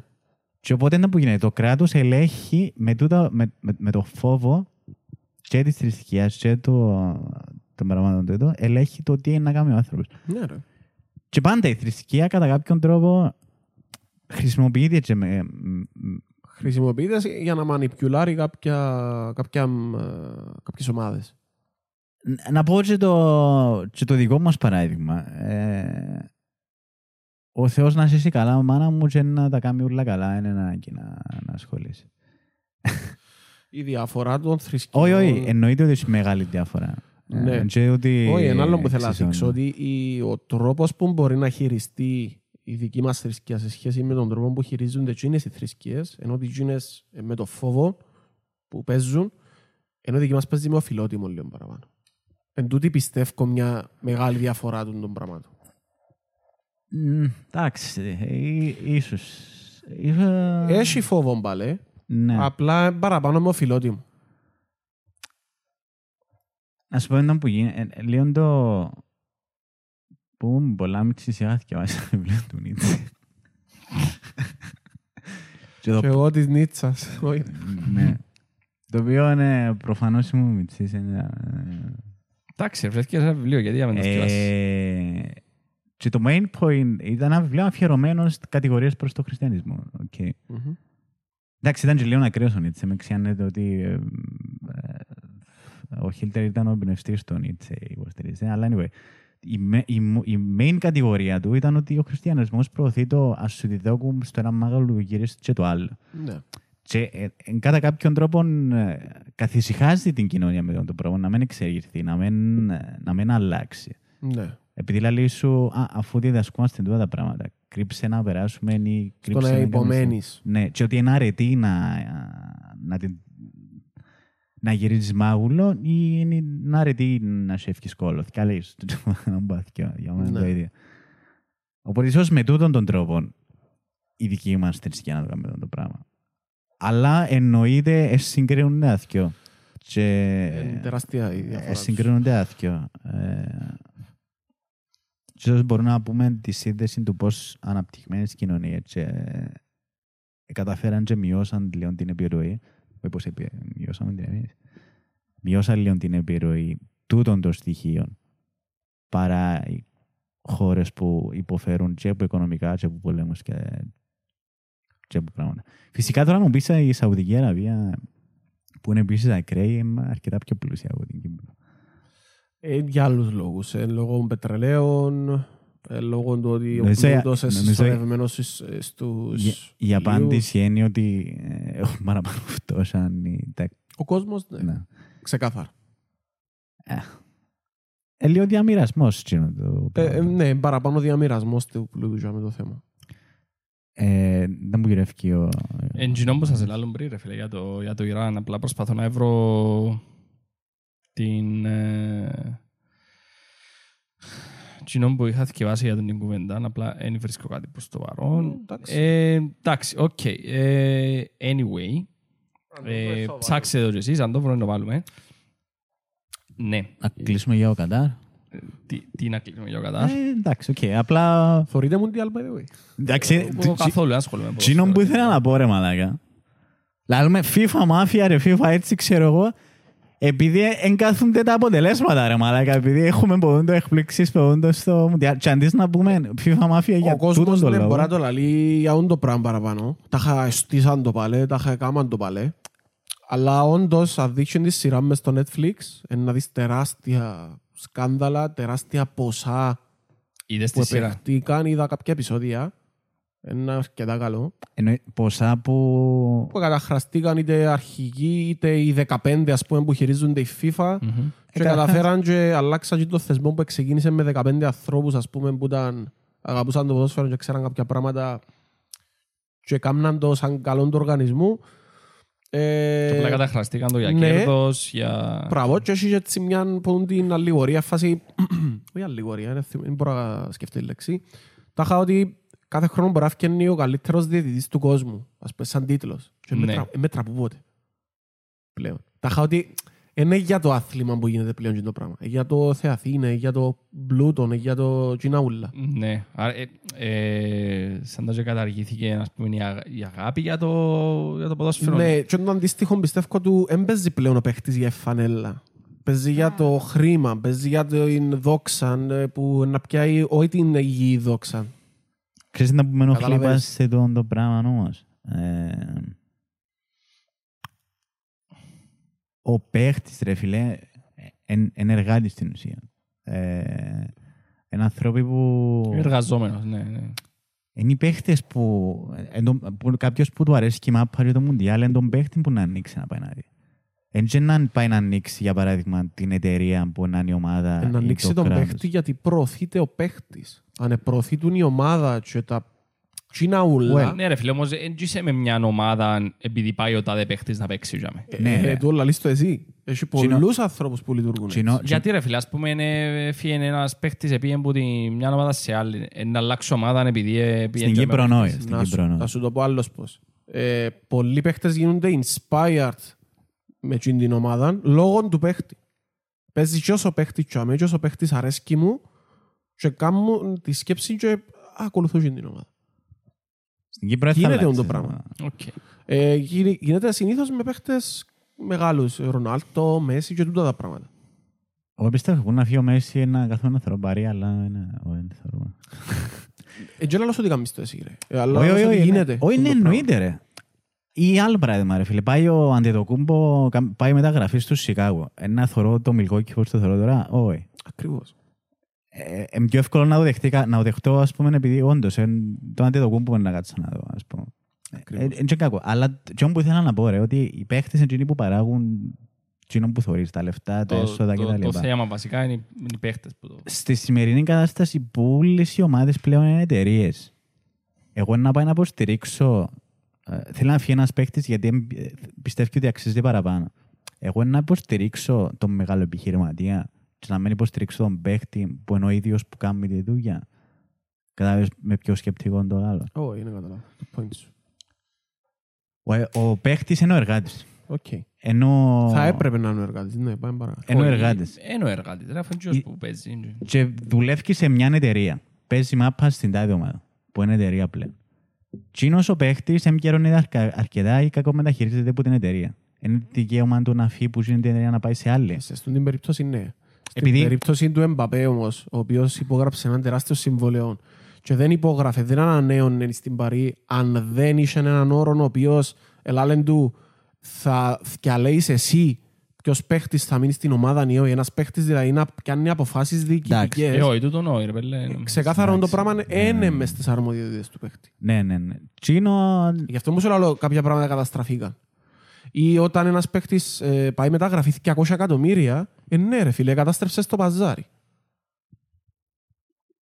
Και οπότε είναι που γίνεται. Το κράτος ελέγχει με, τούτα, με, με, με το φόβο και της θρησκείας και το, των πραγμάτων του εδώ, ελέγχει το τι είναι να κάνει ο άνθρωπος. Ναι, ρε. Και πάντα η θρησκεία κατά κάποιον τρόπο χρησιμοποιείται και με, μ, Χρησιμοποιείται για να μανιπιουλάρει κάποια, κάποια, ε, κάποιες ομάδες. να πω και το, και το δικό μας παράδειγμα. Ε, ο Θεός να ζήσει καλά, ο μάνα μου και να τα κάνει όλα καλά, είναι ανάγκη να, να ασχολήσει. Η διαφορά των θρησκειών... Όχι, όχι, εννοείται ότι έχει μεγάλη διαφορά. Ναι. Ε, και ότι Όχι, ένα άλλο που θέλω να εξισώνει. δείξω, ότι η- ο τρόπος που μπορεί να χειριστεί η δική μας θρησκεία σε σχέση με τον τρόπο που χειρίζονται εκείνες οι θρησκείες, ενώ ότι εκείνες ε, με το φόβο που παίζουν, ενώ η δική μας παίζει με οφειλότιμο λίγο παραπάνω. Εν τούτη πιστεύω μια μεγάλη διαφορά των των πραγμάτων. Μ, Εντάξει, ε, ε, ίσως. Ίσως- Έχει φόβο μπαλέ, Ναι. απλά παραπάνω με οφειλότιμο. Να σου πω ένα που γίνεται. Ε, Λίγο το... Που ήμουν πολλά μίτσι σιγά διαβάσα το βιβλίο του Νίτσε. Και το- Και εγώ της Νίτσας. όχι. Ναι. Το οποίο είναι προφανώς ήμουν μίτσις. είναι, ε, Εντάξει, βρέθηκε ένα βιβλίο, γιατί για να μην το σκεφάσεις. Ε, Και το main point ήταν ένα βιβλίο αφιερωμένο στις κατηγορίες προς το χριστιανισμό. Οκ. Μμμ. Εντάξει, ήταν και λίγο ακραίος ο Νίτσε. Με ξιάνεται ότι ε, ε, ο Χίλτερ ήταν ο εμπνευστής του Νίτσε, υποστηρίζει. Αλλά anyway, η, με- η, μο- η main κατηγορία του ήταν ότι ο χριστιανισμός προωθεί το ασουδιδόκουμ στο ένα μάγαλο γυρίσει και το άλλο. Ναι. Και ε, ε, κατά κάποιον τρόπο ε, καθησυχάζει την κοινωνία με τον τρόπο να μην εξελιχθεί, να μην, ε, να μην αλλάξει. Ναι. Επειδή λέει σου, α, αφού διδασκόμαστε τούτα τα πράγματα, κρύψε να περάσουμε ή Στο κρύψε να κάνεις- υπομένεις. Ναι, και ότι είναι αρετή να, να, την, να γυρίζεις μάγουλο ή είναι να αρετή να σε εύχεις κόλλος. Και λέει, να μου πάθει για μένα Ναι. το ίδιο. Οπότε ίσως με τούτον τον τρόπο η δική μας θρησκεία να το κάνουμε το πράγμα. Αλλά εννοείται ε, συγκρίνονται άθικιο. Και Είναι τεράστια η διαφορά ε, τους. συγκρίνονται άθικιο. Ε, και ίσως μπορούμε να πούμε τη σύνδεση του πώς αναπτυγμένες κοινωνίες και, ε, καταφέραν και μειώσαν λίγο την επιρροή. Όχι πώς επι- μειώσαμε την εμείς. Μειώσαν λίγο την επιρροή τούτων των στοιχείων παρά οι χώρες που υποφέρουν και από οικονομικά και από πολέμους και, και από πράγματα. Φυσικά τώρα μου πεις η Σαουδική Αραβία που είναι επίσης ακραίη είναι αρκετά πιο πλούσια από την Κύπρο. Ε, για άλλους λόγους. Ε, λόγω πετρελαίων, ε, λόγω του ότι ο Νομίζω- πλούτος είναι νομίζω- συσσωρευμένος στις- ε, στους Η, η ιούς. απάντηση είναι ότι ε, έχουν παραπάνω φτώχεια. οι- τα- Ο κόσμος, ναι. ναι. Ξεκάθαρα. Ε, λίγο διαμοιρασμός είναι το Ε, πράγμα. ε, ναι, παραπάνω διαμοιρασμός του πλούτου για με το θέμα. Ε, δεν μου γυρεύει ο... Εν κοινό που σας ελάλουν πριν, ρε φίλε, για το, για το Ιράν. Απλά προσπαθώ να βρω την... Ε, κοινό που είχα δκιαβάσει για την κουβέντα, απλά δεν βρίσκω κάτι προς το παρόν. Μ, εντάξει. Ε, Εντάξει, οκ. Ε, Anyway, ε, ψάξτε το κι εσείς, αν το βρω να το βάλουμε. Ναι. Να κλείσουμε για ο Κατάρ. Τι, τι να κλείσουμε για κατά. Ε, εντάξει, οκ. Απλά... Θωρείτε μου τι άλλο, by the way. Εντάξει, Εγώ καθόλου δεν ασχολούμαι με Τσίνο που ποδόσφαιρο. ήθελα να πω ρε μαλάκα. Λάλουμε FIFA μάφια ρε FIFA έτσι ξέρω εγώ. Επειδή εγκάθονται τα αποτελέσματα ρε μαλάκα. Επειδή έχουμε ποδούντο εκπλήξεις ποδούντο στο Μουντιάλ. Και αντί να πούμε FIFA μάφια για Ο τούτον κόσμος το ναι, μπορεί να λόγο. το λαλεί για όντο πράγμα παραπάνω. Τα είχα στήσαν το παλέ, τα είχα κάμαν το παλέ. Αλλά όντως, αν δείξουν τη σειράς μες στο Netflix, είναι να δεις τεράστια σκάνδαλα, τεράστια ποσά Είδες που τη σειρά; επεχτήκαν. Είδα κάποια επεισόδια. Είναι αρκετά καλό. Εννοεί ποσά που... Που καταχραστήκαν είτε αρχικοί είτε οι 15 ας πούμε που χειρίζονται η FIFA. Μμμ. Και Ε, καταρχάς- καταφέραν και αλλάξαν και το θεσμό που ξεκίνησε με 15 ανθρώπους ας πούμε που ήταν, αγαπούσαν το ποδόσφαιρο και ξέραν κάποια πράγματα και έκαναν το σαν καλό του οργανισμού Ε, Απλά καταχραστήκαν το για ναι. κέρδος, για... Μπράβο, και έχει έτσι μια που την αλληγορία φάση. Όχι αλληγορία, είναι θυμ- δεν μπορώ να σκεφτώ τη λέξη. Τα είχα ότι κάθε χρόνο μπορεί να φτιάχνει ο καλύτερος διαιτητής του κόσμου. Ας πούμε, σαν τίτλος. Και Ναι. μέτρα, μέτρα που πότε. Πλέον. Τα είχα ότι είναι για το άθλημα που γίνεται πλέον και το πράγμα. Είναι για το θεαθή, είναι για το πλούτο, είναι για το κοιναούλα. Ναι. Άρα, ε, ε, σαν να και καταργήθηκε ας πούμε, η, αγα- η αγάπη για το, για το ποδόσφαιρο. Ναι, και το αντίστοιχο πιστεύω του δεν παίζει πλέον ο παίχτης για φανέλα. Παίζει για το χρήμα, παίζει για την δόξα ε, που να πιάει όχι την υγιή δόξα. Ξέρεις να που με ενοχλεί Καταλαβαίνεις. πας σε το, το πράγμα όμως; Ε, ο παίχτης, ρε φίλε, είναι εργάτης στην ουσία. Ε, είναι άνθρωποι που... Εργαζόμενος, ναι. ναι. Είναι οι παίχτες που, εν τον- που κάποιος που του αρέσει και η μάπα για το Μουντιάλ είναι τον παίχτη που να ανοίξει να πάει να δει. Εν και να πάει να ανοίξει, για παράδειγμα, την εταιρεία που είναι η ομάδα Ε, να ή ανοίξει το τον κράτος. παίχτη γιατί προωθείται ο παίχτης. Αν προωθήτουν η ομάδα και τα κοιναούλα. Ναι ρε φίλε, όμως δεν είσαι με μια ομάδα επειδή πάει ο τάδε παίχτης να παίξει για με. ε, Ναι, ε, ρε. του όλα λύστο εσύ. Έχει Τσινό- πολλούς ανθρώπους που λειτουργούν έτσι. Τσινό- Γιατί ρε φίλε, ας πούμε, είναι- έφυγε ένας παίχτης επί από τη μια ομάδα σε άλλη. Ε, Να αλλάξει ομάδα επειδή ε, πήγε Στην και Κύπρο με- νόη. Στην Να σου, Κύπρο νόη. θα σου το πω άλλος πώς. Ε, πολλοί παίχτες γίνονται inspired με εκείνη την ομάδα λόγω του παίχτη. Παίζει και όσο παίχτη και αμέ, και όσο παίχτης αρέσκει μου και κάνω τη σκέψη και ακολουθώ εκείνη την ομάδα. Στην Κύπρο δεν θα Γίνεται αλλάξει το πράγμα. ομάδα. Οκ. Ε, γι- γίνεται συνήθως με παίχτες μεγάλους. Ρονάλτο, Μέση και τούτα τα πράγματα. Εγώ πιστεύω που να φύγει ο Μέση να καθόλου να θεωρώ παρή, αλλά είναι- όχι, δεν θεωρώ. Ε, και λαλώς ότι κάνεις το εσύ ρε. Ε, αλλά Όχι, λαλώς όχι, ότι όχι, γίνεται. ναι. Όχι, αυτό ναι, το πράγμα. εννοείται ρε. Ή άλλο παράδειγμα ρε φίλε. Πάει ο Αντετοκούμπο, κα- πάει μεταγραφή στο Σικάγο. Ένα θωρώ το Μιλγόκι πώς το θωρώ τώρα. Όχι. Ακριβώς. Ε, ε, πιο εύκολο να το, δεχτεί, κα- να το δεχτώ, ας πούμε, επειδή όντως ε, το Αντετοκούμπο είναι να κάτσω να δω, ας πούμε. Ε, Ακριβώς. ε, Είναι κακό. Αλλά τι που ήθελα να πω, ρε, ότι οι παίχτες είναι εκείνοι που παράγουν εκείνο που θωρείς, τα λεφτά, τα Το- έσοδα το- Το κτλ. θέμα βασικά είναι οι- είναι οι παίχτες που το... Στη σημερινή κατάσταση που όλες οι ομάδες πλέον είναι εταιρείες. Εγώ να πάω να υποστηρίξω. Ε, θέλω να φύγει ένας παίκτης γιατί εμ- ε, πιστεύει ότι αξίζει παραπάνω. Εγώ να υποστηρίξω τον μεγάλο επιχειρηματία και να μην υποστηρίξω τον παίκτη που είναι ο ίδιος που κάνει τη δουλειά. Κατάλαβες με ποιο σκεπτικό το λαλώ. Όχι, είναι καταλάβω. Το point σου. Ο, ο παίκτης είναι ο εργάτης. Οκ. Ενώ, Θα έπρεπε να είναι ο εργάτης. Ναι, πάμε παρακάτω. ενώ ο Όχι, εργάτης. Είναι ο εργάτης. Ρε, αφού είναι εκείνος Η- που παίζει. και δουλεύει σε μια εταιρεία. Παίζει μάπα στην τάδε ομάδα, που είναι εταιρεία πλέον. Τζείνος ο παίχτης εμπειρώνεται αρκα- αρκετά ή κακομεταχειρίζεται από την εταιρεία. Είναι δικαίωμα του να φύγει που τζείν την εταιρεία να πάει σε άλλη. Σε αυτήν την περίπτωση ναι. Στην Επειδή- περίπτωση του Εμπαπέ όμως, ο οποίος υπόγραψε έναν τεράστιο συμβολέο και δεν υπόγραφε, δεν ανανέωνε στην Παρή αν δεν είχε έναν όρο ο οποίος ελάλεν του θα διαλέεις εσύ ποιος παίχτης θα μείνει στην ομάδα ή όχι. Ένας παίχτης δηλαδή να κάνει αποφάσεις Ε, διοικητικές. όχι, τούτο νόη, ρε πέλε. Ξεκάθαρο το Εντάξει. πράγμα Ναι, είναι ναι. μες στις αρμοδιότητες του παίχτη. Ναι, ναι, ναι. Τσίνο... Γι' αυτό μου σου λέω κάποια πράγματα καταστραφήκαν. Ή όταν ένας παίχτης ε, πάει μεταγραφή 200 εκατομμύρια, ε, ναι ρε φίλε, κατάστρεψες το παζάρι.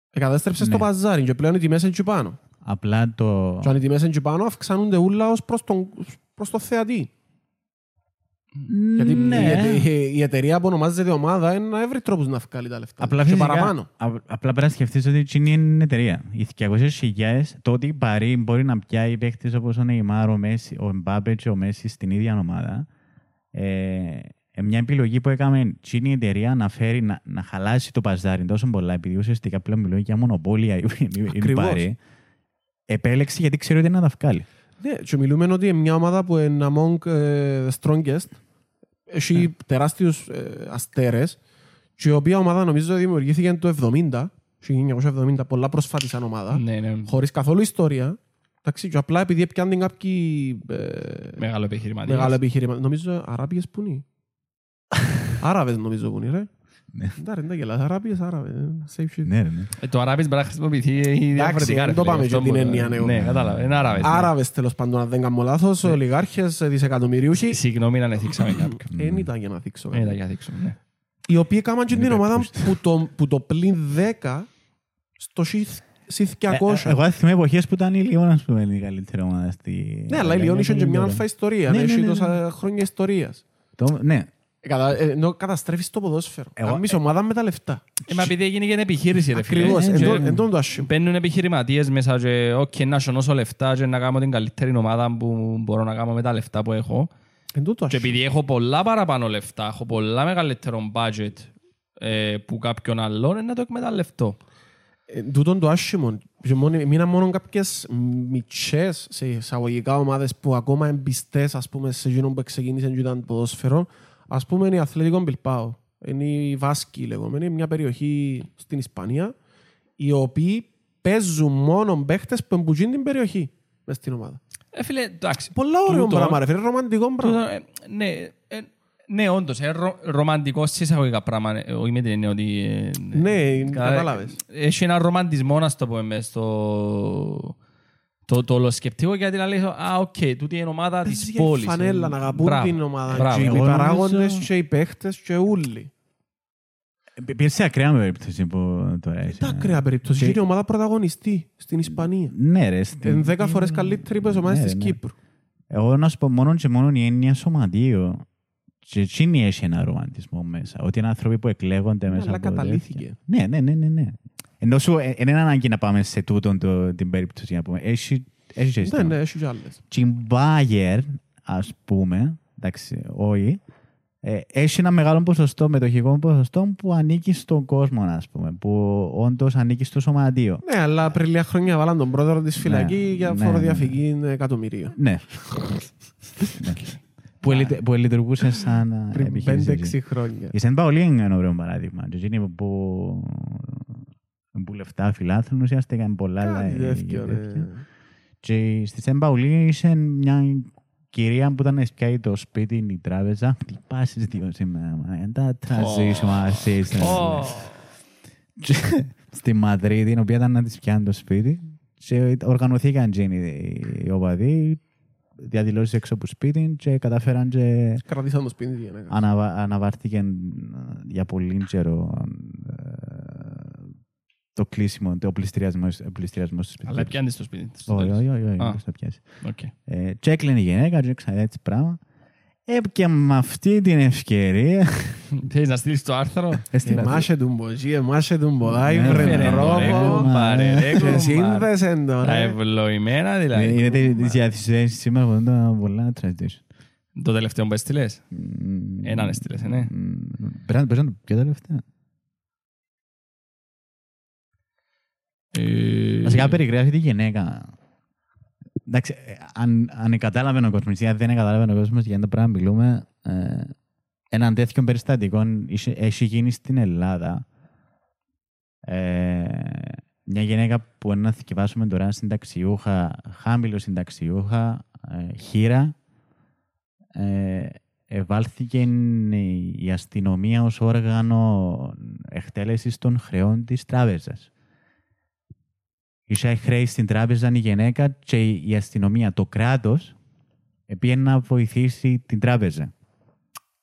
Εκατάστρεψε Ναι. το παζάρι και πλέον οι τιμές είναι και πάνω. Απλά το... Και αν οι τιμές είναι και πάνω, αυξάνονται ούλα ως προς τον, προς το θεατή. Γιατί ναι. η, η, η εταιρεία που ονομάζεται ομάδα είναι να βρει τρόπους να βγάλει τα λεφτά. Απλά και φυσικά, παραπάνω. α- απλά πρέπει να σκεφτείς ότι εκείνη είναι εταιρεία. Οι 200.000, το ότι η Παρή μπορεί να πιάει παίχτες όπως ο Νεϊμάρ, ο, Μέση, ο Εμπάπε και ο Μέση στην ίδια ομάδα, ε, ε, μια επιλογή που έκαμε εκείνη η εταιρεία να φέρει, να, να χαλάσει το παζάρι τόσο πολλά, επειδή ουσιαστικά πλέον μιλώ για μονοπόλια η η- η Ακριβώς. Παρή, επέλεξε γιατί ξέρει ότι είναι να τα βγάλει. Ναι, και μιλούμε ότι είναι μια ομάδα που είναι among ε, the strongest. Έχει Ναι. τεράστιους ε, αστέρες και η οποία ομάδα νομίζω δημιουργήθηκε το 70, 1970, πολλά πρόσφατη σαν ομάδα, Ναι, ναι. χωρίς καθόλου ιστορία. Εντάξει, και απλά επειδή πιάνουν κάποιοι ε, Μεγάλο επιχειρηματίας. μεγάλα επιχειρήματα. Νομίζω Αράπιες που είναι. Άραβες νομίζω που είναι, ρε. Ναι. Εντάξει, δεν γελάς. Αράπιες, Άραβες. ε, Safe shit. Ναι, ρε, ναι. Ε, Το Αράβης μπορεί να χρησιμοποιηθεί διαφορετικά. δεν ρε το φίλε, πάμε αυτό και την που- έννοια, ναι. Ναι, κατάλαβα. Είναι Άραβες. ναι. Άραβες τέλος πάντων, αν δεν κάνω λάθος, ολιγάρχες, δισεκατομμυρίουχοι. Συγγνώμη αν εθίξαμε κάποιον. Δεν ήταν για να δείξω. Ε, τα για δείξουμε, ναι. οι οποίοι έκαναν και Είναι την ομάδα υπερπούστη. που το, που το πλήν 10 στο, χι- συν Ε, ε, 200. Εγώ θυμάμαι εποχές που ήταν η Λιόν, ας πούμε, η καλύτερη ομάδα στη... Ναι, αλλά η Λιόν είχε και μια αλφα ιστορία. Ναι, ναι, ναι, Έχει ναι, τόσα χρόνια ιστορίας. Το- Ναι, Ε, κατα- ε, Ενώ καταστρέφεις το ποδόσφαιρο. Εγώ- Κάνεις ομάδα με τα λεφτά. Ε, μα επειδή έγινε και επιχείρηση, ρε φίλε. Ακριβώς. ε, Εν ε, τω- ε, εν τούτο το άσχημο. Μπαίνουν επιχειρηματίες μέσα και «Οκ, να σωνώσω λεφτά και να κάνω την καλύτερη ομάδα που μπορώ να κάνω με τα λεφτά που έχω». Εν τω το Και άσχημο. επειδή έχω πολλά παραπάνω λεφτά, έχω πολλά μεγαλύτερο budget ε, που κάποιον άλλον, ε, να το εκμεταλλευτώ. Εν τούτον το άσχημο. Και μόνο- Μείναν μόνο κάποιες μητσές σε εισαγωγικά ομάδες που ακόμα εμπιστές ας πούμε σε εκείνον που ξεκίνησε και ήταν ποδόσφαιρο. Ας πούμε είναι η Αθλητικό Μπιλπάο. Είναι η Βάσκη λεγόμενη, μια περιοχή στην Ισπανία οι οποίοι παίζουν μόνο παίχτες που εμπουζούν την περιοχή μες στην ομάδα. Ε, φίλε, εντάξει. Πολλά ωραίο τούτο- πράγμα ρε φίλε, ρομαντικό τούτο, πράγμα. ε, ναι, ε, ναι, όντως, ε, ρο, ρομαντικός σε εισαγωγικά πράγμα, ε, όχι με την έννοια ότι... ε, Ναι, κα- κατάλαβες. Έχει ένα ρομαντισμό, να το πούμε, μες στο... Το, το ολοσκεπτικό γιατί να λέει, α, οκ, τούτη είναι η ομάδα Παίζει της για πόλης. φανέλα Ε, να αγαπούν μπράβο, την ομάδα μπράβο. και οι Εγώ παράγοντες νομίζω- και οι παίχτες και όλοι. Ε, Πήρε σε ακραία περίπτωση που τώρα είσαι. Τα ακραία περίπτωση. Και- Είναι η ομάδα πρωταγωνιστή στην Ισπανία. Ναι ρε. στην- Είναι δέκα φορές καλύτερη από τις ομάδες Ναι, της ναι. Κύπρου. Εγώ να σου πω μόνο και μόνο η έννοια σωματείο και εκείνη έχει ένα ρομαντισμό μέσα. Ότι είναι άνθρωποι που εκλέγονται Ναι, μέσα αλλά από καταλήθηκε. τέτοια. Ναι, ναι, ναι, ναι. ναι. Ενώ σου ε, δεν είναι ανάγκη να πάμε σε τούτον το, την περίπτωση να πούμε. Έχει, έχεις και Ναι, στο- ναι, έχεις κι άλλες. Και η Bayer, ας πούμε, εντάξει, όχι, ε, έχει ένα μεγάλο ποσοστό, μετοχικό ποσοστό που ανήκει στον κόσμο, ας πούμε, που όντως ανήκει στο σωματείο. Ναι, αλλά πριν λίγα χρόνια βάλαν τον πρόεδρο της φυλακή Ναι, για ναι, φοροδιαφυγή εκατομμυρίων. Ναι. Ναι. που, ελι- που λειτουργούσε σαν ε, Πριν επιχείρηση. 5-6 χρόνια. Η Σεν Παολί είναι ένα ωραίο παράδειγμα. Και εκείνοι που, που λεφτά φιλάθλουν ουσιαστικά είναι πολλά άλλα. Κάτι ε, τέτοιο, τέτοια. ναι. Και στη Σεν Παολί είχε μια κυρία που ήταν σκιάει το σπίτι, η τράπεζα. Τι πάσεις δύο σήμερα, μα, δεν τα τραζείς μαζί σας. Ω, Και Στη Μαδρίτη, η οποία ήταν να της πιάνει το σπίτι. Και οργανωθήκαν εκείνοι οι οπαδοί, διαδηλώσεις έξω από το σπίτι και καταφέραν και Κρατήσαν το σπίτι για να αναβα, αναβάρθηκε ε, για πολύ καιρό ε, το κλείσιμο, το πληστηριασμό, πληστηριασμό στο σπίτι. Αλλά πιάνεις στο σπίτι. της, στο Όχι, τέλος. όχι, όχι, όχι, Α. δεν το πιάσεις. Οκ. Ε, Και έκλαινε η γυναίκα, και έξανε έτσι πράγμα. Ε, και με αυτή την ευκαιρία... Θέλεις να στείλεις το άρθρο; έστειλα- Εμάσε του μποτζί, εμάσε του μποδάι, Ναι, βρε ρε, ρε, τρόπο. κουμπάρε, ρε, Και κουμπάρε. σύνδεσεν το, Τα ρε. ευλογημένα Ε, δηλαδή. Είναι τις διαθέσεις σήμερα που ήταν πολλά transition. Το τελευταίο που έστειλες; Μμμ. Έναν έστειλες, ε, ναι. Μμμ. Πρέπει να- πρέπει να το πιο τελευταία; Ε, Βασικά περιγράφει τη γυναίκα. Εντάξει, ε, αν, αν κατάλαβε ο κόσμος ή αν δεν κατάλαβε ο κόσμος για το πράγμα μιλούμε, ε, έναν τέτοιο περιστατικό είχε- έχει γίνει στην Ελλάδα. Ε, μια γυναίκα που να θυκευάσουμε τώρα συνταξιούχα, χάμηλο συνταξιούχα, ε, χείρα, ε, ευάλθηκε η αστυνομία ως όργανο εκτέλεσης των χρεών της τράπεζας. Είχε χρέη στην τράπεζα η γυναίκα και η αστυνομία, το κράτος, πήγε να βοηθήσει την τράπεζα.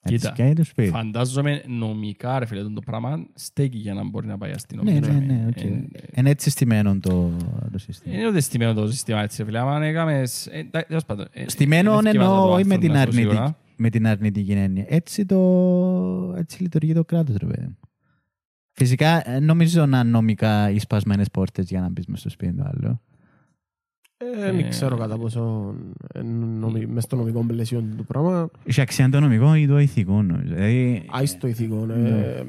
Κοίτα, και το σπίτι. Φαντάζομαι νομικά, ρε φίλε, το πράγμα στέκει για να μπορεί να πάει η αστυνομία. Ναι, ναι, ναι. οκ. Ε, ε, Είναι έτσι στημένο το, το σύστημα. Είναι ούτε στημένο το σύστημα έτσι, ρε φίλε. Αν έκαμε... ε, τα- τέλος πάντων, ε, Στημένο δεν θυκευάζω το εννοώ όχι με άρθρο, την, να σου πω αρνητική, σίγουρα. με την αρνητική έννοια. Έτσι, το, έτσι λειτουργεί το κράτος, ρε παιδί. Μου. Φυσικά, ε, νομίζω να είναι νομικά οι σπασμένες πόρτες για να μπεις μες στο σπίτι του άλλου. Ε, Δεν ξέρω κατά πόσο ε, νομι- μες στο νομικό πλαίσιο του πράγμα. Είχε αξία το νομικό ή το ηθικό. νομίζω. Δηλαδή, Άιστο ηθικό. ε, Ναι. ε,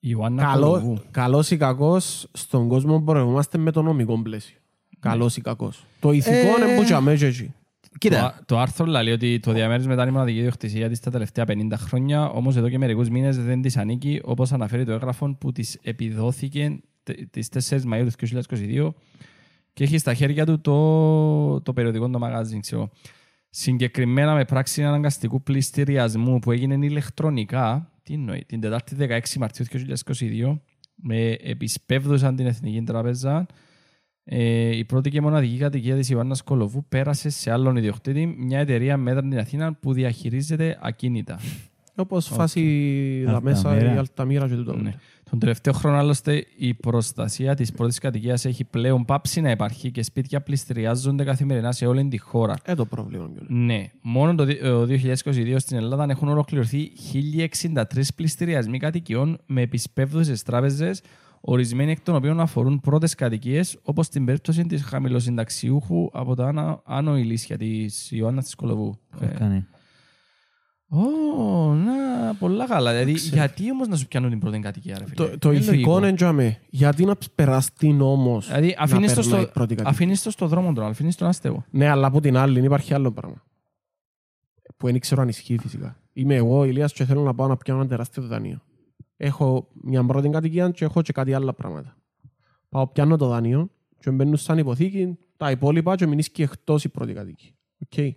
Η Ιωάννα καλό- Κολοβού. Καλός ή κακός, στον κόσμο πορευόμαστε με το νομικό πλαίσιο. Καλός ή κακός. Το ηθικό Ε, είναι που τσάμε και εκεί. Κοίτα, Το, το άρθρο λέει ότι το διαμέρισμα ήταν η μοναδική ιδιοκτησία της τα τελευταία 50 χρόνια, όμως εδώ και μερικούς μήνες δεν της ανήκει, όπως αναφέρει το έγγραφο που της επιδόθηκε τε- τις 4 Μαΐου του 2022 και έχει στα χέρια του το, το περιοδικό το μαγαζίν. ξέρω. Συγκεκριμένα με πράξη αναγκαστικού πληστηριασμού που έγινε ηλεκτρονικά, τι εννοεί, την Τετάρτη 16 Μαρτίου του 2022, με επισπεύδωσαν την Εθνική Τράπεζα ε, η πρώτη και μοναδική κατοικία της Ιωάννας Κολοβού πέρασε σε άλλον ιδιοκτήτη, μια εταιρεία μέτρα στην Αθήνα που διαχειρίζεται ακίνητα. Όπως φάση Αλταμίρα. τα μέσα η Αλταμίρα και τούτο. Ναι. Τον τελευταίο χρόνο, άλλωστε, η προστασία της πρώτης κατοικίας έχει πλέον πάψει να υπάρχει και σπίτια πληστηριάζονται καθημερινά σε όλη τη χώρα. Ε, το πρόβλημα. κιόλας. Ναι, μόνο το δι- ε, 2022 στην Ελλάδα έχουν ολοκληρωθεί 1063 πληστηριασμοί κατοικιών με επισπεύδουσες τράπεζες, ορισμένοι εκ των οποίων αφορούν πρώτες κατοικίες, όπως στην περίπτωση της χαμηλοσυνταξιούχου από τα Άνω, Άνω Ηλίσια της Ιωάννας της Κολοβού. Ε, Κάνει. Ω, να, πολλά καλά. Δηλαδή, ξέρω. γιατί όμως να σου πιάνουν την πρώτη κατοικία, ρε φίλε; Το, το Είναι ηθικό λογικό. είναι τζαμέ. Γιατί να περαστεί νόμος Δηλαδή, αφήνεις το, να περνάει στο, πρώτη κατοικία; αφήνεις το στο δρόμο τώρα, αφήνεις τον άστεγο. Ναι, αλλά από την άλλη υπάρχει άλλο πράγμα. Που δεν ξέρω αν ισχύει φυσικά. Είμαι εγώ, Ηλίας, και θέλω να πάω να πιάνω ένα τεράστιο δάνειο. Έχω μια πρώτη κατοικία και έχω και κάτι άλλα πράγματα. Πάω πιάνω το δάνειο και μπαίνουν σαν υποθήκη τα υπόλοιπα και μείνεις και εκτός η πρώτη κατοικία. Οκ.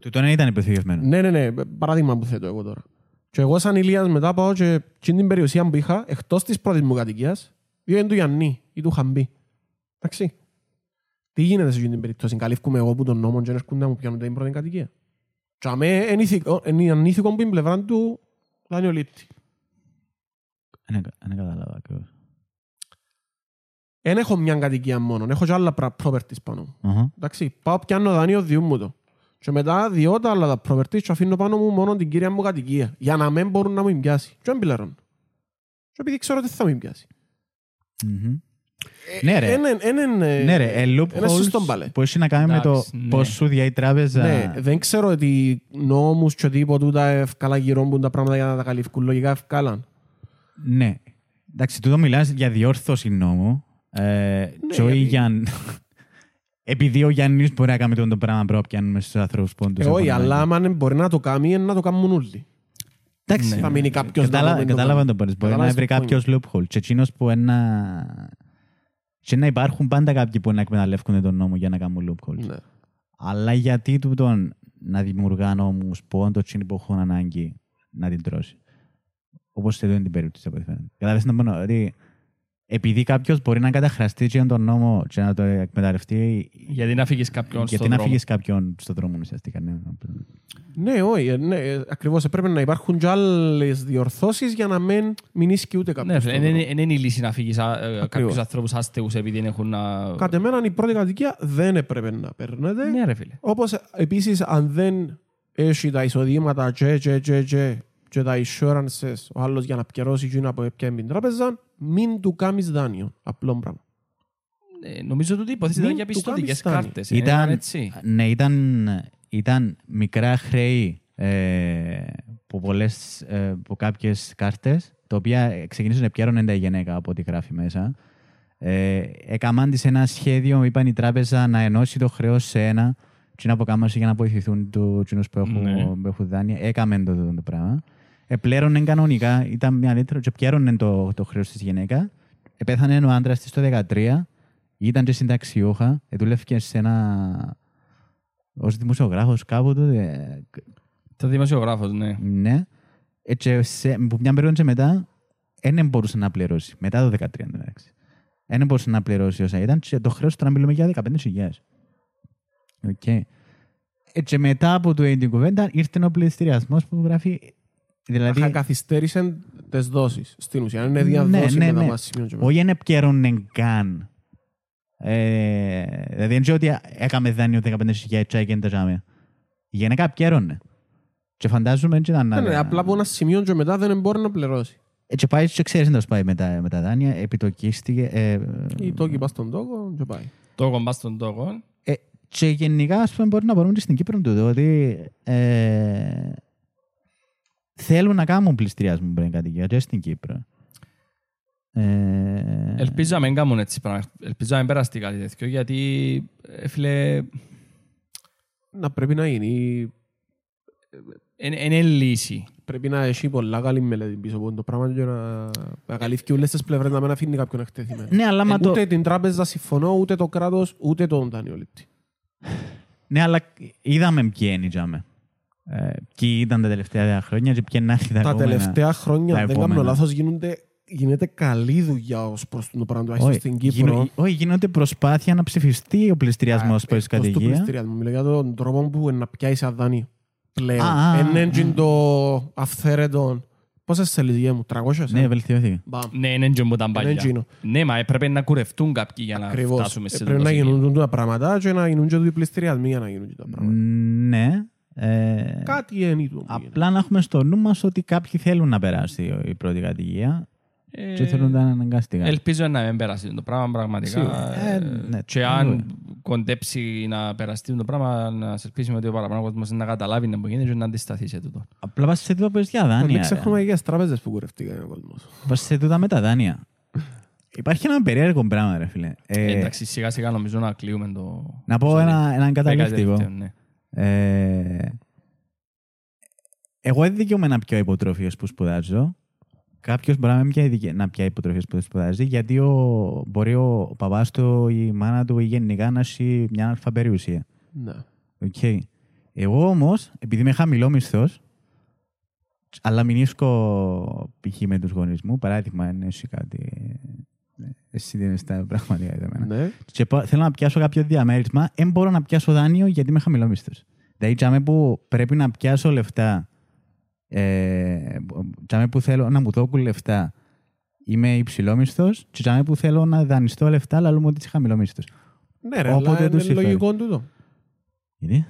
Τούτο δεν ήταν υποθηκευμένο. Ναι, ναι, ναι. Παράδειγμα που θέτω εγώ τώρα. Και εγώ σαν Ηλίας μετά πάω και εκείνη την περιουσία που είχα, εκτός της πρώτης μου κατοικίας, δίω την του Γιάννη ή του Χαμπή. Εντάξει. Τι γίνεται σε εκείνη την περίπτωση; Καλύφκουμαι εγώ που τον νόμο και έρχονται να μου πιάνουν την πρώτη κατοικία. Και αμέ είναι ηθικό- είναι ανήθικο που είναι πλευρά του δανειολήπτη. Δεν δεν κατάλαβα ακριβώς. Δεν έχω μια κατοικία μόνο, έχω και άλλα πρα- properties πάνω μου. Αχα. Εντάξει, πάω πιάνω δάνειο, διούν μου το. Και μετά διώ τα άλλα τα properties και αφήνω πάνω μου μόνο την κύρια μου κατοικία. Για να μην μπορούν να μου πιάσει. Και δεν πληρώνω. Και επειδή ξέρω ότι θα μου πιάσει. Μμμ. Ναι, ρε. Ένα- έναν, ε, Ναι, ρε, ε, ένα σωστό loopholes μπαλέ. που έχει να κάνει με το Εντάξει, ναι. πώς σου διάει η τράπεζα. Ναι, δεν ξέρω ότι νόμους και τίποτα τούτα ευκάλα γυρόμπουν τα πράγματα για να τα καλύφουν. Λογικά ευκάλαν. Ναι. Εντάξει, τούτο μιλάς για διόρθωση νόμου. Ε, και όχι γιατί- για... Επειδή ο Γιάννης μπορεί να κάνει το το πράγμα πρέπει να πιάνουμε στους ανθρώπους που όντως Ε, όχι, έχουν αλλά ανάγκη. άμα δεν μπορεί να το κάνει, είναι να το κάνουν όλοι. Εντάξει, Ναι. Θα μείνει κάποιος να Κατάλα- το μην το Κατάλαβα κάνει. το μπορείς. Μπορεί να Καταλάβεις βρει το point. κάποιος loophole. Και εκείνος που ένα... Και να υπάρχουν πάντα κάποιοι που να εκμεταλλεύουν τον νόμο για να κάνουν loopholes. Ναι. Αλλά γιατί τούτον να δημιουργά νόμους που όντως εκείνοι που έχουν ανάγκη να την τρώσει. Όπως σε εδώ είναι την περίπτωση από ό,τι φαίνεται. Κατάλαβες να πω, ότι επειδή κάποιος μπορεί να καταχραστεί εκείνον τον νόμο και να το εκμεταλλευτεί Γιατί να φύγεις κάποιον γιατί στον να δρόμο. φύγεις κάποιον στον δρόμο ουσιαστικά. Ναι. Ναι, όχι, ε, ναι, ε, ακριβώς. Ε, Πρέπει να υπάρχουν και άλλες διορθώσεις για να μην μην ίσκει ούτε Ναι, κάποιος. φίλε, στον δεν δρόμο. είναι είναι η λύση να φύγεις α, ε, Ακριβώς. κάποιους ανθρώπους άστεγους επειδή δεν έχουν να... Κατ' εμένα η πρώτη κατοικία δεν έπρεπε να παίρνετε. Ναι, ρε φίλε. Όπως ε, επίσης αν δεν έχει τα εισοδήματα και, και, και, και, και τα insurances ο άλλος για να πιερώσει εκείνα που έπιανε την τράπεζα, μην του κάνεις δάνειο. Απλό πράγμα. Ε, Νομίζω ότι η υπόθεση Μην ήταν για του πιστοτικές κάνεις δάνειο. κάρτες. ε, Ήταν, έτσι. ναι, ήταν, ήταν μικρά χρέη ε, που, πολλές, ε, που κάποιες κάρτες, τα οποία ξεκινήσαν να πιέρωνε τα γυναίκα από ό,τι γράφει μέσα. Ε, έκαναν της ένα σχέδιο, είπαν η τράπεζα να ενώσει το χρέος σε ένα και να αποκάμασε για να βοηθηθούν του κοινούς που έχουν, Ναι. που έχουν δάνεια. Έκαμε το, το, το πράγμα. Επλέρωνε κανονικά, ήταν μια λίτρα και πιέρωνε το, το χρέος της γυναίκα. Επέθανε ο άντρας της το 2013, ήταν και συνταξιούχα, ε, δούλευκε σε ένα... ως δημοσιογράφος κάπου τότε, Το δημοσιογράφος, ναι. ναι. Έτσι, σε, που μια περίοδο και μετά, δεν μπορούσε να πληρώσει. Μετά το 2013, εντάξει. Δεν μπορούσε να πληρώσει όσα ήταν και το χρέος τώρα μιλούμε για 15.000. Οκ. Έτσι, μετά από το την κουβέντα ήρθε ο πληστηριασμός που γράφει... Δηλαδή, Δηλαδή... καθυστέρησε τις δόσεις. Στην ουσία είναι Ναι, διαδόση ναι, μετά ναι. από σημείο και μετά. όχι είναι επικαιρώνε καν. Ε, δηλαδή, δεν ξέρω ότι έκαμε δάνειο 15.000 και έγινε τα τζάμια. Η γυναίκα επικαιρώνε. Και φαντάζομαι έτσι ήταν... Ναι, ναι, απλά από ένα σημείο και μετά δεν μπορεί να πληρώσει. Έτσι πάει και ξέρεις να το πάει με τα, με τα δάνεια, επιτοκίστηκε. Ε, Ή το πας στον τόκο και πάει. Το κομπά στον τόκο. ε, και γενικά, ας πούμε, μπορεί να μπορούμε και στην Κύπρο τούτο, ότι ε, θέλουν να κάνουν πληστηριασμό πριν κατοικία και στην Κύπρο. Ε, Ελπίζω να μην κάνουν έτσι πράγματα. Ελπίζω να μην περαστεί κάτι τέτοιο, γιατί, ε, φίλε, Να πρέπει να γίνει. είναι είναι λύση. Πρέπει να έχει πολλά καλή μελέτη πίσω από το πράγμα και να, να καλύφει όλες τις πλευρές να μην αφήνει κάποιον εκτεθειμένο. Ναι, αλλά, Ε, μα το, ούτε την τράπεζα συμφωνώ, ούτε το κράτος, ούτε τον δανειολήπτη. ναι, αλλά είδαμε ποιοι είναι, τζάμε. Ε, ποιοι ήταν τα τελευταία χρόνια και ποιοι να έρθει τα Τα επόμενα. τελευταία χρόνια, τα αν δεν κάνω επόμενα. λάθος, γίνονται, γίνεται καλή δουλειά ως προς το πράγμα, τουλάχιστον Όχι, στην Κύπρο. γίνο- όχι, γίνονται προσπάθεια να ψηφιστεί ο πληστηριασμός Α, προς εκτός του κατοικία. πληστηριασμού. Μιλώ για τον τρόπο που να πιάσει δάνειο. Πλέον. Α, α, Εν α. έντζιν το αυθαίρετο Πόσες σελίδες γεια μου, 300. Ναι, ε; βελτιώθηκε. Μπαμ. Ναι, είναι και που ήταν Είναι παλιά. εκείνο. Ναι, μα έπρεπε να κουρευτούν κάποιοι για να Ακριβώς. φτάσουμε σε Ε, Πρέπει το να σημείο. γίνουν τα πράγματα και να γίνουν και οι πληστηριασμοί για να γίνουν και τα πράγματα. Ναι. Ε, Κάτι είναι το που γίνεται. Απλά να έχουμε στο νου μας ότι κάποιοι θέλουν να περάσει η πρώτη κατοικία Ε, και θέλουν να αναγκαστικά. Ελπίζω να μην περάσει το πράγμα πραγματικά. Σίγουρα. Ε, ναι, και ναι. αν κοντέψει να περαστεί το πράγμα, να σε ελπίσουμε ότι ο παραπάνω κόσμος να καταλάβει να μπορεί και να αντισταθεί σε τούτο. Απλά πας σε τούτα παιδιά Να δάνεια. Μην ρε. ξεχνούμε και τις τράπεζες που κουρευτήκαν ο κόσμος. Πας σε τούτα με τα δάνεια. Υπάρχει ένα περίεργο πράγμα, ρε φίλε. Ε, Εντάξει, σιγά σιγά νομίζω να κλείουμε το... να πω ένα, έναν καταληκτικό. Δέκα τελευταίο, ναι. Ε, εγώ δεν δικαιούμαι να πιω υποτροφίες που σπουδάζω. Κάποιος μπορεί να μην πιάει, δικαι- να πιάει υποτροφίες που σπουδάζει, γιατί ο, μπορεί ο παπάς του, η μάνα του ή γενικά να έχει μια αλφα περιουσία. Ναι. Okay. Εγώ όμως, επειδή είμαι χαμηλό μισθός, αλλά μην ίσκω π.χ. με τους γονείς μου, παράδειγμα, είναι εσύ κάτι. Ε, Εσύ δεν είσαι τα πραγματικά για μένα. Ναι. Και πο- θέλω να πιάσω κάποιο διαμέρισμα, δεν μπορώ να πιάσω δάνειο γιατί είμαι χαμηλό μισθό. Δηλαδή, τζάμε που πρέπει να πιάσω λεφτά, ε, τζάμε που θέλω να μου δώκουν λεφτά, είμαι υψηλό μισθό, και τζάμε που θέλω να δανειστώ λεφτά, αλλά λέμε ότι είσαι χαμηλό μισθό. Ναι ρε, Όποτε αλλά είναι τους συμφέρει. λογικό τούτο. Είναι.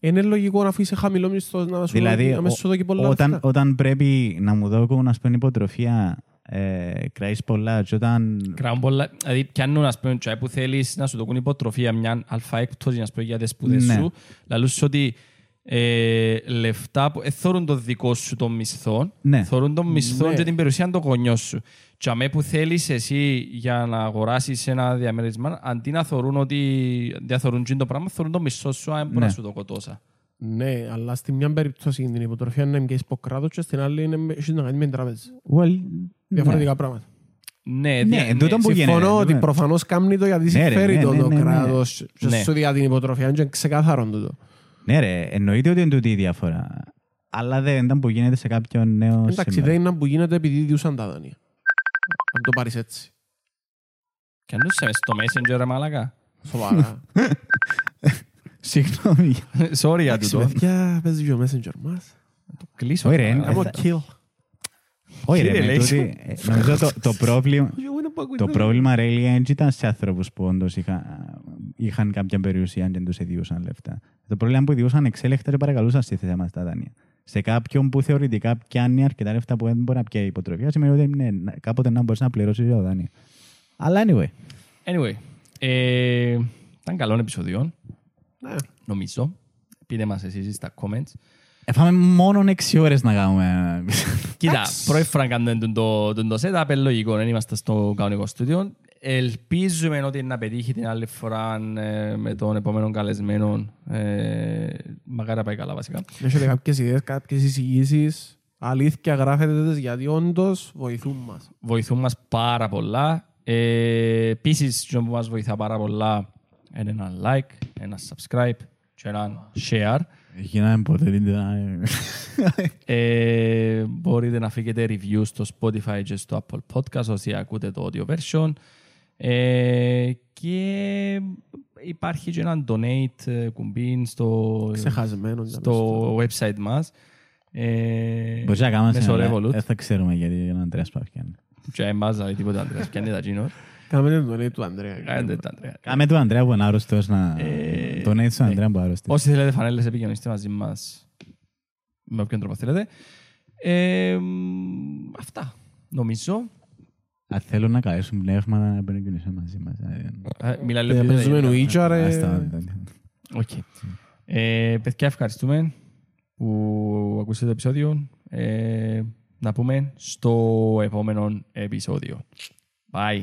Είναι λογικό να αφήσεις χαμηλό μισθό να σου Δηλαδή, δώσει- να μην σου δώσει πολλά όταν, λεφτά. όταν πρέπει να μου δώκουν να πούμε υποτροφία, ε, κραείς πολλά, και όταν. Κράουν πολλά, δηλαδή πιάνουν ας πούμε τσάι που θέλεις να σου δοκούν υποτροφία μια αλφα έκπτωση ας πούμε, για τις σπουδές Ναι. σου. Λαλούς σου ότι ε, λεφτά που ε, θωρούν το δικό σου το μισθό, Ναι. θωρούν το μισθό Ναι. και την περιουσία των γονιών σου. Και αμέ που θέλεις εσύ για να αγοράσεις ένα διαμέρισμα, αντί να θωρούν ότι δεν θωρούν τζιν το πράγμα, θωρούν το μισθό σου, αν μπορεί Ναι. να σου το κοτώσα. Ναι, αλλά στην μια περίπτωση την υποτροφία είναι και υποκράτος και στην άλλη είναι έχεις να κάνεις με την τράπεζα. Well, Διαφορετικά πράγματα. Ναι, Ναι, δια- εν τούτο που γίνεται. Συμφωνώ ότι ναι. προφανώς κάνει το γιατί Ναι, ρε, συμφέρει ναι, το ναι, το ναι, ναι. κράτος και Ναι. σου διά την υποτροφία. Είναι ξεκάθαρο τούτο. Ναι, ρε, εννοείται ότι είναι τούτη η διαφορά. Αλλά δεν ήταν που γίνεται σε κάποιον νέο Εντάξει, σήμερα. δεν είναι που γίνεται επειδή διούσαν τα δάνεια. Αν το πάρεις έτσι. Και αν τους σε στο messenger ρε μάλακα. Σοβαρά. Συγγνώμη. Sorry για Εντάξει, τούτο. παιδιά, παίζει και ο messenger μας. Κλείσω. Όχι, ρε, τώρα. είναι- Κάνω θα- kill. Όχι, ρε, Κύριε με Λέξ. τούτη, ε, νομίζω το, το πρόβλημα... Εγώ είναι που ακούει Το το- πρόβλημα ρε δεν ήταν σε άνθρωπους που όντως είχαν, είχαν κάποια περιουσία και τους ιδιούσαν λεφτά. Το πρόβλημα είναι που ιδιούσαν εξέλεκτα και παρακαλούσαν στη θέση μας τα δάνεια. Σε κάποιον που θεωρητικά πιάνει αρκετά λεφτά που δεν μπορεί να πιάει υποτροφία, σημαίνει ότι ναι, να- κάποτε να μπορείς να πληρώσεις το δάνειο. Αλλά anyway, Anyway, ε, ήταν καλό επεισόδιο, Ναι. Νομίζω. Πείτε μας εσείς στα comments. έφαμε μόνο 6 ώρες να κάνουμε. Κοίτα, πρώτη φορά κάνουμε τον το, τον το setup, είναι λογικό, δεν είμαστε στο κανονικό στούντιο. Ελπίζουμε ότι να πετύχει την άλλη φορά ε, με τον επόμενο καλεσμένο. Ε, μακάρι να πάει καλά βασικά. Έχετε κάποιες ιδέες, κάποιες εισηγήσεις. Αλήθεια γράφετε τις γιατί όντως βοηθούν μας. Βοηθούν μας πάρα πολλά. Ε, Επίσης, το που μας βοηθά πάρα πολλά είναι ένα like, ένα subscribe και ένα share. Γίναμε ποτέ την Ε, μπορείτε να αφήκετε review στο Spotify και στο Apple Podcast όσοι ακούτε το audio version. Ε, και υπάρχει και ένα donate ε, κουμπί στο, Ξεχασμένος. στο website μας. Ε, Μπορείς να κάνουμε μέσω σε Revolut. Δεν θα ξέρουμε γιατί είναι ο Αντρέας Παυκιάννη. Και εμάς, δηλαδή τίποτα Αντρέας, πιάνει τα γίνω. Κάμε το λέει του Ανδρέα. Κάνετε τα Αντρέα. Κάμε του Αντρέα που είναι άρρωστος να... Ε, Τον έτσι του ναι. Αντρέα που είναι άρρωστος. Όσοι θέλετε φανέλες επικοινωνήστε μαζί μας με όποιον τρόπο θέλετε. Ε, μ, αυτά, νομίζω. Αν θέλουν να καλέσουν πνεύματα να επικοινωνήσουν μαζί μας. Ε, Μιλά λίγο Ε, πιο Παίζουμε δυνατά. νουίτσα ρε. Άστα, Οκ. Ε, παιδιά, ευχαριστούμε που ακούσατε το επεισόδιο. Ε, να πούμε στο επόμενο επεισόδιο. Bye.